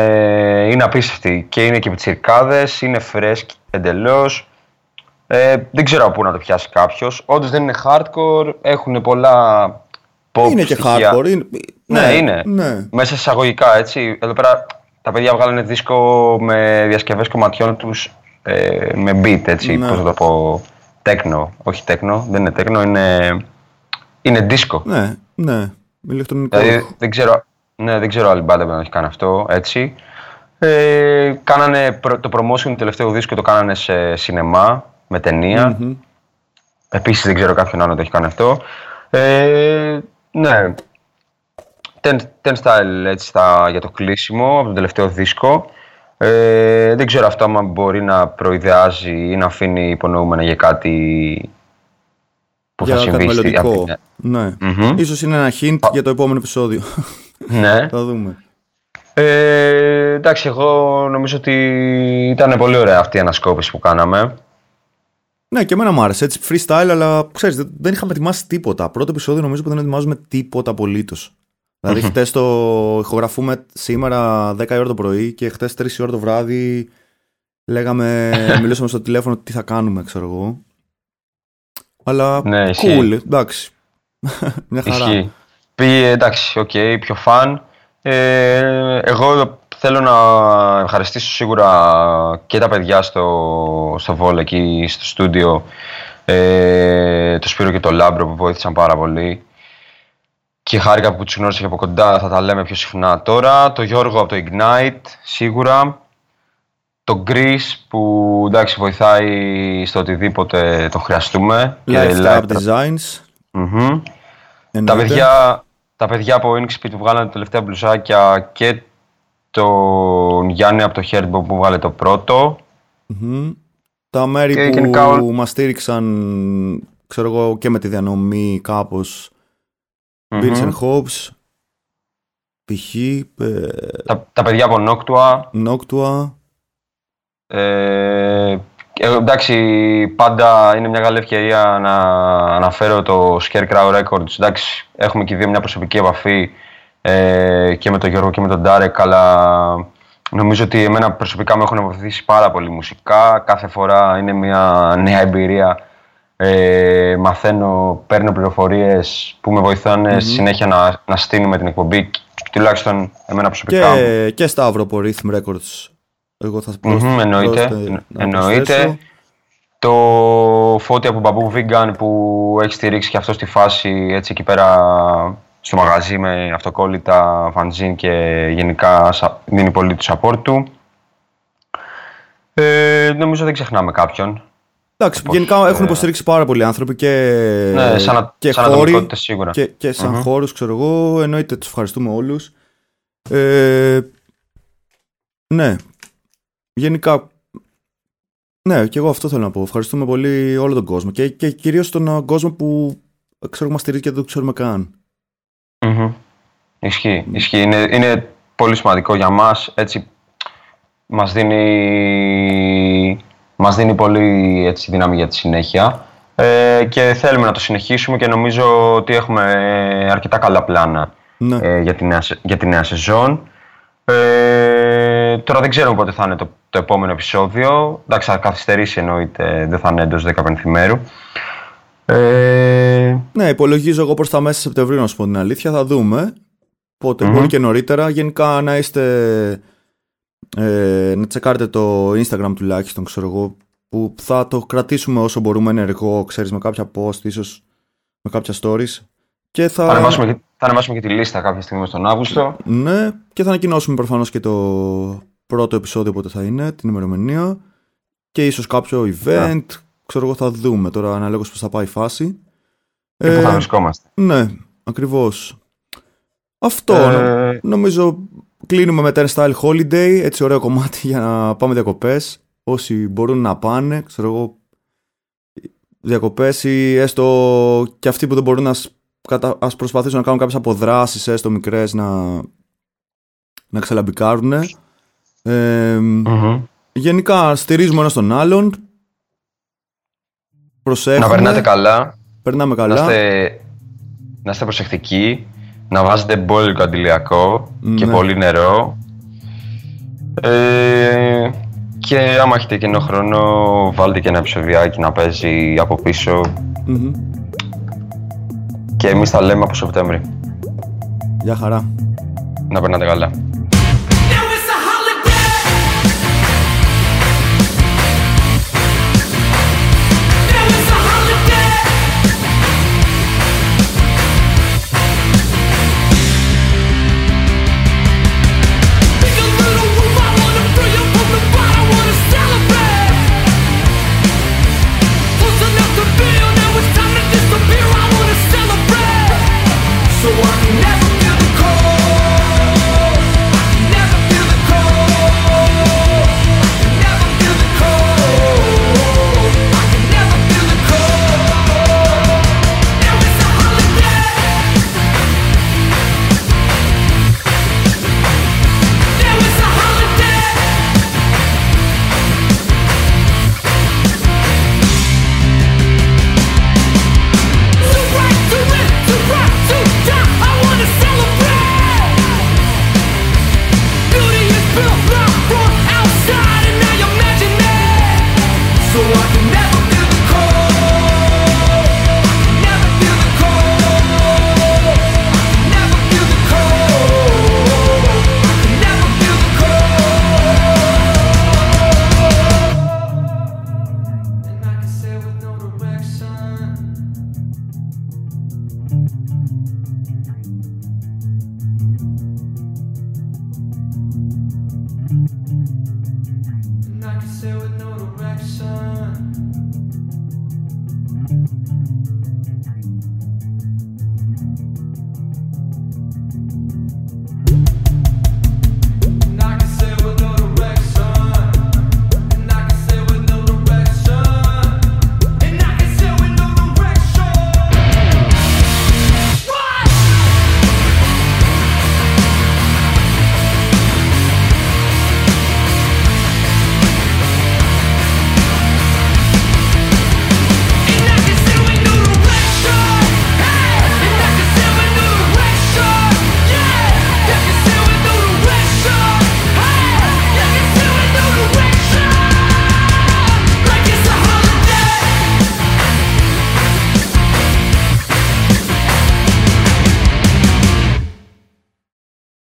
είναι απίστευτη και είναι και πιτσιρκάδες, είναι φρέσκοι εντελώς. Ε, δεν ξέρω από πού να το πιάσει κάποιος. Όντως δεν είναι hardcore, έχουν πολλά pop είναι και στοιχεία. hardcore. Είναι, Ναι, είναι. Ναι. Μέσα εισαγωγικά, έτσι. Εδώ πέρα τα παιδιά βγάλανε δίσκο με διασκευές κομματιών τους ε, με beat, έτσι. Ναι. Πώς θα το πω. Τέκνο. Όχι τέκνο, δεν είναι τέκνο, είναι, είναι δίσκο. ναι, ναι. Ηλεκτρονικό. Δηλαδή δεν ξέρω, ναι, δεν ξέρω άλλη μπάντα που να έχει κάνει αυτό έτσι. Ε, κάνανε προ- το promotion του τελευταίου δίσκου το κάνανε σε σινεμά με ταινία. Μμμ. Επίσης δεν ξέρω κάποιον άλλο να το έχει κάνει αυτό. Ε, ναι. Ten, ten Style έτσι στα, για το κλείσιμο από τον τελευταίο δίσκο. Ε, δεν ξέρω αυτό αν μπορεί να προειδεάζει ή να αφήνει υπονοούμενα για κάτι που για θα κάτι συμβεί. στη- μελλοντικό. αυτή- Ναι. Μμμ. Ίσως είναι ένα hint για το επόμενο επεισόδιο. Ναι. Θα δούμε. Ε, εντάξει, εγώ νομίζω ότι ήταν πολύ ωραία αυτή η ανασκόπηση που κάναμε. Ναι, και εμένα μου άρεσε. Έτσι, freestyle, αλλά ξέρεις, δεν, δεν είχαμε ετοιμάσει τίποτα. Πρώτο επεισόδιο νομίζω που δεν ετοιμάζουμε τίποτα απολύτως. Δηλαδή, χτες το ηχογραφούμε σήμερα 10 η ώρα το πρωί και χτες 3 η ώρα το βράδυ λέγαμε, μιλούσαμε στο τηλέφωνο τι θα κάνουμε, ξέρω εγώ. Αλλά Ναι, ισχύει. cool, εντάξει. Μια χαρά. Ισχύει. Πήγε, εντάξει, οκ, πιο fun. Ε, εγώ θέλω να ευχαριστήσω σίγουρα και τα παιδιά στο, στο Βόλ εκεί στο στούντιο, ε, το Σπύρο και το Λάμπρο που βοήθησαν πάρα πολύ. Και χάρηκα που τους γνώρισα και από κοντά, θα τα λέμε πιο συχνά τώρα. Το Γιώργο από το Ignite, σίγουρα. Το Chris που εντάξει βοηθάει στο οτιδήποτε το χρειαστούμε. Και Lifestyle Designs. Μμμ. Τα εννοείται. παιδιά, τα παιδιά από Inkspeed που βγάλανε τα τελευταία μπλουζάκια και τον Γιάννη από το Herbop που βγάλε το πρώτο. Μμμ. Τα μέρη Και που γενικά ο- μας στήριξαν, ξέρω εγώ, και με τη διανομή κάπως, Μμμ. Bills and Hobbs, π.χ. ε, Τα, τα παιδιά από Noctua. Noctua, Ε, ε, εντάξει, πάντα είναι μια καλή ευκαιρία να αναφέρω το Scarecrow Records. Εντάξει, έχουμε και οι δύο μια προσωπική επαφή ε, και με τον Γιώργο και με τον Ντάρεκ, αλλά νομίζω ότι εμένα προσωπικά με έχουν βοηθήσει πάρα πολύ μουσικά. Κάθε φορά είναι μια νέα εμπειρία. Ε, μαθαίνω, παίρνω πληροφορίες που με βοηθάνε συνέχεια να, να στείλουμε την εκπομπή, τουλάχιστον εμένα προσωπικά. και, και Σταύρο από Rhythm Records. Εγώ θα Μμμ, προσθέ- εννοείται, πρόσθε- να εννοείται. προσθέσω. Το φώτι από Μπαμπού Vegan που έχει στηρίξει και αυτό στη φάση έτσι εκεί πέρα στο μαγαζί με αυτοκόλλητα, φαντζίν και γενικά σα- δίνει πολύ το support του. Ε, νομίζω δεν ξεχνάμε κάποιον. Εντάξει, Όπως, γενικά έχουν ε, υποστηρίξει πάρα πολλοί άνθρωποι και, Ναι, σαν, α- και σαν χώροι ατομικότητες σίγουρα. και, και σαν Μμμ. χώρους, ξέρω εγώ. Εννοείται, τους ευχαριστούμε όλους. Ε, ναι, γενικά ναι, και εγώ αυτό θέλω να πω. Ευχαριστούμε πολύ όλο τον κόσμο και, και κυρίως τον ε, κόσμο που ξέρω μας στηρίζει και δεν το ξέρουμε καν. Μμμ. Ισχύει, ισχύει. Είναι, είναι πολύ σημαντικό για μας. Έτσι, μας δίνει, μας δίνει πολύ έτσι, δύναμη για τη συνέχεια. Ε, και θέλουμε να το συνεχίσουμε και νομίζω ότι έχουμε αρκετά καλά πλάνα Ναι. ε, για, τη νέα, σε- για τη νέα σεζόν. Ε, τώρα δεν ξέρουμε πότε θα είναι το, το επόμενο επεισόδιο. Εντάξει, θα καθυστερήσει εννοείται, δεν θα είναι εντός 15 μέρου. Ε, Ναι, υπολογίζω εγώ προς τα μέσα Σεπτεμβρίου να σου πω την αλήθεια. Θα δούμε. Πότε, Μμμ. μπορεί και νωρίτερα. Γενικά να είστε. Ε, να τσεκάρετε το Instagram τουλάχιστον, ξέρω εγώ. Που θα το κρατήσουμε όσο μπορούμε ενεργό, ξέρεις, με κάποια post, ίσως με κάποια stories. Και θα... Θα ανεβάσουμε, και, θα ανεβάσουμε και τη λίστα κάποια στιγμή στον Αύγουστο. Ναι, και θα ανακοινώσουμε προφανώς και το πρώτο επεισόδιο πότε θα είναι, την ημερομηνία. Και ίσως κάποιο event, ξέρω εγώ θα δούμε τώρα αναλόγως πώς θα πάει η φάση. Και πού θα βρισκόμαστε. Ναι, ακριβώς. Αυτό Ε, νο- νομίζω κλείνουμε με Turnstile Holiday, έτσι ωραίο κομμάτι για να πάμε διακοπές. Όσοι μπορούν να πάνε, ξέρω εγώ, διακοπές ή έστω και αυτοί που δεν μπορούν να ας, κατα... ας προσπαθήσουν να κάνουν κάποιες αποδράσεις, έστω μικρές, να, να ξελαμπικάρουν. Ε, μμμ. γενικά στηρίζουμε ένας τον άλλον. Προσέχουμε. Να περνάτε καλά, Περνάμε να καλά. είστε, να είστε προσεκτικοί, να βάζετε μπόλικο αντιλιακό και Ναι. πολύ νερό. Ε, και άμα έχετε κενό χρόνο, βάλτε και ένα επεισοδιάκι να παίζει από πίσω. Μμμ. Και εμείς τα λέμε από Σεπτέμβρη. Γεια χαρά. Να περνάτε καλά.